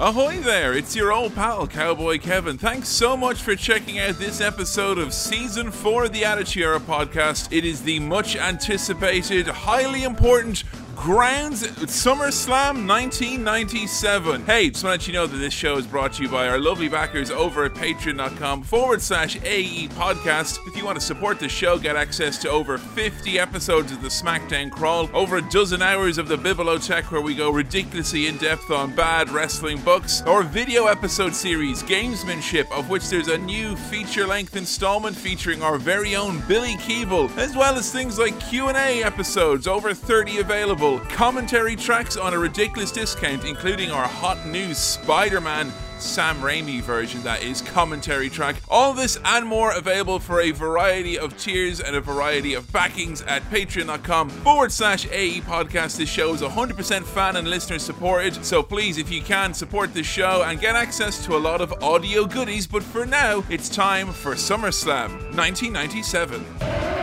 Ahoy there, it's your old pal, Cowboy Kevin. Thanks so much for checking out this episode of Season 4 of the Attitude Era podcast. It is the much anticipated, highly important Grounds SummerSlam 1997. Hey, just want to let you know that this show is brought to you by our lovely backers over at patreon.com forward slash AE podcast. If you want to support the show, get access to over 50 episodes of the SmackDown Crawl, over a dozen hours of the Bibliotech where we go ridiculously in depth on bad wrestling books, or video episode series Gamesmanship, of which there's a new feature-length installment featuring our very own Billy Keeble, as well as things like Q&A episodes, over 30 available commentary tracks on a ridiculous discount, including our hot new Spider Man Sam Raimi version, that is, commentary track. All this and more available for a variety of tiers and a variety of backings at patreon.com forward slash AE podcast. This show is 100% fan and listener supported, so please, if you can, support the show and get access to a lot of audio goodies. But for now, it's time for SummerSlam 1997.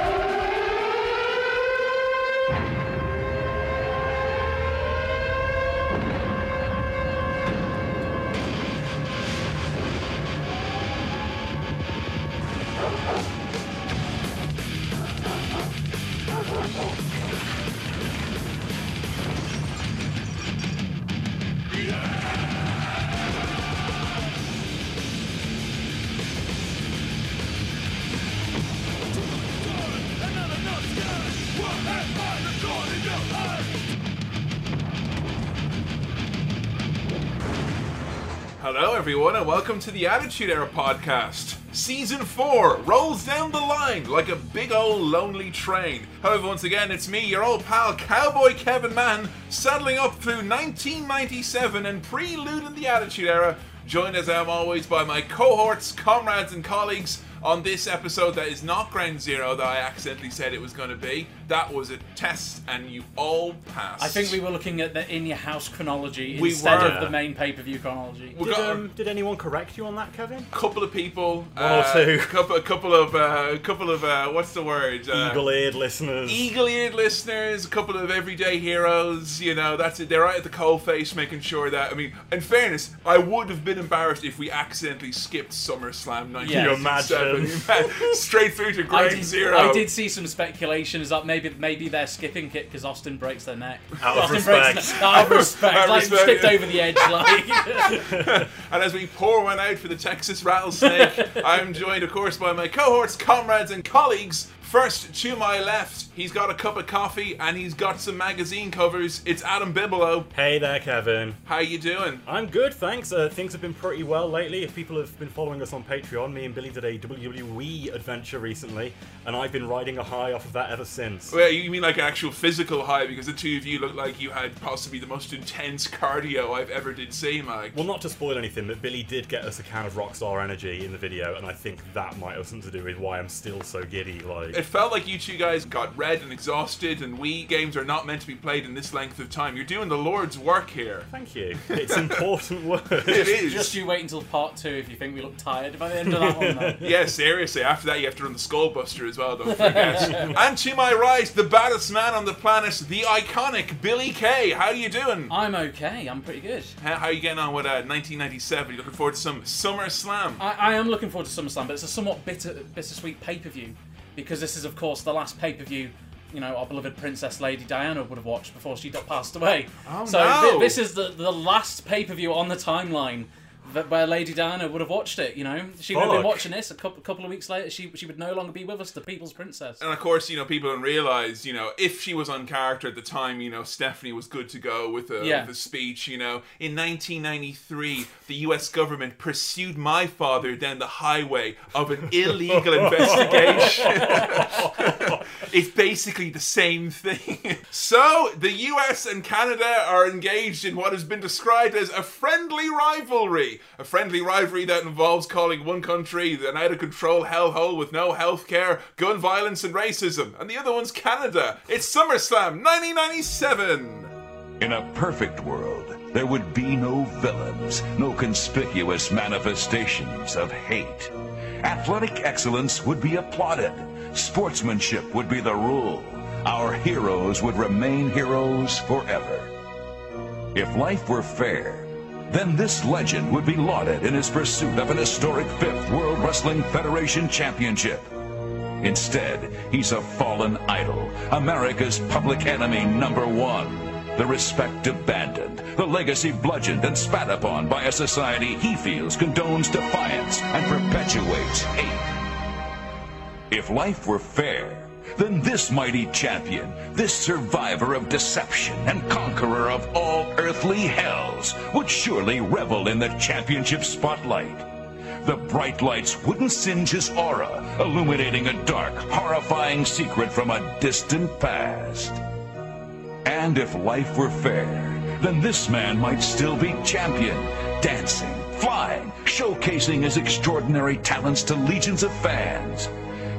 Welcome to the Attitude Era podcast. Season 4 rolls down the line like a big old lonely train. However, once again, it's me, your old pal Cowboy Kevin Mann, saddling up through 1997 and preluding the Attitude Era, joined as I am always by my cohorts, comrades, and colleagues on this episode that is not Ground Zero that I accidentally said it was going to be. That was a test, and you all passed. I think we were looking at the in your house chronology We instead were. of the main pay per view chronology. We Did, got um, did anyone correct you on that, Kevin? a couple of people. One or uh, two. Couple, a couple of, uh, couple of, uh, what's the word? Uh, Eagle-eared listeners. eagle-eared listeners, a couple of everyday heroes. You know, that's it. They're right at the coalface, making sure that. I mean, in fairness, I would have been embarrassed if we accidentally skipped SummerSlam 1997. Straight through to I did, Zero. I did see some speculation is that maybe maybe they're skipping it because Austin breaks their neck. Out of Austin respect. breaks their, out of respect. Out of like respect, skipped yeah. over the edge. Like And as we pour one out for the Texas Rattlesnake, I'm joined, of course, by my cohorts, comrades, and colleagues. First, to my left, he's got a cup of coffee and he's got some magazine covers. It's Adam Bibelow. Hey there, Kevin. How you doing? I'm good, thanks. Uh, things have been pretty well lately. If people have been following us on Patreon, me and Billy did a WWE adventure recently, and I've been riding a high off of that ever since. Well, you mean like an actual physical high? Because the two of you look like you had possibly the most intense cardio I've ever did see, Mike. Well, not to spoil anything, but Billy did get us a can of Rockstar Energy in the video, and I think that might have something to do with why I'm still so giddy. Like, It felt like you two guys got red and exhausted, and Wii games are not meant to be played in this length of time. You're doing the Lord's work here. thank you. It's important work. It is. just you wait until part two if you think we look tired by the end of that one. Though. Yeah, seriously. After that, you have to run the Skullbuster as well. Don't forget. and to my right, the baddest man on the planet, the iconic Billy Kay. How are you doing? I'm okay. I'm pretty good. How, how you getting on with uh, 1997? You looking forward to some Summer Slam? I, I am looking forward to Summer Slam, but it's a somewhat bitter, bittersweet pay per view because this is, of course, the last pay per view. You know, our beloved Princess Lady Diana would have watched before she got passed away. Oh, so no. thi- this is the the last pay per view on the timeline that where Lady Diana would have watched it. You know, she would have been watching this a couple, couple of weeks later. She she would no longer be with us, the People's Princess. And of course, you know, people don't realize, you know, if she was on character at the time, you know, Stephanie was good to go with a, Yeah. with a speech, you know. In 1993, the US government pursued my father down the highway of an illegal investigation. it's basically the same thing. so, the US and Canada are engaged in what has been described as a friendly rivalry. A friendly rivalry that involves calling one country an out of control hellhole with no health care, gun violence, and racism, and the other one's Canada. It's SummerSlam 1997. In a perfect world, there would be no villains, no conspicuous manifestations of hate. Athletic excellence would be applauded. Sportsmanship would be the rule. Our heroes would remain heroes forever. If life were fair, then this legend would be lauded in his pursuit of an historic fifth World Wrestling Federation Championship. Instead, he's a fallen idol, America's public enemy number one. The respect abandoned, the legacy bludgeoned and spat upon by a society he feels condones defiance and perpetuates hate. If life were fair, then this mighty champion, this survivor of deception and conqueror of all earthly hells, would surely revel in the championship spotlight. The bright lights wouldn't singe his aura, illuminating a dark, horrifying secret from a distant past. And if life were fair, then this man might still be champion, dancing, flying, showcasing his extraordinary talents to legions of fans.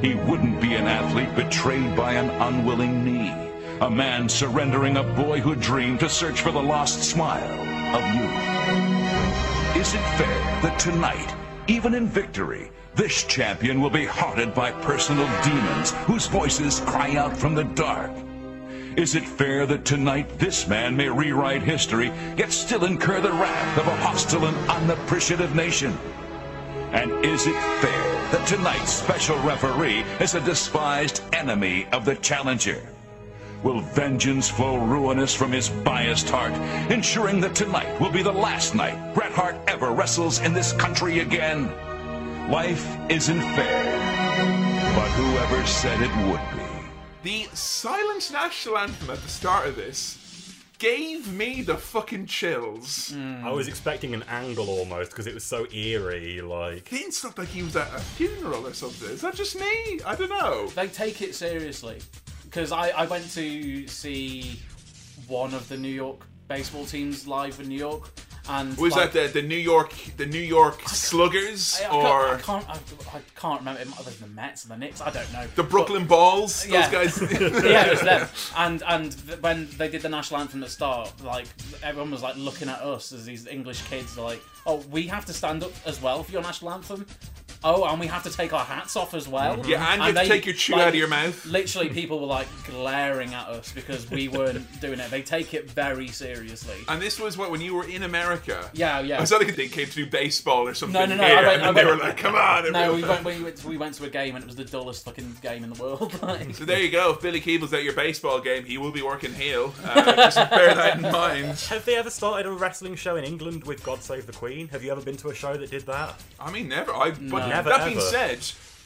He wouldn't be an athlete betrayed by an unwilling knee, a man surrendering a boyhood dream to search for the lost smile of youth. Is it fair that tonight, even in victory, this champion will be haunted by personal demons whose voices cry out from the dark? Is it fair that tonight this man may rewrite history, yet still incur the wrath of a hostile and unappreciative nation? And is it fair that tonight's special referee is a despised enemy of the challenger? Will vengeance flow ruinous from his biased heart, ensuring that tonight will be the last night Bret Hart ever wrestles in this country again? Life isn't fair, but whoever said it would be? The silent national anthem at the start of this gave me the fucking chills. I was expecting an angle almost because it was so eerie. Like, Vince looked like he was at a funeral or something. Is that just me? I don't know. They take it seriously because I, I went to see one of the New York baseball teams live in New York, and Was like, that the, the New York the New York Sluggers I, I or can't, I can't, I, I can't remember. It might have been the Mets and the Knicks. I don't know. the Brooklyn Balls? Those Yeah. guys. yeah, it was them. And and when they did the national anthem at the start, like everyone was like looking at us as these English kids, like, oh, we have to stand up as well for your national anthem. Oh, and we have to take our hats off as well. Yeah, and you have they- take your chew like, out of your mouth. Literally, people were like glaring at us because we weren't doing it. They take it very seriously. And this was what when you were in America. Yeah, yeah. I was like they came to do baseball or something No, no, no, here, I went- and I they were like, "Come on!" No, we went, we, went, we went to a game and it was the dullest fucking game in the world. like. So there you go. If Billy Keeble's at your baseball game, he will be working heel. Uh, just bear that in mind. have they ever started a wrestling show in England with God Save the Queen? Have you ever been to a show that did that? I mean, never. I. But Never, that being ever. said,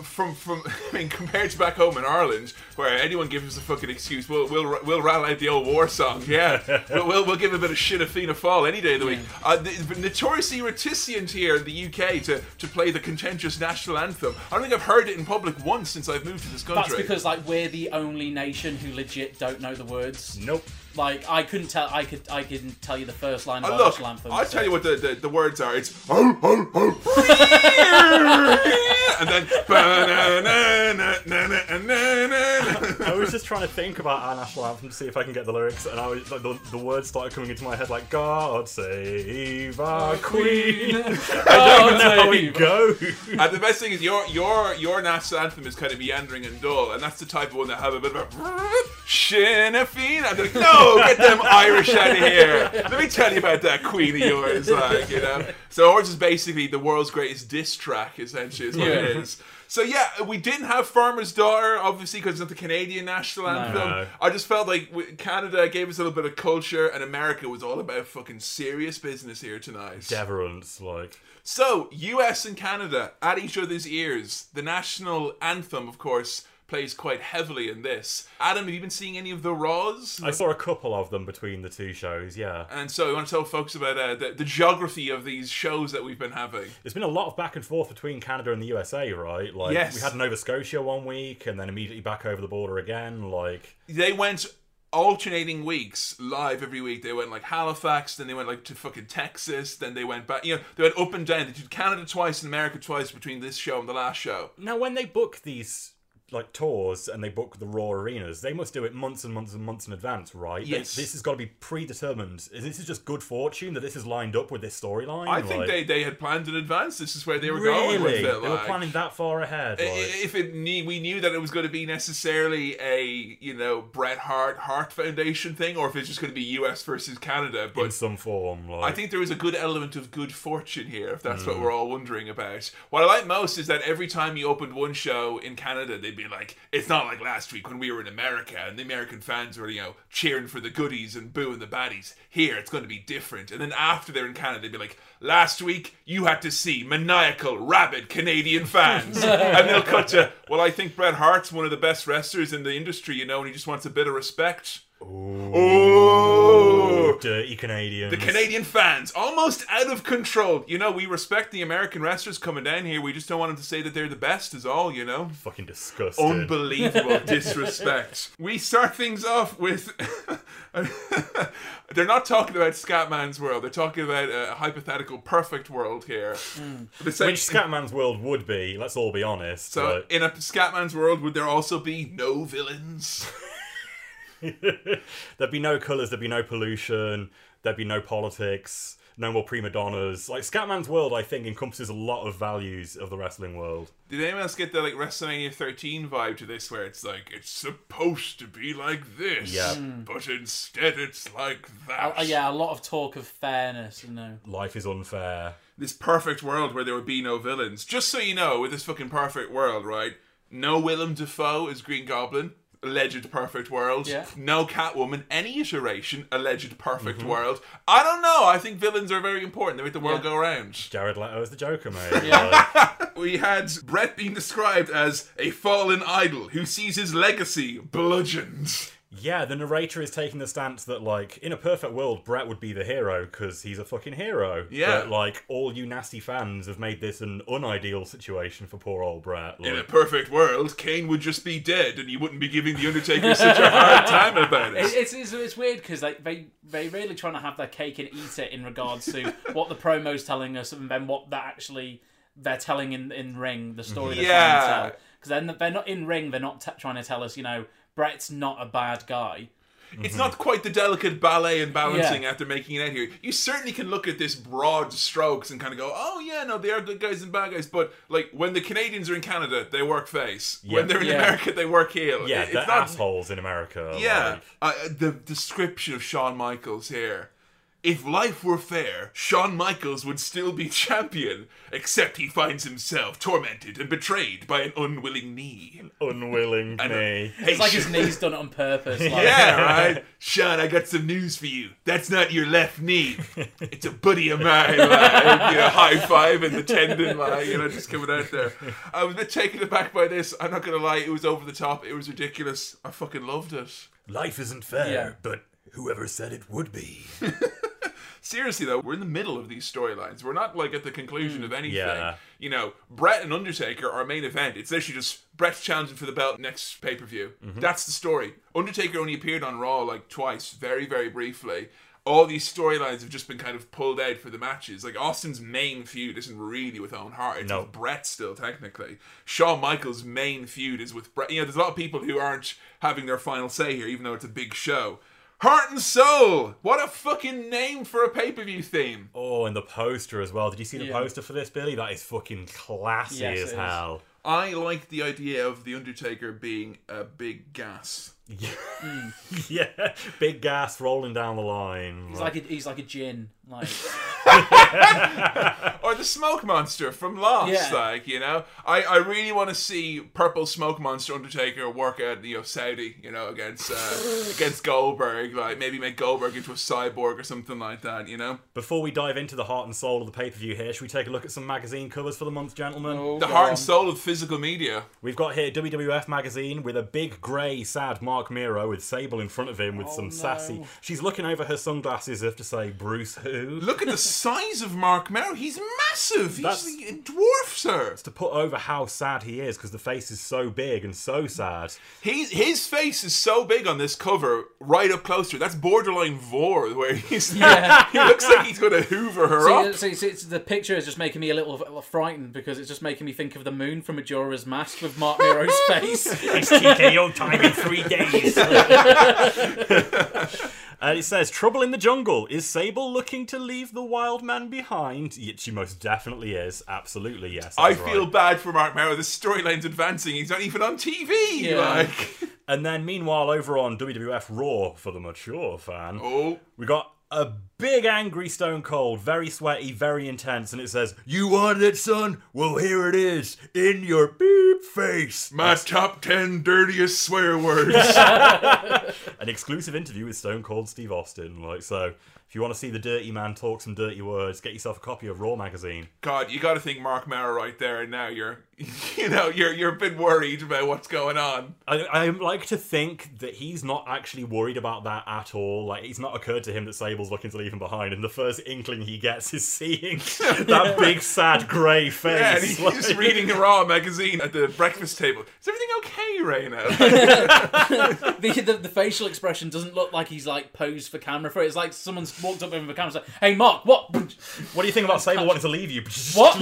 from from I mean, compared to back home in Ireland, where anyone gives us a fucking excuse, we'll we'll we'll rattle out the old war song. Yeah, we'll, we'll we'll give a bit of shit a Fianna Fáil any day of the week. Uh, the, notoriously reticent here in the UK to to play the contentious national anthem. I don't think I've heard it in public once since I've moved to this country. That's because like we're the only nation who legit don't know the words. Nope. Like I couldn't tell. I could. I can tell you the first line of Uh, our look, national anthem. I'll tell you what the, the, the words are. It's ho ho ho, and then. I was just trying to think about our national anthem to see if I can get the lyrics, and I was like, the, the words started coming into my head like "God save our Queen." I don't know how it goes. And the best thing is your your your national anthem is kind of meandering and dull, and that's the type of one that have a bit of a Sinn I'm like, no, get them Irish out of here. Let me tell you about that Queen of yours, like you know. So ours is basically the world's greatest diss track, essentially, is what it Yeah. is. So yeah, we didn't have Farmer's Daughter, obviously, because it's not the Canadian national anthem. No. I just felt like Canada gave us a little bit of culture, and America was all about fucking serious business here tonight. Deverance, like. So, US and Canada at each other's ears. The national anthem, of course, plays quite heavily in this. Adam, have you been seeing any of the Raws? I saw a couple of them between the two shows, yeah. and so, I want to tell folks about uh, the, the geography of these shows that we've been having. There's been a lot of back and forth between Canada and the USA, right? Like, Yes. we had Nova Scotia one week, and then immediately back over the border again. Like, They went alternating weeks live every week. They went like Halifax, then they went like to fucking Texas, then they went back. You know, they went up and down. They did Canada twice and America twice between this show and the last show. now when they book these like tours and they book the Raw arenas, they must do it months and months and months in advance, right? They- Yes. this has got to be predetermined. This is just good fortune that this is lined up with this storyline. I think they, they had planned in advance. This is where they were really going with it. they were planning that far ahead. Like. If it ne- we knew that it was going to be necessarily a you know Bret Hart Hart Foundation thing, or if it's just going to be U.S. versus Canada, but in some form, like I think there is a good element of good fortune here, if that's Mm. what we're all wondering about. What I like most is that every time you opened one show in Canada, they'd be like, "It's not like last week when we were in America and the American fans were, you know, cheering for the goodies and booing the baddies. Here, it's going to be different." And then after they're in Canada, they'd be like, "Last week you had to see maniacal, rabid Canadian fans," and they'll cut to, "Well, I think Bret Hart's one of the best wrestlers in the industry, you know, and he just wants a bit of respect." Ooh. dirty Canadians. The Canadian fans, almost out of control. You know, we respect the American wrestlers coming down here. We just don't want them to say that they're the best, is all, you know? fucking disgusting. Unbelievable disrespect. We start things off with. they're not talking about Scatman's world. They're talking about a hypothetical perfect world here. Hmm. The same- Which Scatman's world would be, let's all be honest. so, like- in a Scatman's world, would there also be no villains? there'd be no colours, there'd be no pollution, there'd be no politics, no more prima donnas. Like Scatman's world, I think, encompasses a lot of values of the wrestling world. Did anyone else get the like WrestleMania 13 vibe to this, where it's like it's supposed to be like this, Yeah. but instead it's like that? Uh, yeah, a lot of talk of fairness, you know. Life is unfair. This perfect world where there would be no villains. Just so you know, with this fucking perfect world, right? No Willem Dafoe as Green Goblin. Alleged perfect world. Yeah. No Catwoman. Any iteration. Alleged perfect Mm-hmm. world. I don't know. I think villains are very important. They make the world Yeah. go round. Jared Leto is the Joker, mate. Yeah. We had Bret being described as a fallen idol who sees his legacy bludgeoned. Yeah, the narrator is taking the stance that, like, in a perfect world, Bret would be the hero because he's a fucking hero. Yeah. But, like, all you nasty fans have made this an unideal situation for poor old Bret. In a perfect world, Kane would just be dead, and you wouldn't be giving the Undertaker such a hard time about It- it. It's, it's, it's weird because like, they they really trying to have their cake and eat it in regards to what the promo's telling us and then what they're actually they're telling in in ring the story they're Yeah. trying to tell. Because then they're not in ring. They're not t- trying to tell us, you know, Bret's not a bad guy. It's not quite the delicate ballet and balancing Yeah. after making it out here. You certainly can look at this broad strokes and kind of go, "Oh yeah, no, they are good guys and bad guys." But like when the Canadians are in Canada, they work face. When they're in Yeah. America, they work heel. yeah, It- the it's not. assholes in America. Yeah, like- uh, the description of Shawn Michaels here. If life were fair, Shawn Michaels would still be champion, except he finds himself tormented and betrayed by an unwilling knee. unwilling me. Uh, hey, It's like Sh- his knees done it on purpose. Like, Yeah, right. Shawn, I got some news for you. That's not your left knee. It's a buddy of mine. Like, you know, high five and the tendon, like, you know, just coming out there. I was a bit taken aback by this. I'm not gonna lie, it was over the top. It was ridiculous. I fucking loved it. Life isn't fair, Yeah. but whoever said it would be. Seriously though, we're in the middle of these storylines. We're not like at the conclusion of hmm. anything. Yeah. You know, Bret and Undertaker are main event. It's literally just Bret's challenging for the belt next pay per view. Mm-hmm. That's the story. Undertaker only appeared on Raw like twice, very very briefly. All these storylines have just been kind of pulled out for the matches. Like Austin's main feud isn't really with Owen Hart; it's No. with Bret still technically. Shawn Michaels' main feud is with Bret. You know, there's a lot of people who aren't having their final say here, even though it's a big show. Heart and Soul! What a fucking name for a pay per view theme! Oh, and the poster as well. Did you see the Yeah. poster for this, Billy? That is fucking classy Yes, as it is. hell. I like the idea of The Undertaker being a big gas. yeah, mm. big gas rolling down the line. He's like a, he's like a gin. Like Or the Smoke Monster from Lost, Yeah. like, you know? I, I really want to see Purple Smoke Monster Undertaker work at, you know, Saudi, you know, against uh, against Goldberg. Like, maybe make Goldberg into a cyborg or something like that, you know? Before we dive into the heart and soul of the pay per view here, should we take a look at some magazine covers for the month, gentlemen? oh, The heart on. and soul of physical media. We've got here WWF magazine with a big grey, sad Mark Mero with Sable in front of him with some no. sassy. She's looking over her sunglasses as if to say, Bruce who? Look at the size of Mark Mero. He's massive. He's That's- a dwarf, sir. To put over how sad he is, because the face is so big and so sad. He's, his face is so big on this cover, right up close to her. That's borderline Vor, where he's Yeah. he looks like he's going to hoover her See, up. see, see, the picture is just making me a little, little frightened because it's just making me think of the moon from Majora's Mask with Mark Mero's face. It's TKO time in three days. And it says, Trouble in the jungle. Is Sable looking to leave the wild man behind? Yeah, she most definitely is. Absolutely, yes. I feel right. bad for Mark Mero. The storyline's advancing. He's not even on TV. Yeah. Like, And then, meanwhile, over on WWF Raw, for the mature fan, oh, we got a big angry Stone Cold, very sweaty, very intense, and it says, You wanted it, son? Well, here it is, in your beep face. my top ten dirtiest swear words. An exclusive interview with Stone Cold Steve Austin. Like, so if you want to see the dirty man talk some dirty words, get yourself a copy of Raw magazine. God, you got to think Mark Mero right there, and now you're, you know, you're you're a bit worried about what's going on. I, I like to think that he's not actually worried about that at all. Like, it's not occurred to him that Sable's looking to leave him behind, and the first inkling he gets is seeing that big, sad, grey face. Yeah, and he's Like- just reading a Raw magazine at the breakfast table. Is everything okay, Rena? the, the the facial expression doesn't look like he's like posed for camera for it. It's like someone's walked up with the camera and said, "Hey, Mark, what? What do you think about Sable wanting to leave you? What?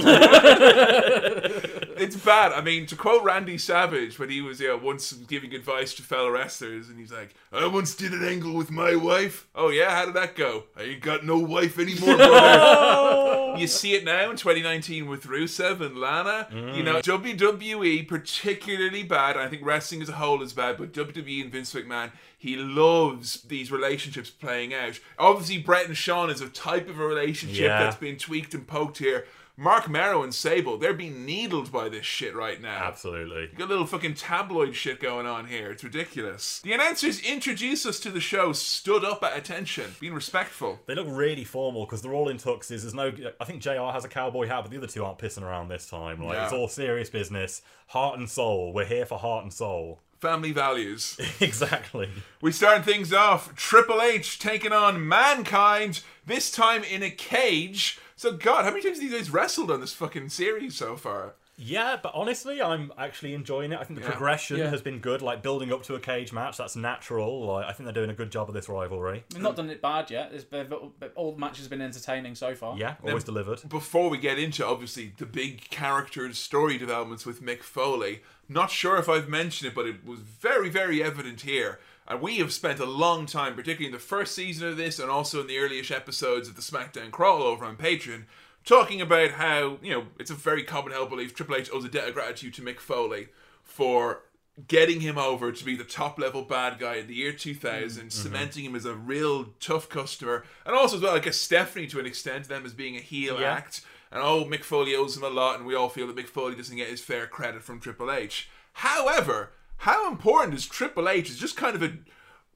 it's bad. I mean, to quote Randy Savage when he was yeah, once giving advice to fellow wrestlers, and he's like, "I once did an angle with my wife. Oh yeah, how did that go? I ain't got no wife anymore, brother." you see it now in 2019 with Rusev and Lana. You know, WWE particularly bad. I think wrestling as a whole is bad, but WWE and Vince McMahon. He loves these relationships playing out. Obviously, Bret and Shawn is a type of a relationship Yeah. that's been tweaked and poked here. Mark Mero and Sable, they're being needled by this shit right now. Absolutely. Got a little fucking tabloid shit going on here. It's ridiculous. The announcers introduced us to the show, stood up at attention, being respectful. They look really formal because they're all in tuxes. There's no. I think Jr. has a cowboy hat, but the other two aren't pissing around this time. Like Yeah. it's all serious business, heart and soul. We're here for heart and soul. Family values. exactly. we start things off. Triple H taking on Mankind, this time in a cage. So, God, how many times have these guys wrestled on this fucking series so far? Yeah, but honestly, I'm actually enjoying it. I think the Yeah. progression Yeah. has been good. Like building up to a cage match, that's natural. Like I think they're doing a good job of this rivalry. We've not done it bad yet. It's been, all the matches have been entertaining so far. Yeah, always delivered. before we get into obviously the big characters story developments with Mick Foley, not sure if I've mentioned it, but it was very, very evident here. And we have spent a long time, particularly in the first season of this and also in the earliest episodes of the SmackDown Crawl over on Patreon, talking about how, you know, it's a very common held belief Triple H owes a debt of gratitude to Mick Foley for getting him over to be the top level bad guy in the year 2000, mm-hmm. cementing him as a real tough customer, and also as well, I guess Stephanie to an extent, them as being a heel Yeah. act. And oh, Mick Foley owes him a lot, and we all feel that Mick Foley doesn't get his fair credit from Triple H. However, how important is Triple H? Is just kind of a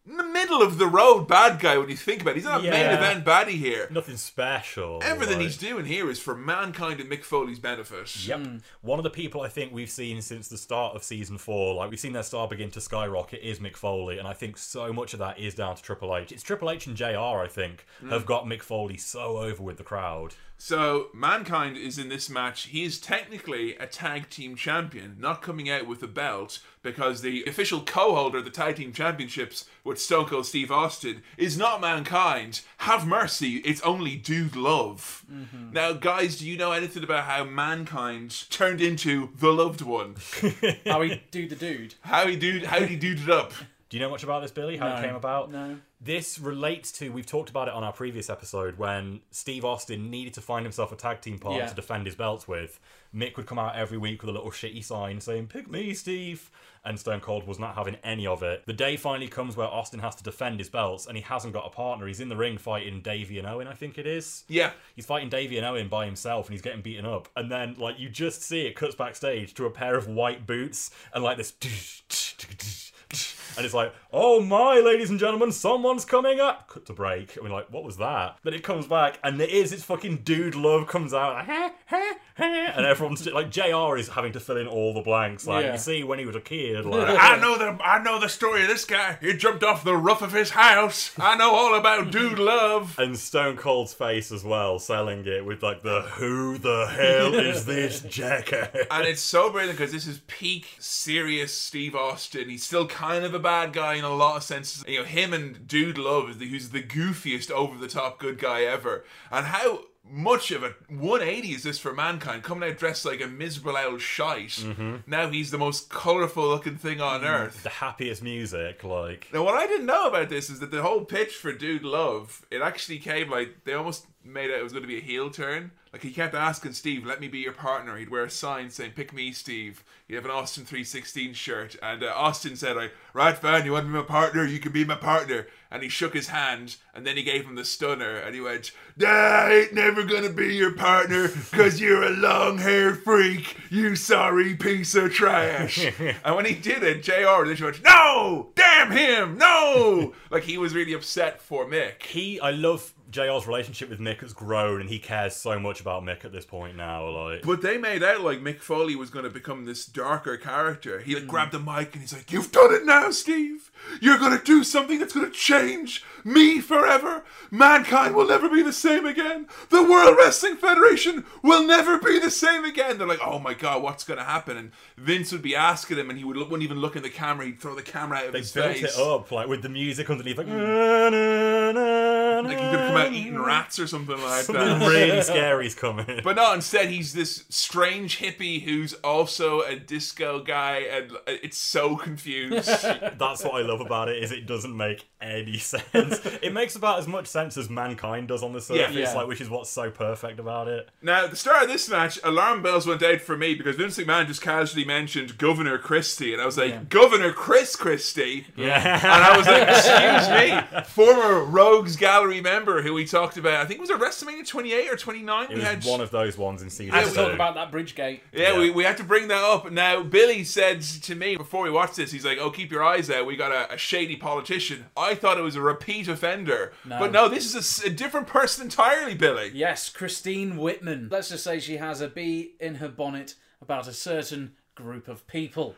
in the middle of the road bad guy when you think about it. He's not a main Yeah. event baddie here. Nothing special. Everything like- he's doing here is for mankind and Mick Foley's benefit. Yep. Hmm. One of the people I think we've seen since the start of season four, like we've seen their star begin to skyrocket, is Mick Foley, and I think so much of that is down to Triple H. It's Triple H and JR, I think, hmm. have got Mick Foley so over with the crowd. So Mankind is in this match. He is technically a tag team champion, not coming out with a belt because the official co-holder of the tag team championships with Stone Cold Steve Austin is not Mankind. Have mercy, it's only Dude Love. Mm-hmm. Now, guys, do you know anything about how Mankind turned into the loved one? How he do the dude. How he dude, how he duded up? Do you know much about this, Billy? How it came about? No. This relates to we've talked about it on our previous episode when Steve Austin needed to find himself a tag team partner Yeah. to defend his belts with. Mick would come out every week with a little shitty sign saying "Pick me, Steve," and Stone Cold was not having any of it. The day finally comes where Austin has to defend his belts, and he hasn't got a partner. He's in the ring fighting Davey and Owen, I think it is. Yeah. He's fighting Davey and Owen by himself, and he's getting beaten up. And then, like, you just see it cuts backstage to a pair of white boots and like this. And it's like, oh my, ladies and gentlemen, someone's coming up. Cut to break. And we're like, what was that? Then it comes back, and it is, it's fucking Dude Love comes out. Like, "Huh, huh, and everyone's like Jr. is having to fill in all the blanks. Like Yeah. you see when he was a kid, like I know the I know the story of this guy. He jumped off the roof of his house. I know all about Dude Love. and Stone Cold's face as well, selling it with like the "Who the hell is this jackass?" And it's so brilliant because this is peak serious Steve Austin. He's still kind of a bad guy in a lot of senses. You know, him and Dude Love is the, who's the goofiest over the top good guy ever. And how much of a 180 is this for mankind coming out dressed like a miserable old shite now he's the most colorful looking thing on earth the happiest music, like Now, what I didn't know about this is that the whole pitch for Dude Love, it actually came like they almost made it, it was going to be a heel turn. Like he kept asking Steve, "Let me be your partner." He'd wear a sign saying, "Pick me, Steve." He'd have an Austin three sixteen shirt, and uh, Austin said, "Like, right, fan, you want to be my partner? You can be my partner." And he shook his hand, and then he gave him the stunner, and he went, "Nah, I ain't never gonna be your partner, cause you're a long haired freak, you sorry piece of trash." and when he did it, Jr. literally went, "No, damn him, no!" like he was really upset for Mick. he, I love JR's relationship with Mick has grown, and he cares so much about Mick at this point now. Like But they made out like Mick Foley was going to become this darker character. He like mm. grabbed the mic and he's like, "You've done it now, Steve. You're going to do something that's going to change me forever. Mankind will never be the same again. The World Wrestling Federation will never be the same again." They're like, "Oh my god, what's going to happen?" And Vince would be asking him, and he would wouldn't even look in the camera. He'd throw the camera out of they his built face. it up like with the music underneath, like. "Na, na, na, Like he could come out eating rats or something like that. Something that. really scary's coming. But no, instead he's this strange hippie who's also a disco guy, and it's so confused. That's what I love about it is it doesn't make any sense. it makes about as much sense as mankind does on the surface, Yeah. like which is what's so perfect about it. now, at the start of this match, alarm bells went out for me because Vince McMahon just casually mentioned Governor Christie, and I was like, Yeah. Governor Chris Christie. Yeah. And I was like, excuse me, former Rogues Gallery member who we talked about, I think it was a WrestleMania 28 or 29. It we had one of those ones in season I have to two. talk about that bridge gate. Yeah, Yeah. We, we had to bring that up. Now, Billy said to me before we watched this, he's like, oh, keep your eyes out. We got a, a shady politician. I thought it was a repeat offender. No. But no, this is a different person entirely, Billy. Yes, Christine Whitman. Let's just say she has a bee in her bonnet about a certain group of people.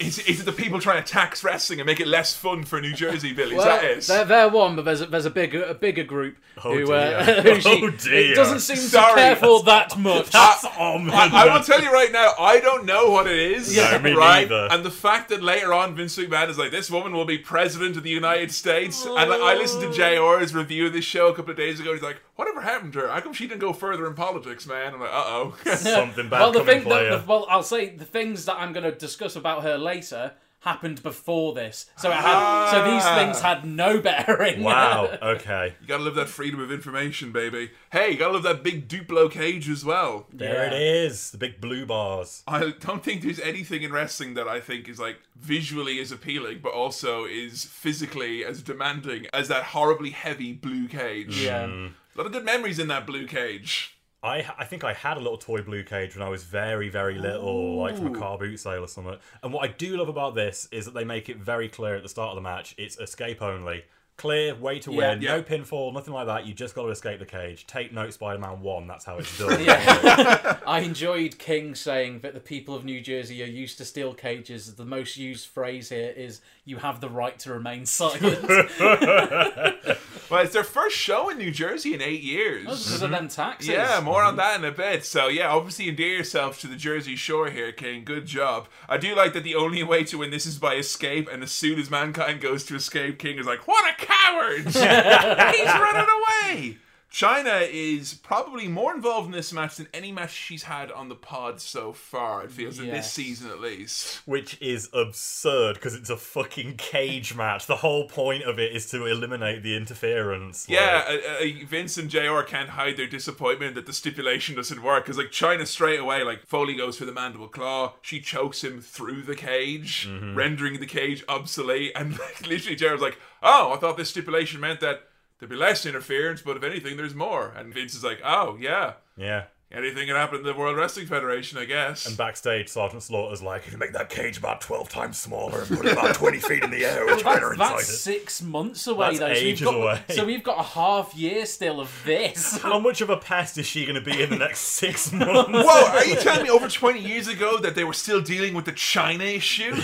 Is, is it the people trying to tax wrestling and make it less fun for New Jersey, Billy? Is Well, that it? they're, they're one, but there's a, there's a bigger a bigger group Oh, who, dear. uh, who she, Oh, dear. it doesn't seem Sorry. to care for that much. That's ominous. I, I will tell you right now, I don't know what it is. No, me right? neither. And the fact that later on Vince McMahon is like, this woman will be president of the United States. And like, I listened to JR's review of this show a couple of days ago. He's like, whatever happened to her? How come she didn't go further in politics, man? I'm like, uh oh. Something bad well, the coming thing, player. the, the, well, I'll say the things that I'm going to discuss about her later happened before this, so it had, so these Ah. things had no bearing. wow. Okay. You gotta live that freedom of information, baby. Hey, you gotta love that big Duplo cage as well. There it Yeah. is. The big blue bars. I don't think there's anything in wrestling that I think is like visually as appealing, but also is physically as demanding as that horribly heavy blue cage. Yeah. Mm. A lot of good memories in that blue cage. I I think I had a little toy blue cage when I was very very little, like from a car boot sale or something. And what I do love about this is that they make it very clear at the start of the match it's escape only. Clear way to Yeah. win, Yeah. no pinfall, nothing like that. You just got to escape the cage. Take note, Spider-Man One. That's how it's done. Yeah. I enjoyed King saying that the people of New Jersey are used to steel cages. The most used phrase here is "You have the right to remain silent." Well, it's their first show in New Jersey in eight years. Because of mm-hmm. them taxes. Yeah, more on mm-hmm. that in a bit. So yeah, obviously endear yourself to the Jersey Shore here, King. Good job. I do like that the only way to win this is by escape, and as soon as mankind goes to escape, King is like, "What a coward! He's running away." Chyna is probably more involved in this match than any match she's had on the pod so far. It feels in this season at least. Which is absurd because it's a fucking cage match. The whole point of it is to eliminate the interference. like- Yeah, uh, uh, Vince and Jr. can't hide their disappointment that the stipulation doesn't work because, like, Chyna straight away, like Foley goes for the mandible claw, she chokes him through the cage, rendering the cage obsolete, and like, literally Jr.'s like, "Oh, I thought this stipulation meant that there'd be less interference, but if anything, there's more." And Vince is like, "Oh, yeah." yeah. Anything can happen in the World Wrestling Federation, I guess. And backstage, Sergeant Slaughter's like, "You can make that cage about twelve times smaller and put it about twenty feet in the air with Chyna That's, inside that's it." six months away, That's though. So we've, got, away. so we've got a half year still of this. How much of a pest is she going to be in the next six months? Whoa, are you telling me over 20 years ago that they were still dealing with the Chyna issue?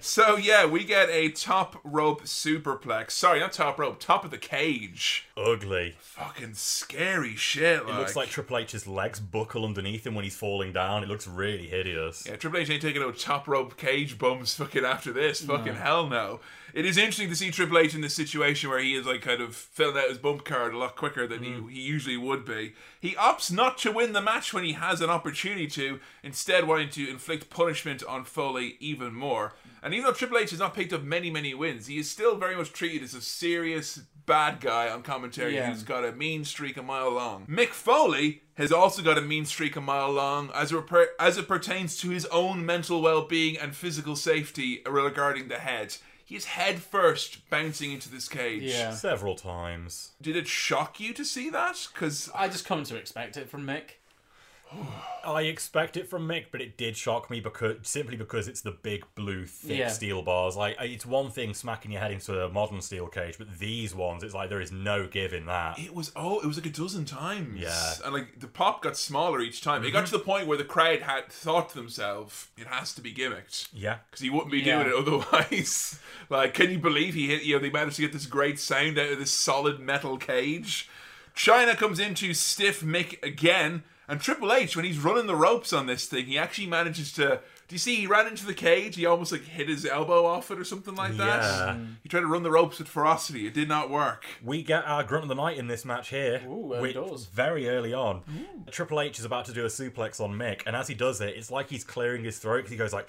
so, yeah, we get a top rope superplex. Sorry, not top rope, top of the cage. Ugly. Fucking scary shit. It looks like Triple H's legs buckle underneath him when he's falling down. It looks really hideous. Yeah, Triple H ain't taking no top rope cage bumps fucking after this. Fucking hell no. It is interesting to see Triple H in this situation where he is like kind of filling out his bump card a lot quicker than he, mm. he usually would be. He opts not to win the match when he has an opportunity to, instead wanting to inflict punishment on Foley even more. And even though Triple H has not picked up many, many wins, he is still very much treated as a serious bad guy on commentary Yeah. who's got a mean streak a mile long. Mick Foley has also got a mean streak a mile long as it, per- as it pertains to his own mental well being and physical safety regarding the head. He's is head first bouncing into this cage. Yeah. Several times. Did it shock you to see that? Because I just come to expect it from Mick. I expect it from Mick, but it did shock me because simply because it's the big blue thick Yeah. steel bars. Like uh, it's one thing smacking your head into a modern steel cage, but these ones, it's like there is no give in that. it was oh, it was like a dozen times. Yeah. and like the pop got smaller each time. It got mm-hmm. to the point where the crowd had thought to themselves, "It has to be gimmicked." Yeah. because he wouldn't be Yeah. doing it otherwise. like, can you believe he hit? You know, they managed to get this great sound out of this solid metal cage. Chyna comes into stiff Mick again, and Triple H, when he's running the ropes on this thing, he actually manages to. Do you see? He ran into the cage. He almost like hit his elbow off it or something like that. Yeah. He tried to run the ropes with ferocity. It did not work. We get our grunt of the night in this match here. Ooh, early which- doors. Very early on. Triple H is about to do a suplex on Mick, and as he does it, it's like he's clearing his throat 'cause he goes like,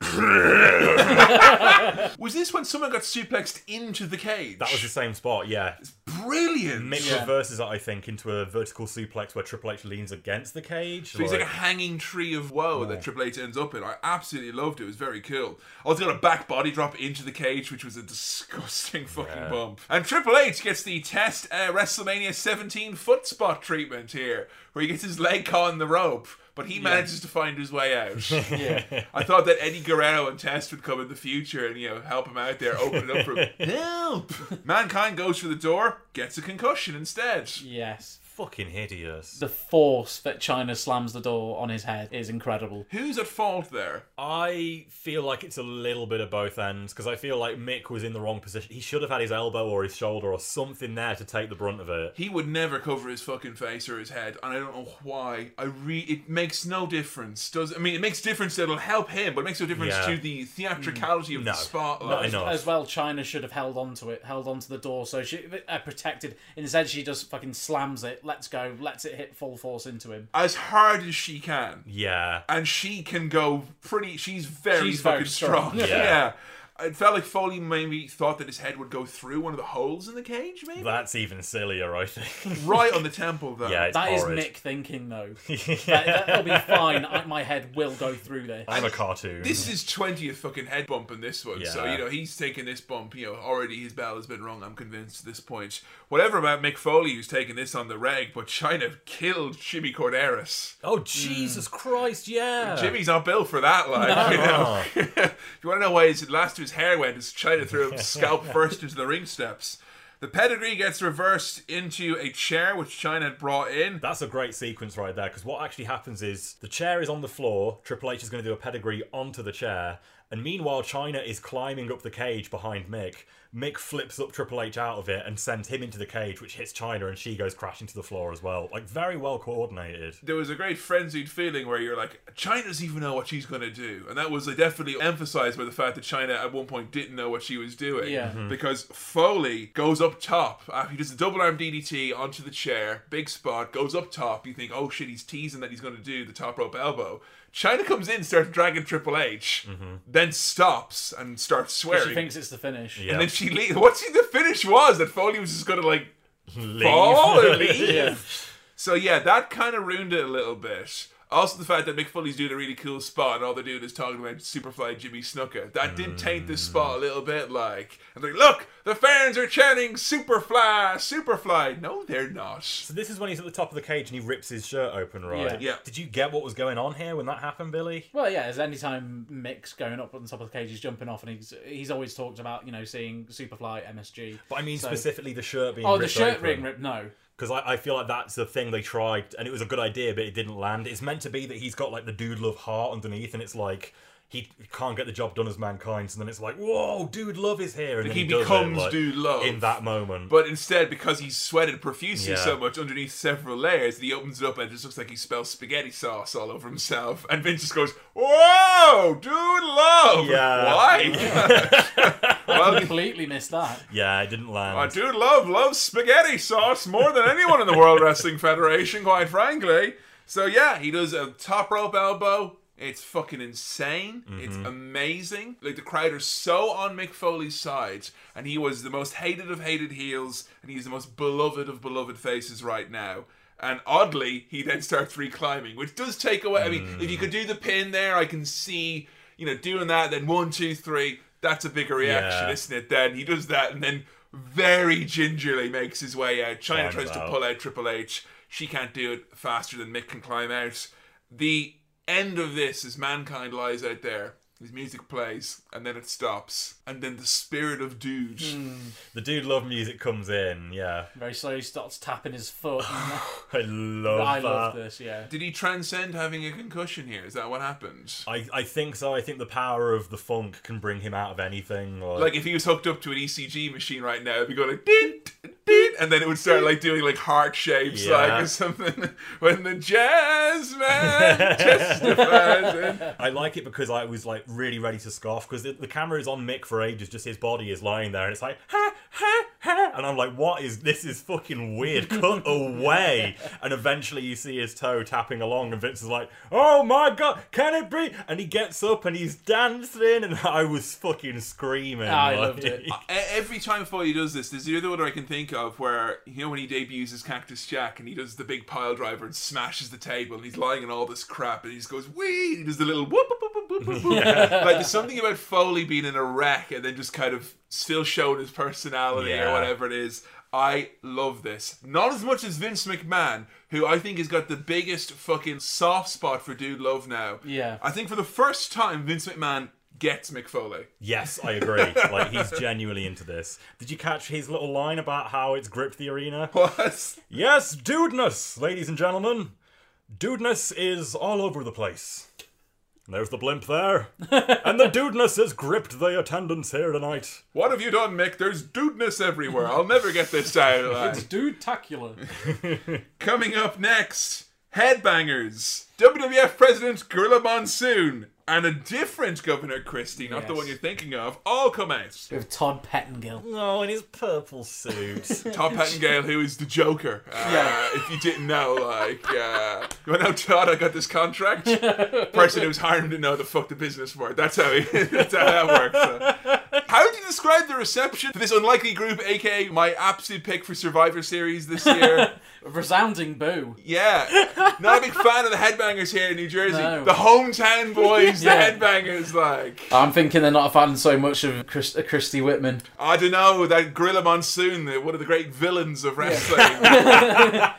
Was this when someone got suplexed into the cage? that was the same spot, yeah. It's brilliant. Mick Yeah. reverses it, I think, into a vertical suplex where Triple H leans against the cage. So he's like a hanging tree of woe that Triple H ends up in. I absolutely loved it. It was very cool. I also got a back body drop into the cage, which was a disgusting fucking Yeah. bump. And Triple H gets the test uh, WrestleMania 17 foot spot treatment here, where he gets his leg caught in the rope, but he manages to find his way out. Yeah. I thought that Eddie Guerrero and Test would come in the future and you know help him out there, open it up for him. Help! Mankind goes for the door, gets a concussion instead. yes. Fucking hideous. The force that Chyna slams the door on his head is incredible. Who's at fault there? I feel like it's a little bit of both ends because I feel like Mick was in the wrong position. He should have had his elbow or his shoulder or something there to take the brunt of it. He would never cover his fucking face or his head, and I don't know why. I re it makes no difference. Does I mean it makes difference that it'll help him, but it makes no difference Yeah. to the theatricality of No. the spotlight. Not. As well, Chyna should have held on to it, held on to the door, so she uh, protected. Instead, she just fucking slams it, lets go, lets it hit full force into him. As hard as she can. Yeah. and she can go pretty. She's very She's fucking very strong. strong. Yeah. Yeah. It felt like Foley maybe thought that his head would go through one of the holes in the cage, maybe That's even sillier, I think. right on the temple though. yeah, it's That is horrid. Mick thinking, though. that, that'll be fine. I, my head will go through this. I'm a cartoon. This is twentieth fucking head bump in this one, so you know he's taking this bump. You know already his bell has been rung. I'm convinced at this point. Whatever about Mick Foley who's taking this on the reg, but Chyna killed Jimmy Korderas. Oh Jesus hmm. Christ! Yeah. Jimmy's not built for that, like you know. if you want to know why his last of his hair went, is Chyna threw him scalp first into the ring steps. The pedigree gets reversed into a chair which Chyna had brought in. That's a great sequence right there because what actually happens is the chair is on the floor. Triple H is going to do a pedigree onto the chair, and meanwhile Chyna is climbing up the cage behind Mick. Mick flips up Triple H out of it and sends him into the cage, which hits Chyna, and she goes crashing to the floor as well. Like very well coordinated. There was a great frenzied feeling where you're like, Chyna doesn't even know what she's going to do. And that was like, definitely emphasized by the fact that Chyna at one point didn't know what she was doing. Yeah. Mhm. Because Foley goes up top. After he does a double arm DDT onto the chair, big spot, goes up top. You think, oh shit, he's teasing that he's going to do the top rope elbow. Chyna comes in, starts dragging Triple H, mm-hmm. then stops and starts swearing. She thinks it's the finish. Yeah. and then she leaves. What she, the finish was that Foley was just going to like Leave. fall or leave. Yeah. So yeah, that kind of ruined it a little bit. Also, the fact that Mick Foley's doing a really cool spot and all they're doing is talking about Superfly Jimmy Snuka. That did taint this spot a little bit, like. And they're like, look, the fans are chanting Superfly, Superfly. No, they're not. So this is when he's at the top of the cage and he rips his shirt open, right? Yeah. Yeah. Did you get what was going on here when that happened, Billy? Well, yeah, as any time Mick's going up on the top of the cage, he's jumping off, and he's he's always talked about you know seeing Superfly, MSG. But I mean So- specifically the shirt being Oh, the ripped shirt open. ring rip. No, Because I, I feel like that's the thing they tried, and it was a good idea, but it didn't land. It's meant to be that he's got like the dude love heart underneath, and it's like he can't get the job done as mankind. So then it's like, whoa, dude love is here, and then he does it, becomes like, Dude Love. in that moment. But instead, because he's sweated profusely Yeah. so much underneath several layers, he opens it up and it just looks like he spells spaghetti sauce all over himself. And Vince just goes, Whoa, dude, love. Yeah. Why? well, completely missed that. yeah, I didn't land. I dude love loves spaghetti sauce more than anyone in the World Wrestling Federation, quite frankly. So yeah, he does a top rope elbow. It's fucking insane. It's mm-hmm. amazing. Like the crowd are so on Mick Foley's side, and he was the most hated of hated heels, and he's the most beloved of beloved faces right now. And oddly, he then starts reclimbing, which does take away. I mean, if you could do the pin there, I can see, you know, doing that. Then one, two, three. That's a bigger reaction, Yeah. isn't it? Then he does that, and then very gingerly makes his way out. Chyna tries to pull out Triple H. She can't do it faster than Mick can climb out. The end of this is Mankind lies out there. His music plays, and then it stops. And then the spirit of Dude. Hmm. the dude love music comes in. Yeah, Very slowly starts tapping his foot. I love I that. love this. Yeah. Did he transcend having a concussion here? Is that what happened? I, I think so. I think the power of the funk can bring him out of anything. Like, Like if he was hooked up to an ECG machine right now, it'd be going like ding, ding, and then it would start like doing like heart shapes, Yeah. like or something. When the jazz man testifies. and- I like it because I was like really ready to scoff because the, the camera is on Mick for ages, just his body is lying there, and it's like ha ha ha, and I'm like, what is this? Is fucking weird. Cut away, and eventually you see his toe tapping along, and Vince is like, oh my god, can it be? And he gets up and he's dancing, and I was fucking screaming. I like- loved it. Every time Foley does this, there's the other one I can think of where you know when he debuts as Cactus Jack and he does the big pile driver and smashes the table and he's lying in all this crap and he just goes wee. He does the little whoop whoop whoop whoop whoop. whoop. Like there's something about Foley being in a wreck and then just kind of still showing his personality or whatever it is. I love this. Not as much as Vince McMahon, who I think has got the biggest fucking soft spot for Dude Love now. Yeah. I think for the first time, Vince McMahon gets Mick Foley. Yes, I agree. like he's genuinely into this. Did you catch his little line about how it's gripped the arena? What? Yes, dudeness, ladies and gentlemen. Dudeness is all over the place. There's the blimp there. and the dudeness has gripped the attendance here tonight. What have you done, Mick? There's dudeness everywhere. I'll never get this out alive. It's dude tacular. Coming up next, Headbangers. WWF President Gorilla Monsoon and a different Governor Christie, not the Yes. one you're thinking of, all come out. With Todd Pettengill. Oh, in his purple suit. Todd Pettengill, who is the Joker. Uh, Yeah. If you didn't know, like, uh, you want to know Todd, I got this contract? Person who's hired him to know the fuck the business for. That's how, he, that's how that works. So. How would you describe the reception for this unlikely group, aka my absolute pick for Survivor Series this year? A resounding boo. Yeah, not a big fan of the headbangers here in New Jersey. No. The hometown boys, Yeah. the headbangers, like I'm thinking they're not a fan so much of Chris, uh, Christie Whitman. I don't know that Gorilla Monsoon, the, one of the great villains of wrestling.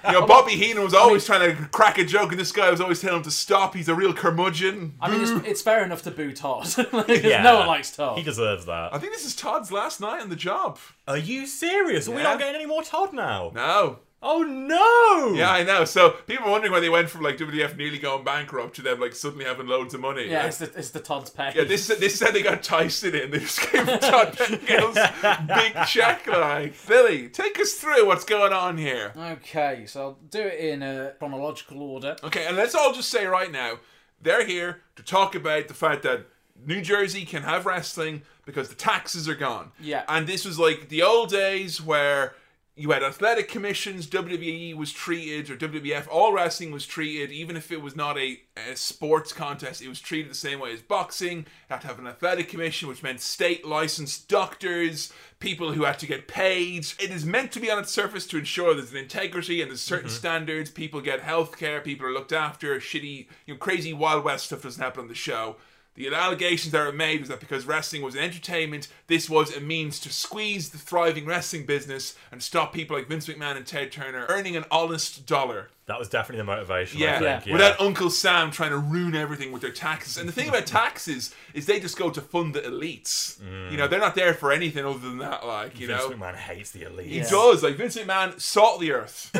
you know, Bobby Heenan was always trying to crack a joke, and this guy was always telling him to stop. He's a real curmudgeon. I mean, it's, it's fair enough to boo Todd. Like, Yeah. No one likes Todd. He deserves that. I think this is Todd's last night on the job. Are you serious? Are we Yeah. not getting any more Todd now? No. Oh no! Yeah, I know. So people are wondering why they went from like WDF nearly going bankrupt to them like suddenly having loads of money. yeah, Like, it's the, it's the Todd's. Yeah, this this said they got Tyson in. They just gave Todd Pettengill's big check. Like, Billy, take us through what's going on here. Okay, so I'll do it in a chronological order. Okay, and let's all just say right now, they're here to talk about the fact that New Jersey can have wrestling because the taxes are gone. Yeah. And this was like the old days where you had athletic commissions. WWE was treated, or WWF, all wrestling was treated, even if it was not a, a sports contest, it was treated the same way as boxing. You had to have an athletic commission, which meant state licensed doctors, people who had to get paid. It is meant to be on its surface to ensure there's an integrity and there's certain mm-hmm. standards. People get health care, people are looked after. Shitty, you know, crazy Wild West stuff doesn't happen on the show. The allegations that were made was that because wrestling was an entertainment, this was a means to squeeze the thriving wrestling business and stop people like Vince McMahon and Ted Turner earning an honest dollar. That was definitely the motivation. Yeah, I think, yeah. without Uncle Sam trying to ruin everything with their taxes. And the thing about taxes is they just go to fund the elites. You know, mm. they're not there for anything other than that. Like, you know. Vince know, McMahon hates the elite. he does. Like Vince McMahon, salt the earth.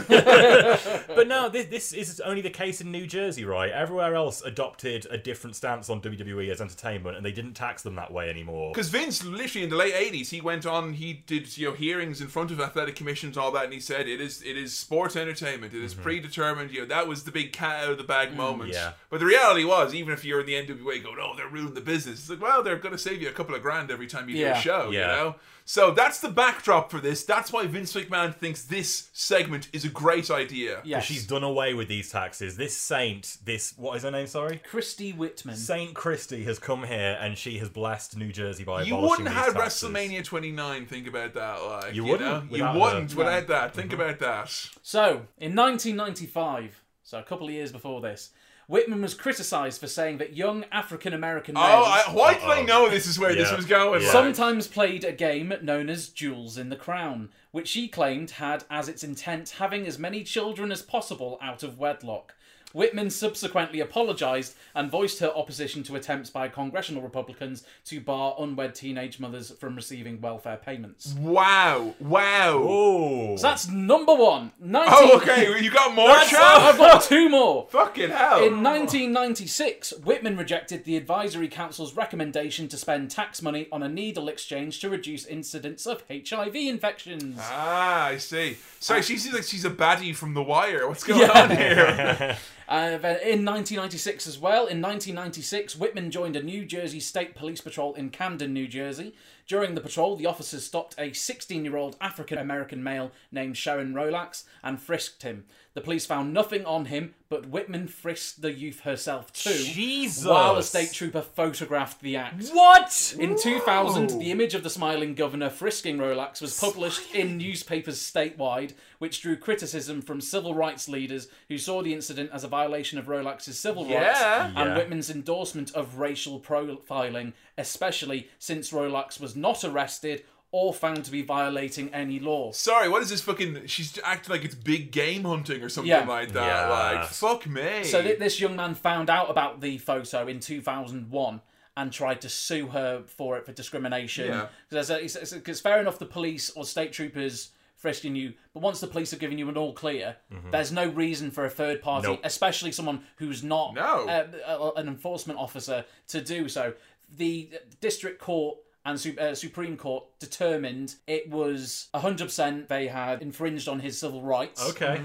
But no, this, this is only the case in New Jersey, right? Everywhere else adopted a different stance on WWE as entertainment, and they didn't tax them that way anymore. Because Vince, literally in the late '80s, he went on. He did you know hearings in front of athletic commissions, all that, and he said it is it is sports entertainment. It is mm-hmm. predetermined. You know that was the big cat out of the bag mm, moment. yeah. But the reality was, even if you're in the NWA, going, "Oh, they're ruining the business," it's like, well, they're going to save you a couple of grand every time you do a show. You know. So that's the backdrop for this. That's why Vince McMahon thinks this segment is a great idea. Yes. She's done away with these taxes. This saint, this what is her name? Sorry, Christie Whitman. Saint Christie has come here and she has blessed New Jersey by You abolishing wouldn't these have taxes. WrestleMania 29. Think about that. Like You you, wouldn't know? You without wouldn't No. without that. Mm-hmm. Think about that. So, in 1995, so a couple of years before this, Whitman was criticised for saying that young African American oh, males Oh, I, why did I know this is where this was going? Yeah. Sometimes played a game known as Jewels in the Crown, which she claimed had as its intent having as many children as possible out of wedlock. Whitman subsequently apologised and voiced her opposition to attempts by congressional Republicans to bar unwed teenage mothers from receiving welfare payments. Wow! Wow! Oh, So that's number one. 19... Oh, okay. You got more, That's- I've got two more. Fucking hell! In 1996, Whitman rejected the Advisory Council's recommendation to spend tax money on a needle exchange to reduce incidents of HIV infections. ah, I see. So she seems like she's a baddie from The Wire. What's going Yeah. on here? Uh, in 1996 as well, in 1996, Whitman joined a New Jersey State Police patrol in Camden, New Jersey. During the patrol, the officers stopped a 16 year old African American male named Sherron Rolax and frisked him. The police found nothing on him, but Whitman frisked the youth herself too. Jesus. While a state trooper photographed the act. what? In 2000, the image of the smiling governor frisking Rolax was published in newspapers statewide, which drew criticism from civil rights leaders who saw the incident as a violation of Rolax's civil rights Yeah. and Yeah. Whitman's endorsement of racial profiling, especially since Rolax was not arrested or found to be violating any law. Sorry, what is this fucking. She's acting like it's big game hunting or something Yeah. like that. Yeah. Like, fuck me. So th- this young man found out about the photo in 2001 and tried to sue her for it for discrimination. Yeah. Because it's, it's, it's fair enough the police or state troopers frisking you, but once the police have given you an all clear, there's no reason for a third party, Nope. especially someone who's not No. uh, uh, an enforcement officer, to do so. The district court and Su- uh, Supreme Court determined it was 100% they had infringed on his civil rights, Okay.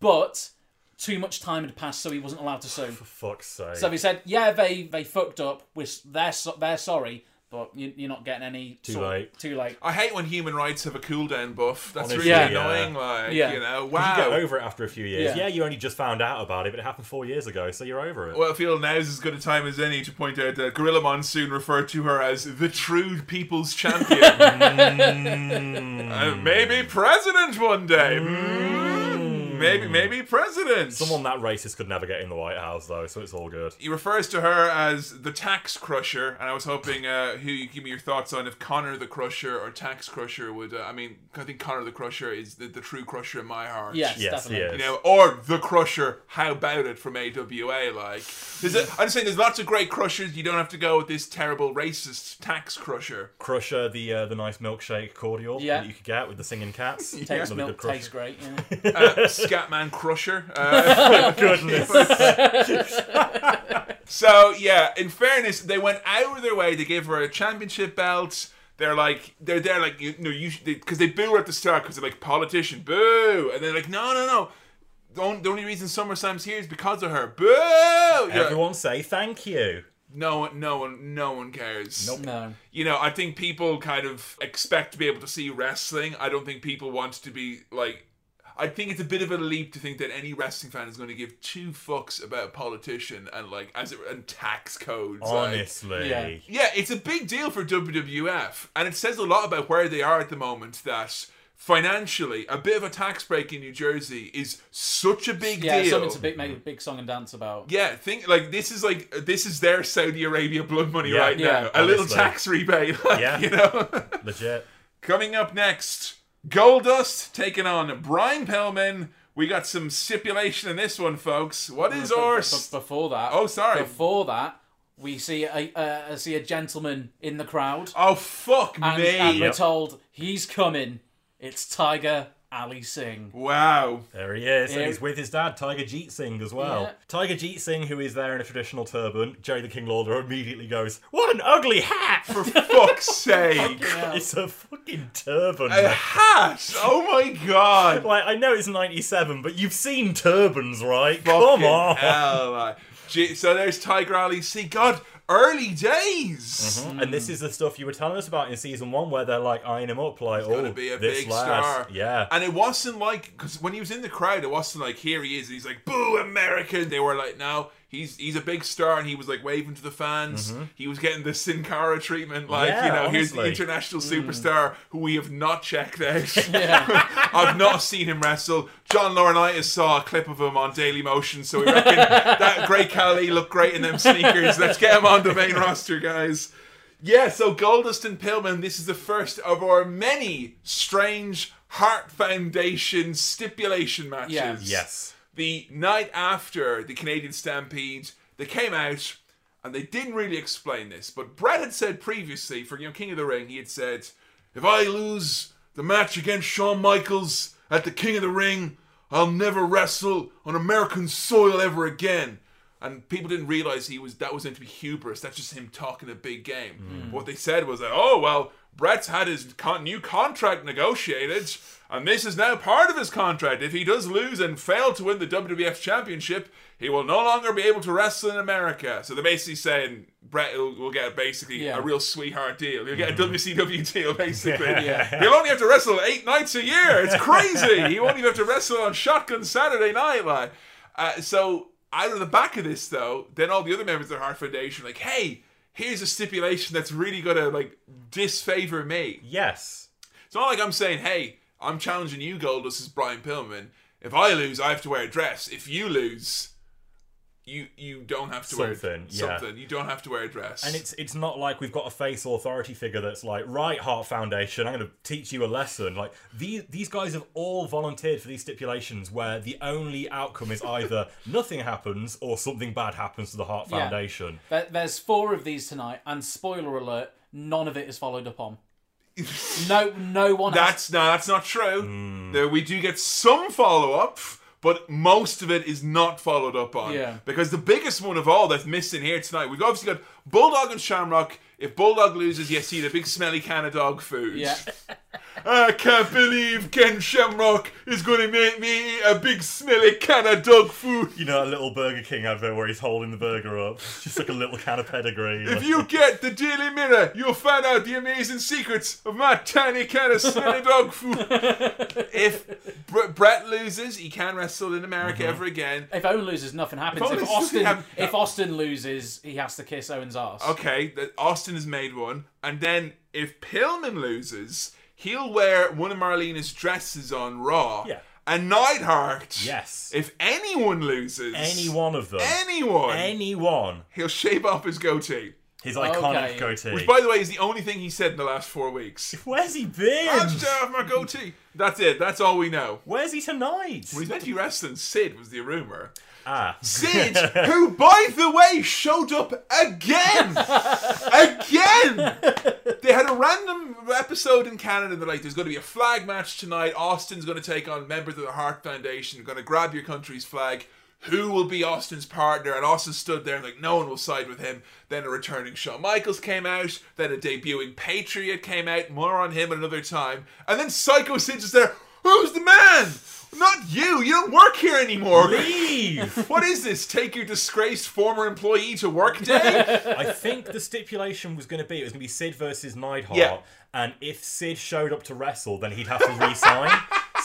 but too much time had passed, so he wasn't allowed to sue. For fuck's sake. So they said, yeah, they they fucked up. We're, they're so, they're sorry, but you, you're not getting any. Too sort- late. Too late. I hate when human rights have a cooldown buff. That's Honestly, really yeah. annoying. Like, Yeah. you know, wow. You get wow. over it after a few years. Yeah. Yeah. you only just found out about it, but it happened four years ago, so you're over it. Well, I feel now's as good a time as any to point out that Gorilla Monsoon referred to her as the true people's champion. Uh, maybe president one day. Mm. Maybe, maybe president. Someone that racist could never get in the White House, though, so it's all good. He refers to her as the tax crusher, and I was hoping uh, who you give me your thoughts on if Connor the Crusher or Tax Crusher would. Uh, I mean, I think Connor the Crusher is the, the true crusher in my heart. Yes, Yes, definitely. You know, or the Crusher. How about it from AWA? Like, there's a, I'm just saying, there's lots of great crushers. You don't have to go with this terrible racist tax crusher. Crusher, the uh, the nice milkshake cordial Yeah. that you could get with the singing cats. Takes Another milk, good tastes great. Yeah. Uh, Scatman Crusher. Uh, Goodness. so yeah, in fairness, they went out of their way to give her a championship belt. They're like, they're there like you know, you because they, boo her at the start because they're like politician, boo, and they're like, no, no, no. The only, the only reason SummerSlam's here is because of her. Boo! Yeah. Everyone say thank you. no one, no one, no one cares. Nope. No. You know, I think people kind of expect to be able to see wrestling. I don't think people want to be like. I think it's a bit of a leap to think that any wrestling fan is going to give two fucks about a politician and like as it and tax codes. like- Honestly. Yeah. yeah, it's a big deal for WWF, and it says a lot about where they are at the moment. That financially, a bit of a tax break in New Jersey is such a big Yeah, deal. something to big, make a big song and dance about. Yeah, think like this is like this is their Saudi Arabia blood money Yeah. right Yeah, now. A little tax rebate, like, Yeah. you know. Legit. Coming up next, Goldust taking on Brian Pillman. We got some stipulation in this one, folks. What is ours? before that. Oh, sorry. Before that, we see a uh, see a gentleman in the crowd, Oh fuck and, me! and we're told he's coming. It's Tiger Ali Singh. Wow. There he is. Yeah. And he's with his dad, Tiger Jeet Singh, as well. Yeah. Tiger Jeet Singh, who is there in a traditional turban, Jerry the King Lawler immediately goes, What an ugly hat! For fuck's sake. It's a fucking turban. A man. hat! Oh my god! Like, I know it's 97, but you've seen turbans, right? Fucking Come on. hell, like. So there's Tiger Ali. See, God, early days. Mm-hmm. Mm-hmm. And this is the stuff you were telling us about in season one, where they're like eyeing him up, like, oh, Gonna be a this big lad. star. Yeah. And it wasn't like because when he was in the crowd, it wasn't like here he is. And he's like boo American. They were like no, he's he's a big star, and he was like waving to the fans. He was getting the Sin Cara treatment, like Mm-hmm. Yeah, you know, here's the international superstar who we have not checked out. Yeah. I've not seen him wrestle. John Laurinaitis saw a clip of him on Daily Motion, so we reckon that great Khali looked great in them sneakers. Let's get him on the main roster, guys. Yeah, so Goldust and Pillman, this is the first of our many strange Heart Foundation stipulation matches. Yeah. yes. The night after the Canadian Stampede, they came out and they didn't really explain this, but Bret had said previously for you know King of the Ring, he had said, if I lose the match against Shawn Michaels at the King of the Ring, I'll never wrestle on American soil ever again. And people didn't realize he was that was meant to be hubris. That's just him talking a big game. What they said was that, oh well, Bret's had his con- new contract negotiated, and this is now part of his contract. If he does lose and fail to win the WWF Championship, he will no longer be able to wrestle in America. So they're basically saying Bret will, will get basically Yeah. a real sweetheart deal. He'll get a WCW deal, basically. Yeah. He'll only have to wrestle eight nights a year. It's crazy. he won't even have to wrestle on Shotgun Saturday night, like. Uh, so out of the back of this, though, then all the other members of the Heart Foundation are like, hey, here's a stipulation that's really gonna like disfavor me. Yes. It's not like I'm saying, hey, I'm challenging you, Goldust, as Brian Pillman. If I lose, I have to wear a dress. If you lose, you you don't have to wear Something, yeah. something. You don't have to wear a dress. And it's it's not like we've got a face authority figure that's like, right, Heart Foundation, I'm going to teach you a lesson. Like these these guys have all volunteered for these stipulations where the only outcome is either nothing happens or something bad happens to the Heart Yeah. Foundation. There, there's four of these tonight, and spoiler alert, none of it is followed up on. No, no one. has, That's no, that's not true. Hmm. There, we do get some follow up, but most of it is not followed up on. Yeah. Because the biggest one of all that's missing here tonight, we've obviously got Bulldog and Shamrock. If Bulldog loses, you see the big smelly can of dog food. Yeah, I can't believe Ken Shamrock is going to make me eat a big smelly can of dog food. You know that little Burger King advert where he's holding the burger up? It's just like a little can of pedigree. If you get the Daily Mirror, you'll find out the amazing secrets of my tiny can of smelly dog food. if Br- Bret loses, he can't wrestle in America mm-hmm. ever again. if Owen loses, nothing happens. If If, Austin, nothing hap- if Austin loses, he has to kiss Owen's ass. Okay, Austin has made one, and then if Pillman loses, he'll wear one of Marlena's dresses on Raw. Yeah. And Neidhart, Yes. if anyone loses, Any one of them. anyone, Anyone. he'll shave off his goatee. His iconic Okay. goatee. Which, by the way, is the only thing he said in the last four weeks. Where's he been? I'll shave off my goatee. That's it. That's all we know. Where's he tonight? When he's meant to be wrestling, Sid was the rumor. Ah. Sid, who, by the way, showed up again, again. They had a random episode in Canada. They're like, "There's going to be a flag match tonight. Austin's going to take on members of the Heart Foundation. You're going to grab your country's flag." Who will be Austin's partner? And Austin stood there and like no one will side with him. Then a returning Shawn Michaels came out. Then a debuting Patriot came out. More on him another time. And then Psycho Sid's just there. Who's the man? Not you. You don't work here anymore. Leave! What is this? Take your disgraced former employee to work day? I think the stipulation was going to be it was going to be Sid versus Neidhart, Yeah. and if Sid showed up to wrestle, then he'd have to re-sign.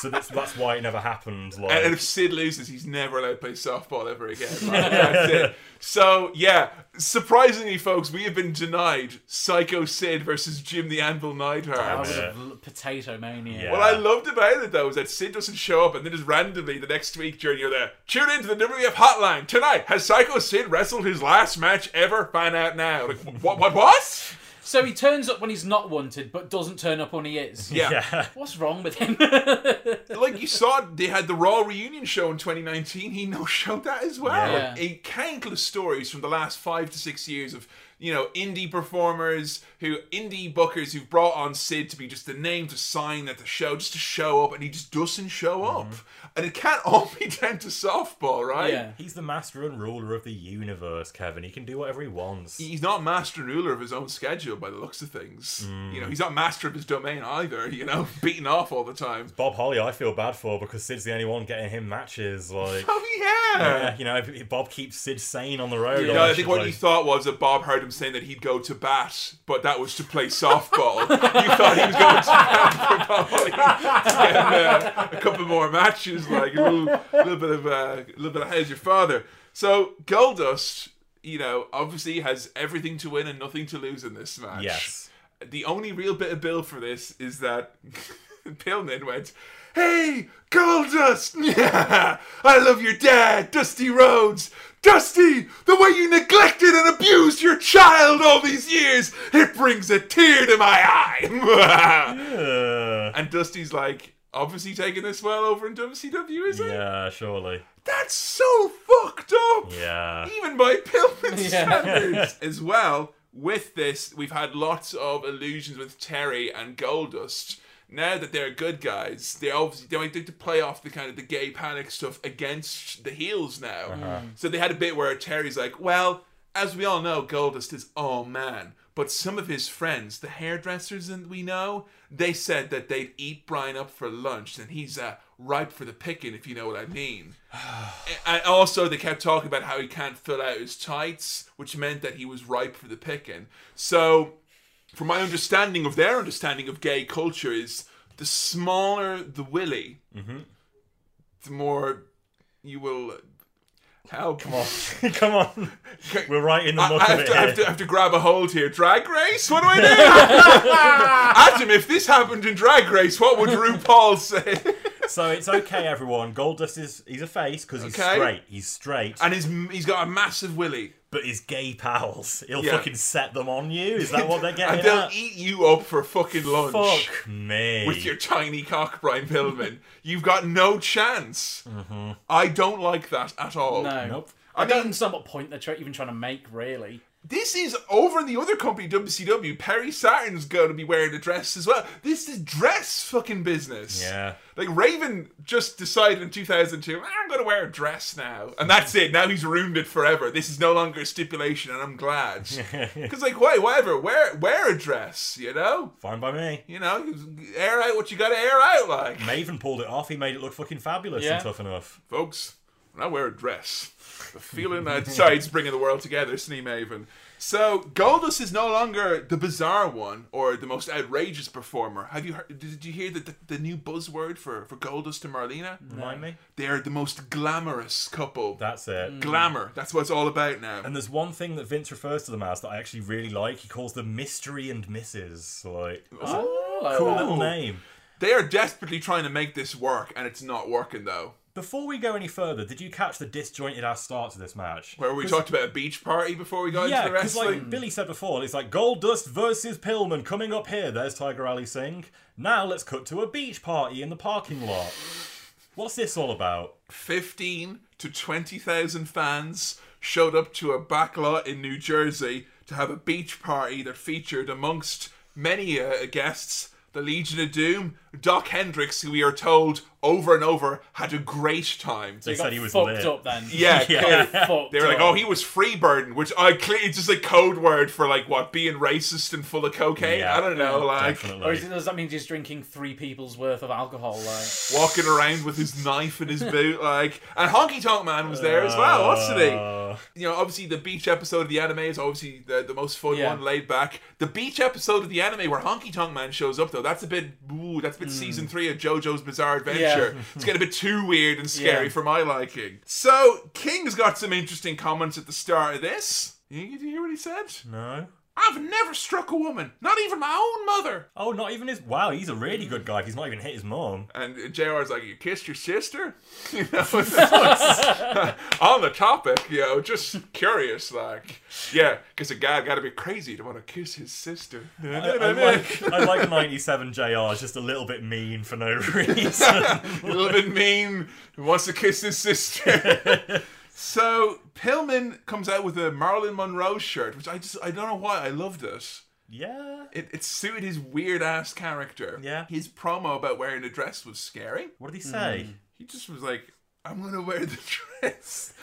So that's that's why it never happened. Like, and if Sid loses, he's never allowed to play softball ever again. Like, that's it. So yeah, surprisingly, folks, we have been denied Psycho Sid versus Jim the Anvil I Neidhart. would Yeah. have potato mania. Yeah. What I loved about it though is that Sid doesn't show up and then just randomly the next week during you're there. Tune in to the WWF hotline tonight. Has Psycho Sid wrestled his last match ever? Find out now. Like what? What? What? So he turns up when he's not wanted, but doesn't turn up when he is. Yeah. yeah. What's wrong with him? like you saw, they had the Raw reunion show in 2019. He no showed that as well. Yeah. Like, a countless stories from the last five to six years of you know indie performers who indie bookers who've brought on Sid to be just the name to sign at the show, just to show up, and he just doesn't show mm-hmm. up. And it can't all be down to softball, right? yeah. He's the master and ruler of the universe, Kevin. He can do whatever he wants. He's not master and ruler of his own schedule by the looks of things. You know, he's not master of his domain either. You know, beaten off all the time. Bob Holly, I feel bad for because Sid's the only one getting him matches. Like, Oh yeah. yeah, you know, if- if Bob keeps Sid sane on the road. No, I think what like- you thought was that Bob heard him saying that he'd go to bat, but that was to play softball. you thought he was going to bat for Bob Holly to get uh, a couple more matches, like a little, little bit of uh, a little bit of how's your father. So Goldust, you know, obviously has everything to win and nothing to lose in this match. Yes. The only real bit of bill for this is that Pillman went, Hey, Goldust! Yeah, I love your dad, Dusty Rhodes! Dusty, the way you neglected and abused your child all these years, it brings a tear to my eye! Uh, and Dusty's like, obviously taking this well over in WCW, is it? yeah, surely. That's so fucked up! Yeah. even by Pillman Yeah. standards. As well, with this, we've had lots of illusions with Terry and Goldust. Now that they're good guys, they obviously they like to play off the kind of the gay panic stuff against the heels now. Uh-huh. So they had a bit where Terry's like, "Well, as we all know, Goldust is all man." But some of his friends, the hairdressers that we know, they said that they'd eat Brian up for lunch, and he's uh, ripe for the picking, if you know what I mean. And also, they kept talking about how he can't fill out his tights, which meant that he was ripe for the picking. So, from my understanding of their understanding of gay culture, is the smaller the willy, the more you will help. Come on, Come on. We're right in the I, muck I of it to, I have to, I have to grab a hold here. Drag race? What do I do? Adam, if this happened in Drag Race, what would RuPaul say? So it's okay, everyone. Goldust is he's a face because he's Okay. straight. He's straight, and he's he's got a massive willy. But his gay pals, he'll Yeah. fucking set them on you. Is that what they're getting and they'll at? eat you up for fucking lunch. Fuck me. with your tiny cock, Brian Pillman. You've got no chance. Mm-hmm. I don't like that at all. No. Nope. I, I don't mean- understand what point they're try- even trying to make, really. This is over in the other company, WCW. Perry Saturn's going to be wearing a dress as well. This is dress fucking business. Yeah. Like Raven just decided in 2002, "Ah, I'm going to wear a dress now, and that's it. Now he's ruined it forever. This is no longer a stipulation, and I'm glad. Because like, why, whatever, wear wear a dress. You know, Fine by me. you know, air out what you got to air out. Like, Maven pulled it off. He made it look fucking fabulous Yeah. and tough enough. folks, when I wear a dress, the feeling that decides bringing the world together, Snee Maven. So Goldust is no longer the bizarre one or the most outrageous performer. Have you heard? Did you hear the, the, the new buzzword for for Goldust and Marlena? Remind me. They're the most glamorous couple. That's it. Mm. Glamour. That's what it's all about now. And there's one thing that Vince refers to them as that I actually really like. He calls them Mystery and Mrs. Like, Oh, cool little name. They are desperately trying to make this work, and it's not working though. Before we go any further, did you catch the disjointed ass start to this match? Where we talked about a beach party before we got Yeah, into the wrestling. like Billy said before, it's like Goldust versus Pillman coming up here. There's Tiger Ali Singh. Now let's cut to a beach party in the parking lot. What's this all about? 15 to 20,000 fans showed up to a backlot in New Jersey to have a beach party that featured amongst many uh, guests the Legion of Doom, Doc Hendrix, who we are told over and over, had a great time. They He got said he was fucked lit. up then. Yeah, Yeah. clearly. Fucked They were like, up. "Oh, he was free burden," which I clearly it's just a code word for like what being racist and full of cocaine. Yeah, I don't know, like Or Definitely. is it, does that mean he's drinking three people's worth of alcohol? Like, walking around with his knife in his boot, like. And Honky Tonk Man was there as well, wasn't he? Uh, You know, obviously the beach episode of the anime is obviously the, the most fun Yeah. one, laid back. The beach episode of the anime where Honky Tonk Man shows up, though, that's a bit, ooh, that's a bit season three of JoJo's Bizarre Adventure. It's getting a bit too weird and scary Yeah. for my liking. So King's got some interesting comments at the start of this. You, you hear what he said? no. I've never struck a woman, not even my own mother. Oh, not even his. Wow, he's a really good guy. if He's not even hit his mom. And JR's like, You kissed your sister? You know, on the topic, you know, just curious, like, yeah, because a guy got to be crazy to want to kiss his sister. I, I like I like 97 JR. It's just a little bit mean for no reason. a little bit mean, wants to kiss his sister. So Pillman comes out with a Marilyn Monroe shirt, which I just I don't know why I loved it. yeah. It, it suited his weird ass character. Yeah. His promo about wearing a dress was scary. What did he say? Hmm. He just was like, I'm gonna wear the dress.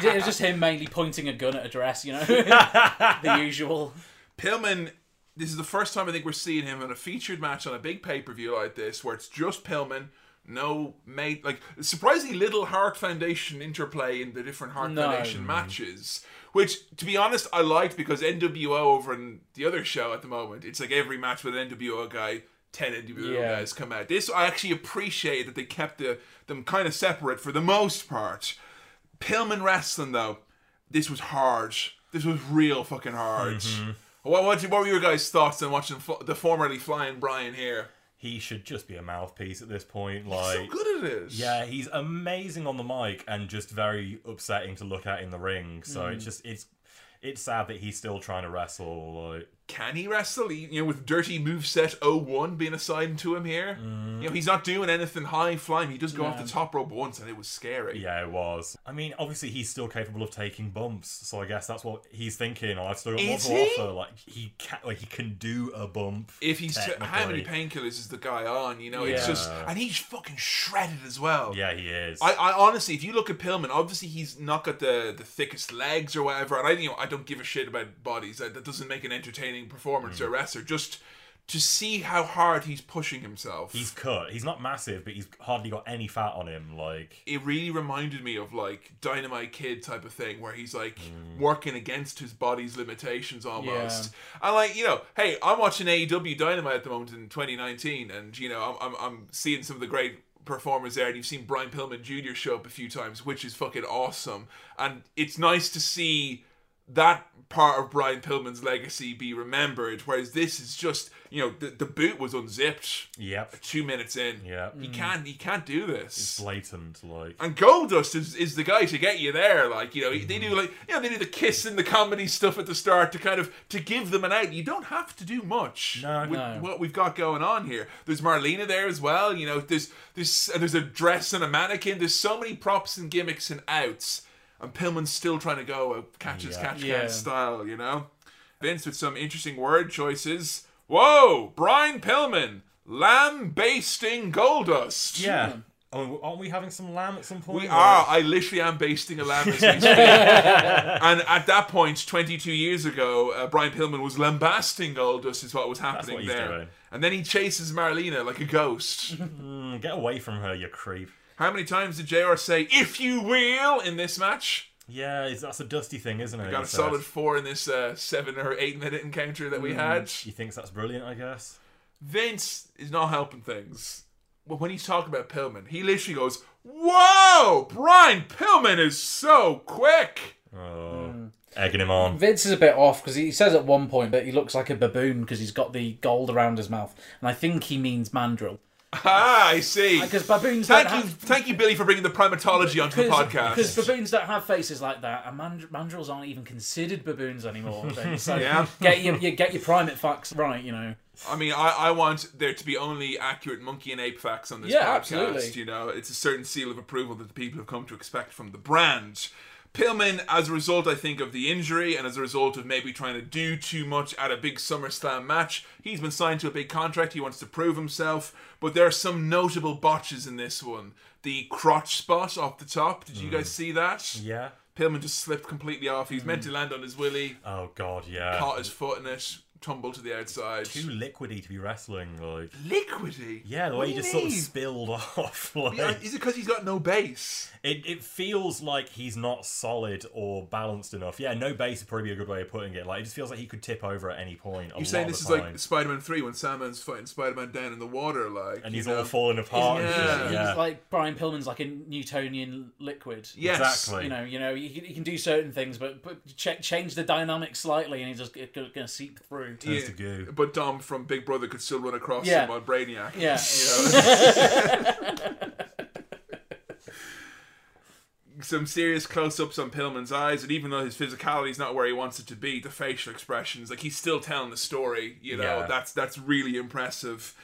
he it was just him mainly pointing a gun at a dress, you know, the usual. Pillman, this is the first time I think we're seeing him in a featured match on a big pay per view like this, where it's just Pillman, no mate, like surprisingly little Heart Foundation interplay in the different Heart No. Foundation matches. Which, to be honest, I liked because NWO over in the other show at the moment, it's like every match with an NWO guy, 10 NWO Yeah. guys come out. This, I actually appreciate that they kept the, them kind of separate for the most part. Pillman wrestling, though, this was hard. This was real fucking hard. Mm-hmm. What, what, what were your guys' thoughts on watching the formerly flying Brian here? He should just be a mouthpiece at this point. Like, so Like, good at it. yeah, he's amazing on the mic and just very upsetting to look at in the ring. So hmm. it's just it's it's sad that he's still trying to wrestle. Like, Can he wrestle? He- You know, with dirty moveset 01 being assigned to him here. Mm. You know, he's not doing anything high flying. He just go off the top rope once and it was scary. yeah, it was. I mean, obviously he's still capable of taking bumps. So I guess that's what he's thinking. I've still got more to he? offer. Like he can, like he can do a bump. If he's how many painkillers is the guy on? You know, it's just and he's fucking shredded as well. Yeah, he is. I, I honestly, if you look at Pillman, obviously he's not got the, the thickest legs or whatever, and I you know I don't give a shit about bodies. That, that doesn't make an entertaining performance Mm. or wrestler. Just to see how hard he's pushing himself. He's cut. He's not massive, but he's hardly got any fat on him. Like, it really reminded me of like Dynamite Kid type of thing, where he's like Mm. working against his body's limitations almost. And like you know, hey, I'm watching AEW Dynamite at the moment in 2019, and you know, I'm I'm, I'm seeing some of the great performers there, and you've seen Brian Pillman Jr. show up a few times, which is fucking awesome. And it's nice to see that part of Brian Pillman's legacy be remembered, whereas this is just you know the, the boot was unzipped yep, two minutes in. yeah, He can't he can't do this. blatant. Like, And Goldust is, is the guy to get you there. Like, you know, they do like you know, they do the kiss and the comedy stuff at the start to kind of to give them an out. You don't have to do much No. with No. what we've got going on here. There's Marlena there as well, you know, there's there's there's a dress and a mannequin, there's so many props and gimmicks and outs. And Pillman's still trying to go a catch as Yeah. catch Yeah. can style, you know? Vince with some interesting word choices. Whoa, Brian Pillman, lamb basting Goldust. yeah. Oh, aren't we having some lamb at some point? We Or- are. I literally am basting a lamb as we speak. and at that point, 22 years ago, uh, Brian Pillman was lambasting Goldust, is what was happening what he's there. doing. And then he chases Marlena like a ghost. Mm, get away from her, you creep. How many times did JR say, if you will, in this match? Yeah, that's a dusty thing, isn't it? We got a solid four in this uh, seven or eight minute encounter that we had. He thinks that's brilliant, I guess. Vince is not helping things. But when he's talking about Pillman, he literally goes, Whoa! Brian Pillman is so quick! Oh, Mm. egging him on. Vince is a bit off because he says at one point that he looks like a baboon because he's got the gold around his mouth, and I think he means mandrill. Ah, I see. Because baboons Thank don't you, have thank you, Billy, for bringing the primatology onto the podcast. Because baboons don't have faces like that, and mand- mandrills aren't even considered baboons anymore. So Yeah. get your you get your primate facts right, you know. I mean, I, I want there to be only accurate monkey and ape facts on this Yeah, podcast. absolutely. You know, it's a certain seal of approval that the people have come to expect from the brand. Pillman, as a result, I think, of the injury and as a result of maybe trying to do too much at a big SummerSlam match, he's been signed to a big contract. He wants to prove himself. But there are some notable botches in this one. The crotch spot off the top. Did you guys see that? Yeah. Pillman just slipped completely off. He's Mm. meant to land on his willy, Oh god, yeah. caught his foot in it, tumbled to the outside. Too liquidy to be wrestling, like. liquidy. Yeah, the way he just sort of spilled off. Like, Yeah, Is it because he's got no base? It, it feels like he's not solid or balanced enough. Yeah, no base would probably be a good way of putting it. Like, it just feels like he could tip over at any point. You're saying this is like Spider-Man Three when Sandman's fighting Spider-Man down in the water, like, and he's know? all falling apart. and Yeah. shit, He's yeah. like Brian Pillman's like a Newtonian liquid. Yes. Exactly. You know, you know, he, he can do certain things, but, but ch- change the dynamic slightly, and he's just going to seep through. Turns to goo. But Dom from Big Brother could still run across Yeah. him on Brainiac. Yeah. You know? Some serious close-ups on Pillman's eyes, and even though his physicality is not where he wants it to be, the facial expressions, like he's still telling the story. You know, Yeah. that's that's really impressive.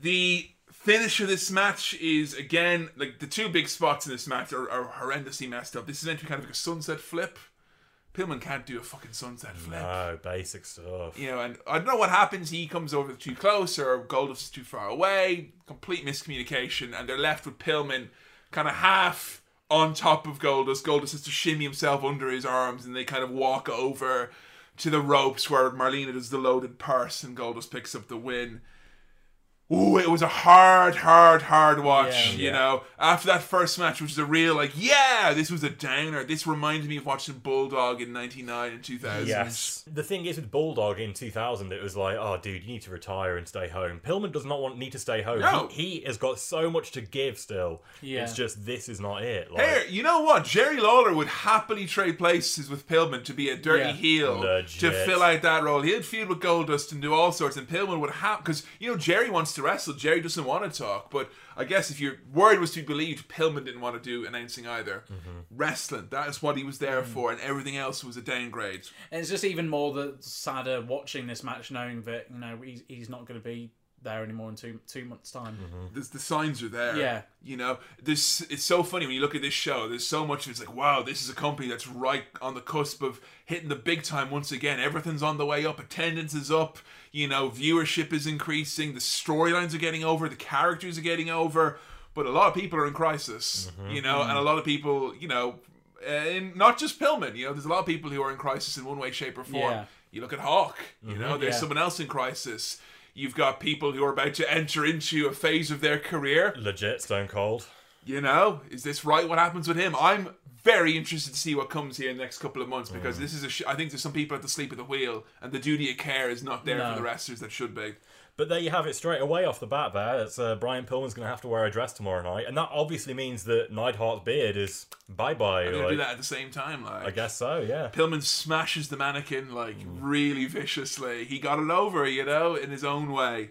The finish of this match is again like the two big spots in this match are, are horrendously messed up. This is meant to be kind of like a sunset flip. Pillman can't do a fucking sunset flip. No, basic stuff. You know, and I don't know what happens. He comes over too close, or Goldust is too far away. Complete miscommunication, and they're left with Pillman kind of half on top of Goldust. Goldust has to shimmy himself under his arms, and they kind of walk over to the ropes where Marlena does the loaded purse, and Goldust picks up the win. Ooh, it was a hard, hard, hard watch. Yeah. you Yeah. know, after that first match, which was a real like, yeah, this was a downer. This reminded me of watching Bulldog in '99 and 2000. Yes. The thing is with Bulldog in 2000, it was like, oh, dude, you need to retire and stay home. Pillman does not want need to stay home. No. He, he has got so much to give still. Yeah. It's just this is not it. Like, Here, you know what? Jerry Lawler would happily trade places with Pillman to be a dirty Yeah. heel Legit. to fill out that role. He'd feud with Goldust and do all sorts, and Pillman would have because you know Jerry wants to wrestle. Jerry doesn't want to talk, but I guess if your word was to be believed, Pillman didn't want to do announcing either. Mm-hmm. Wrestling, that is what he was there mm-hmm. for, and everything else was a downgrade. And it's just even more the sadder watching this match, knowing that you know he's, he's not going to be there anymore in two two months' time. Mm-hmm. There's, the signs are there. Yeah. You know, this it's so funny when you look at this show. There's so much. It's like, wow, this is a company that's right on the cusp of hitting the big time once again. Everything's on the way up. Attendance is up. You know, viewership is increasing. The storylines are getting over. The characters are getting over. But a lot of people are in crisis. Mm-hmm. You know, and a mm-hmm. lot of people, you know, and not just Pillman. You know, there's a lot of people who are in crisis in one way, shape, or form. Yeah. You look at Hawk. You mm-hmm. know, there's Yeah. someone else in crisis. You've got people who are about to enter into a phase of their career. legit Stone Cold. You know, is this right? What happens with him? I'm very interested to see what comes here in the next couple of months because this is a. Sh- I think there's some people at the sleep at the wheel, and the duty of care is not there No. for the wrestlers that should be. But there you have it straight away off the bat. There, it's uh, Brian Pillman's going to have to wear a dress tomorrow night, and that obviously means that Neidhart's beard is bye bye. Gonna do that at the same time, like. I guess so. Yeah. Pillman smashes the mannequin like really viciously. He got it over, you know, in his own way.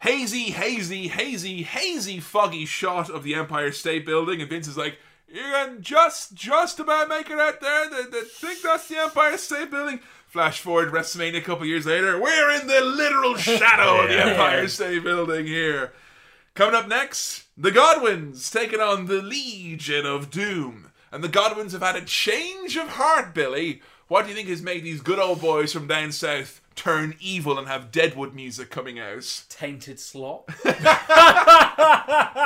Hazy, hazy, hazy, hazy, foggy shot of the Empire State Building, and Vince is like, "You can just, just about make it out there. They, they think that's the Empire State Building." Flash forward, WrestleMania a couple years later, we're in the literal shadow of the Empire State Building here. Coming up next, the Godwins taking on the Legion of Doom. And the Godwins have had a change of heart, Billy. What do you think has made these good old boys from down south turn evil and have Deadwood music coming out? Tainted Slop,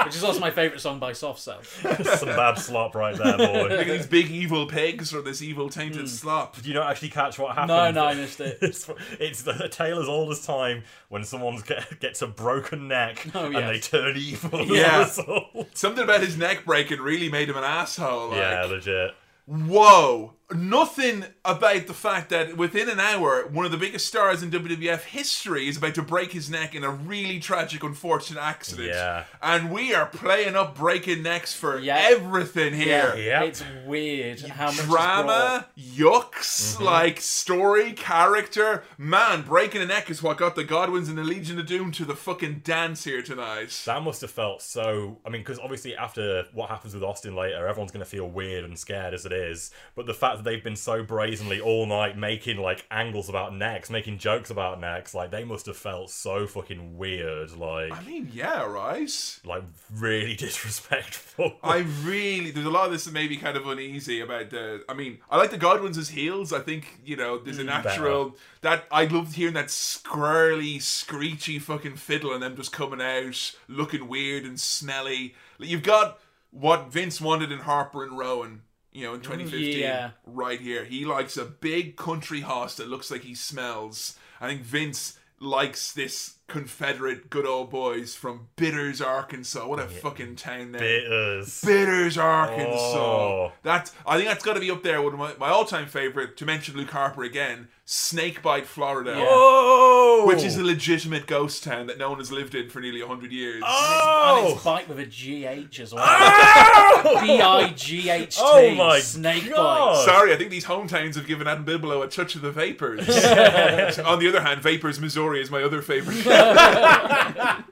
which is also my favourite song by Soft Cell. Some bad slop right there, boy. Look at these big evil pigs or this evil tainted hmm. slop. Did you not actually catch what happened? No, no, I missed it. It's, it's the tale as old as time when someone get, gets a broken neck Oh, and they turn evil as Yeah. a. Something about his neck breaking really made him an asshole. Like. Yeah, legit. Whoa. Nothing about the fact that within an hour, one of the biggest stars in WWF history is about to break his neck in a really tragic, unfortunate accident. Yeah. And we are playing up breaking necks for Yeah. everything here. Yeah. It's weird how much Drama, yucks, mm-hmm. like story, character. Man, breaking a neck is what got the Godwins and the Legion of Doom to the fucking dance here tonight. That must have felt so. I mean, because obviously after what happens with Austin later, everyone's going to feel weird and scared as it is. But the fact that that they've been so brazenly all night making like angles about necks, making jokes about necks, like they must have felt so fucking weird, like I mean, yeah, right. like really disrespectful. I really there's a lot of this that made me kind of uneasy about the. I mean, I like the Godwins as heels. I think you know there's a mm, natural that I loved hearing that squirrely, screechy fucking fiddle and them just coming out looking weird and smelly. Like, You've got what Vince wanted in Harper and Rowan. You know, in 2015, Yeah. right here, he likes a big country hoss that looks like he smells. I think Vince likes this Confederate good old boys from Bitters, Arkansas. What a fucking town there. Bitters. Bitters, Arkansas. Oh. That's I think that's got to be up there with my, my all-time favorite. To mention Luke Harper again, Snakebite, Florida, Oh, which is a legitimate ghost town that no one has lived in for nearly hundred years. Oh! And oh, it's bite with a GH as well. Oh! B I G H T. Oh my Snake God. bite. Sorry, I think these hometowns have given Adam Bigelow a touch of the vapors. On the other hand, Vapors, Missouri is my other favorite.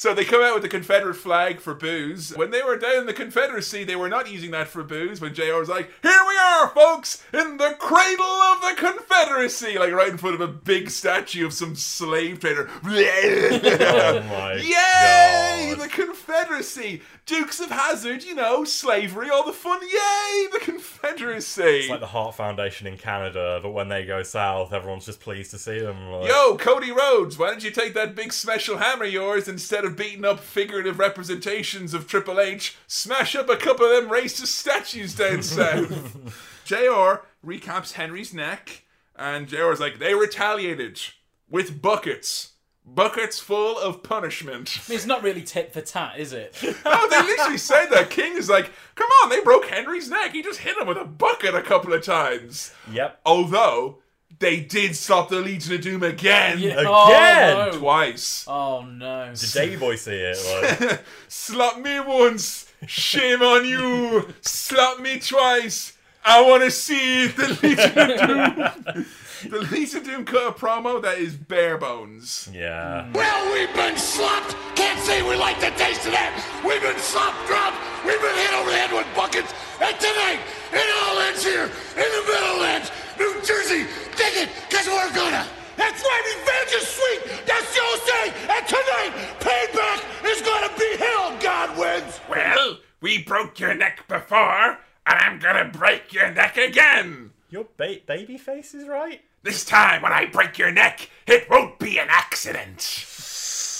so they come out with the Confederate flag for booze. When they were down in the Confederacy, they were not using that for booze. When JR was like, "Here we are, folks, in the cradle of the Confederacy," like right in front of a big statue of some slave trader. oh my Yay! God. The Confederacy! Dukes of Hazzard, you know, slavery, all the fun. Yay! The Confederacy! It's like the Heart Foundation in Canada, but when they go south, everyone's just pleased to see them. Like, Yo, Cody Rhodes, why don't you take that big special hammer of yours instead of beating up figurative representations of Triple H? Smash up a couple of them racist statues down south. JR recaps Henry's neck, and JR's like, they retaliated with buckets. Buckets full of punishment. I mean, it's not really tit for tat, is it? Oh, they literally said that. King is like, come on, they broke Henry's neck. He just hit him with a bucket a couple of times. Yep. Although, they did stop the Legion of Doom again. Again? Oh, no. Twice. Oh no. Did Davey Boy see it? Like, Slap me once, shame on you. Slap me twice. I want to see the Legion of Doom. the Lisa of Doom cut a promo that is bare bones. yeah. Mm. Well, we've been slopped. Can't say we like the taste of that. We've been slop dropped. We've been hit over the head with buckets. And tonight, it all ends here in the Meadowlands, New Jersey. Dig it, because we're gonna. That's right, revenge is sweet. That's your say. And tonight, payback is gonna be hell, God wins. Well, we broke your neck before, and I'm gonna break your neck again. Your ba- baby face is right? This time, when I break your neck, it won't be an accident.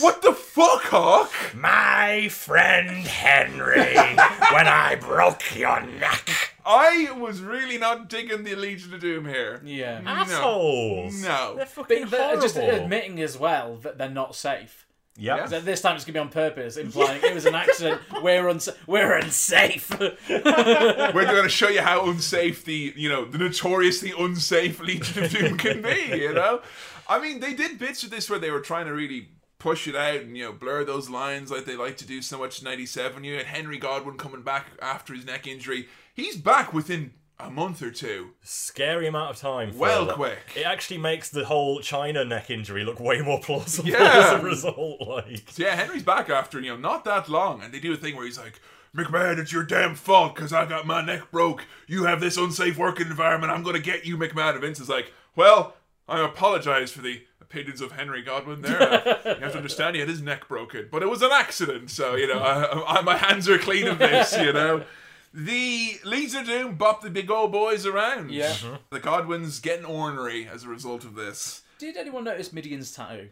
What the fuck, Hawk? My friend Henry, when I broke your neck. I was really not digging the Legion of Doom here. Yeah. Assholes. No. They're fucking But they're just admitting as well that they're not safe. Yep. So this time it's gonna be on purpose, implying it was an accident. We're uns- we're unsafe. We're going to show you how unsafe the, you know, the notoriously unsafe Legion of Doom can be, you know? I mean, they did bits of this where they were trying to really push it out and, you know, blur those lines like they like to do so much in 97. You had Henry Godwinn coming back after his neck injury. He's back within a month or two. Scary amount of time. Well that. quick. It actually makes the whole Chyna neck injury look way more plausible Yeah. as a result. Like, So yeah, Henry's back after, you know, not that long. And they do a thing where he's like, McMahon, it's your damn fault because I got my neck broke. You have this unsafe working environment. I'm going to get you, McMahon. And Vince is like, well, I apologize for the opinions of Henry Godwinn there. You have to understand he had his neck broken. But it was an accident. So, you know, I, I, my hands are clean of this, you know. The Legion of Doom bop the big old boys around. Yeah. The Godwinns getting ornery as a result of this. Did anyone notice Mideon's tattoo?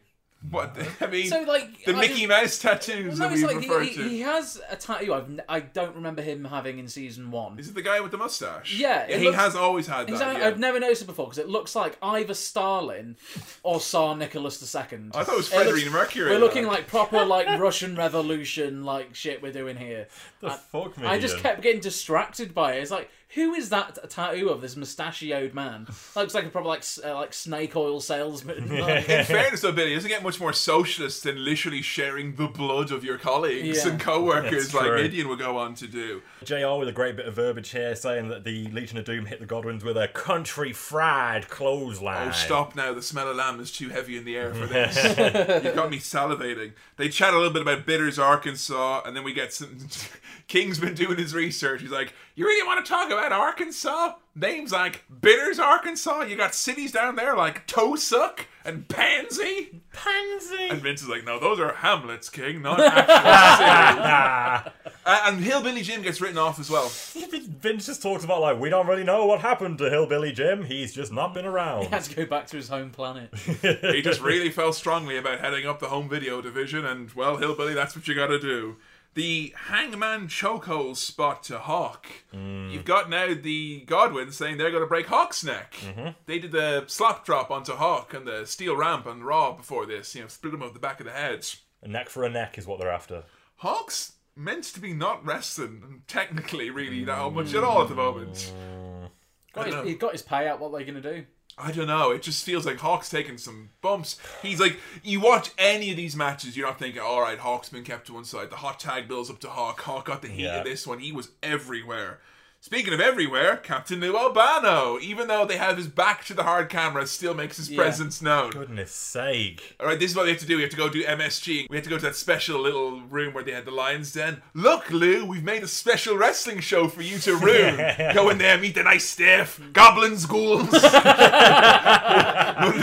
What? I mean, So like the I- Mickey Mouse tattoos No, that we like refer he, to. he, he has a tattoo. I've n- I don't remember him having in season one. Is it the guy with the mustache? Yeah, it he looks- has always had that. He's- yeah. I've never noticed it before because it looks like either Stalin or Tsar Nicholas II. I thought it was It looks- Freddie Mercury. We're looking like proper like Russian Revolution like shit we're doing here. the fuck, me? I just kept getting distracted by it. It's like, who is that t- tattoo of this mustachioed man? Looks like a proper like uh, like snake oil salesman. Like, In fairness, though, Billy, it doesn't get much more socialist than literally sharing the blood of your colleagues Yeah. and co-workers That's like true. Mideon would go on to do. JR with a great bit of verbiage here saying that the Legion of Doom hit the Godwinns with a country fried clothesline. Oh, stop now! The smell of lamb is too heavy in the air for this. You've got me salivating. They chat a little bit about Bitters, Arkansas, and then we get some. King's been doing his research. He's like, You really want to talk about Arkansas? Names like Bitters, Arkansas. You got cities down there like Toad Suck and Pansy. Pansy. And Vince is like, no, those are Hamlets, King, not actual cities. Uh, and Hillbilly Jim gets written off as well. Vince just talks about like we don't really know what happened to Hillbilly Jim. He's just not been around. He had to go back to his home planet. He just really felt strongly about heading up the home video division, and well, Hillbilly, that's what you gotta do. The Hangman chokehold spot to Hawk. Mm. You've got now the Godwinns saying they're going to break Hawk's neck. Mm-hmm. They did the Slop Drop onto Hawk and the steel ramp on Raw before this, you know, split him over the back of the head. A neck for a neck is what they're after. Hawk's meant to be not wrestling, technically, really, that mm. much at all at the moment. Mm. Got his, he got his payout. What are they going to do? I don't know. It just feels like Hawk's taking some bumps. He's like, you watch any of these matches, you're not thinking, all right, Hawk's been kept to one side. The hot tag builds up to Hawk. Hawk got the heat Yeah. of this one. He was everywhere. Speaking of everywhere, Captain Lou Albano, even though they have his back to the hard camera, still makes his Yeah. presence known. Goodness sake. All right, this is what we have to do. We have to go do MSG. We have to go to that special little room where they had the Lions Den. Look, Lou, we've made a special wrestling show for you to room. go in there, meet the nice staff, goblins, ghouls, running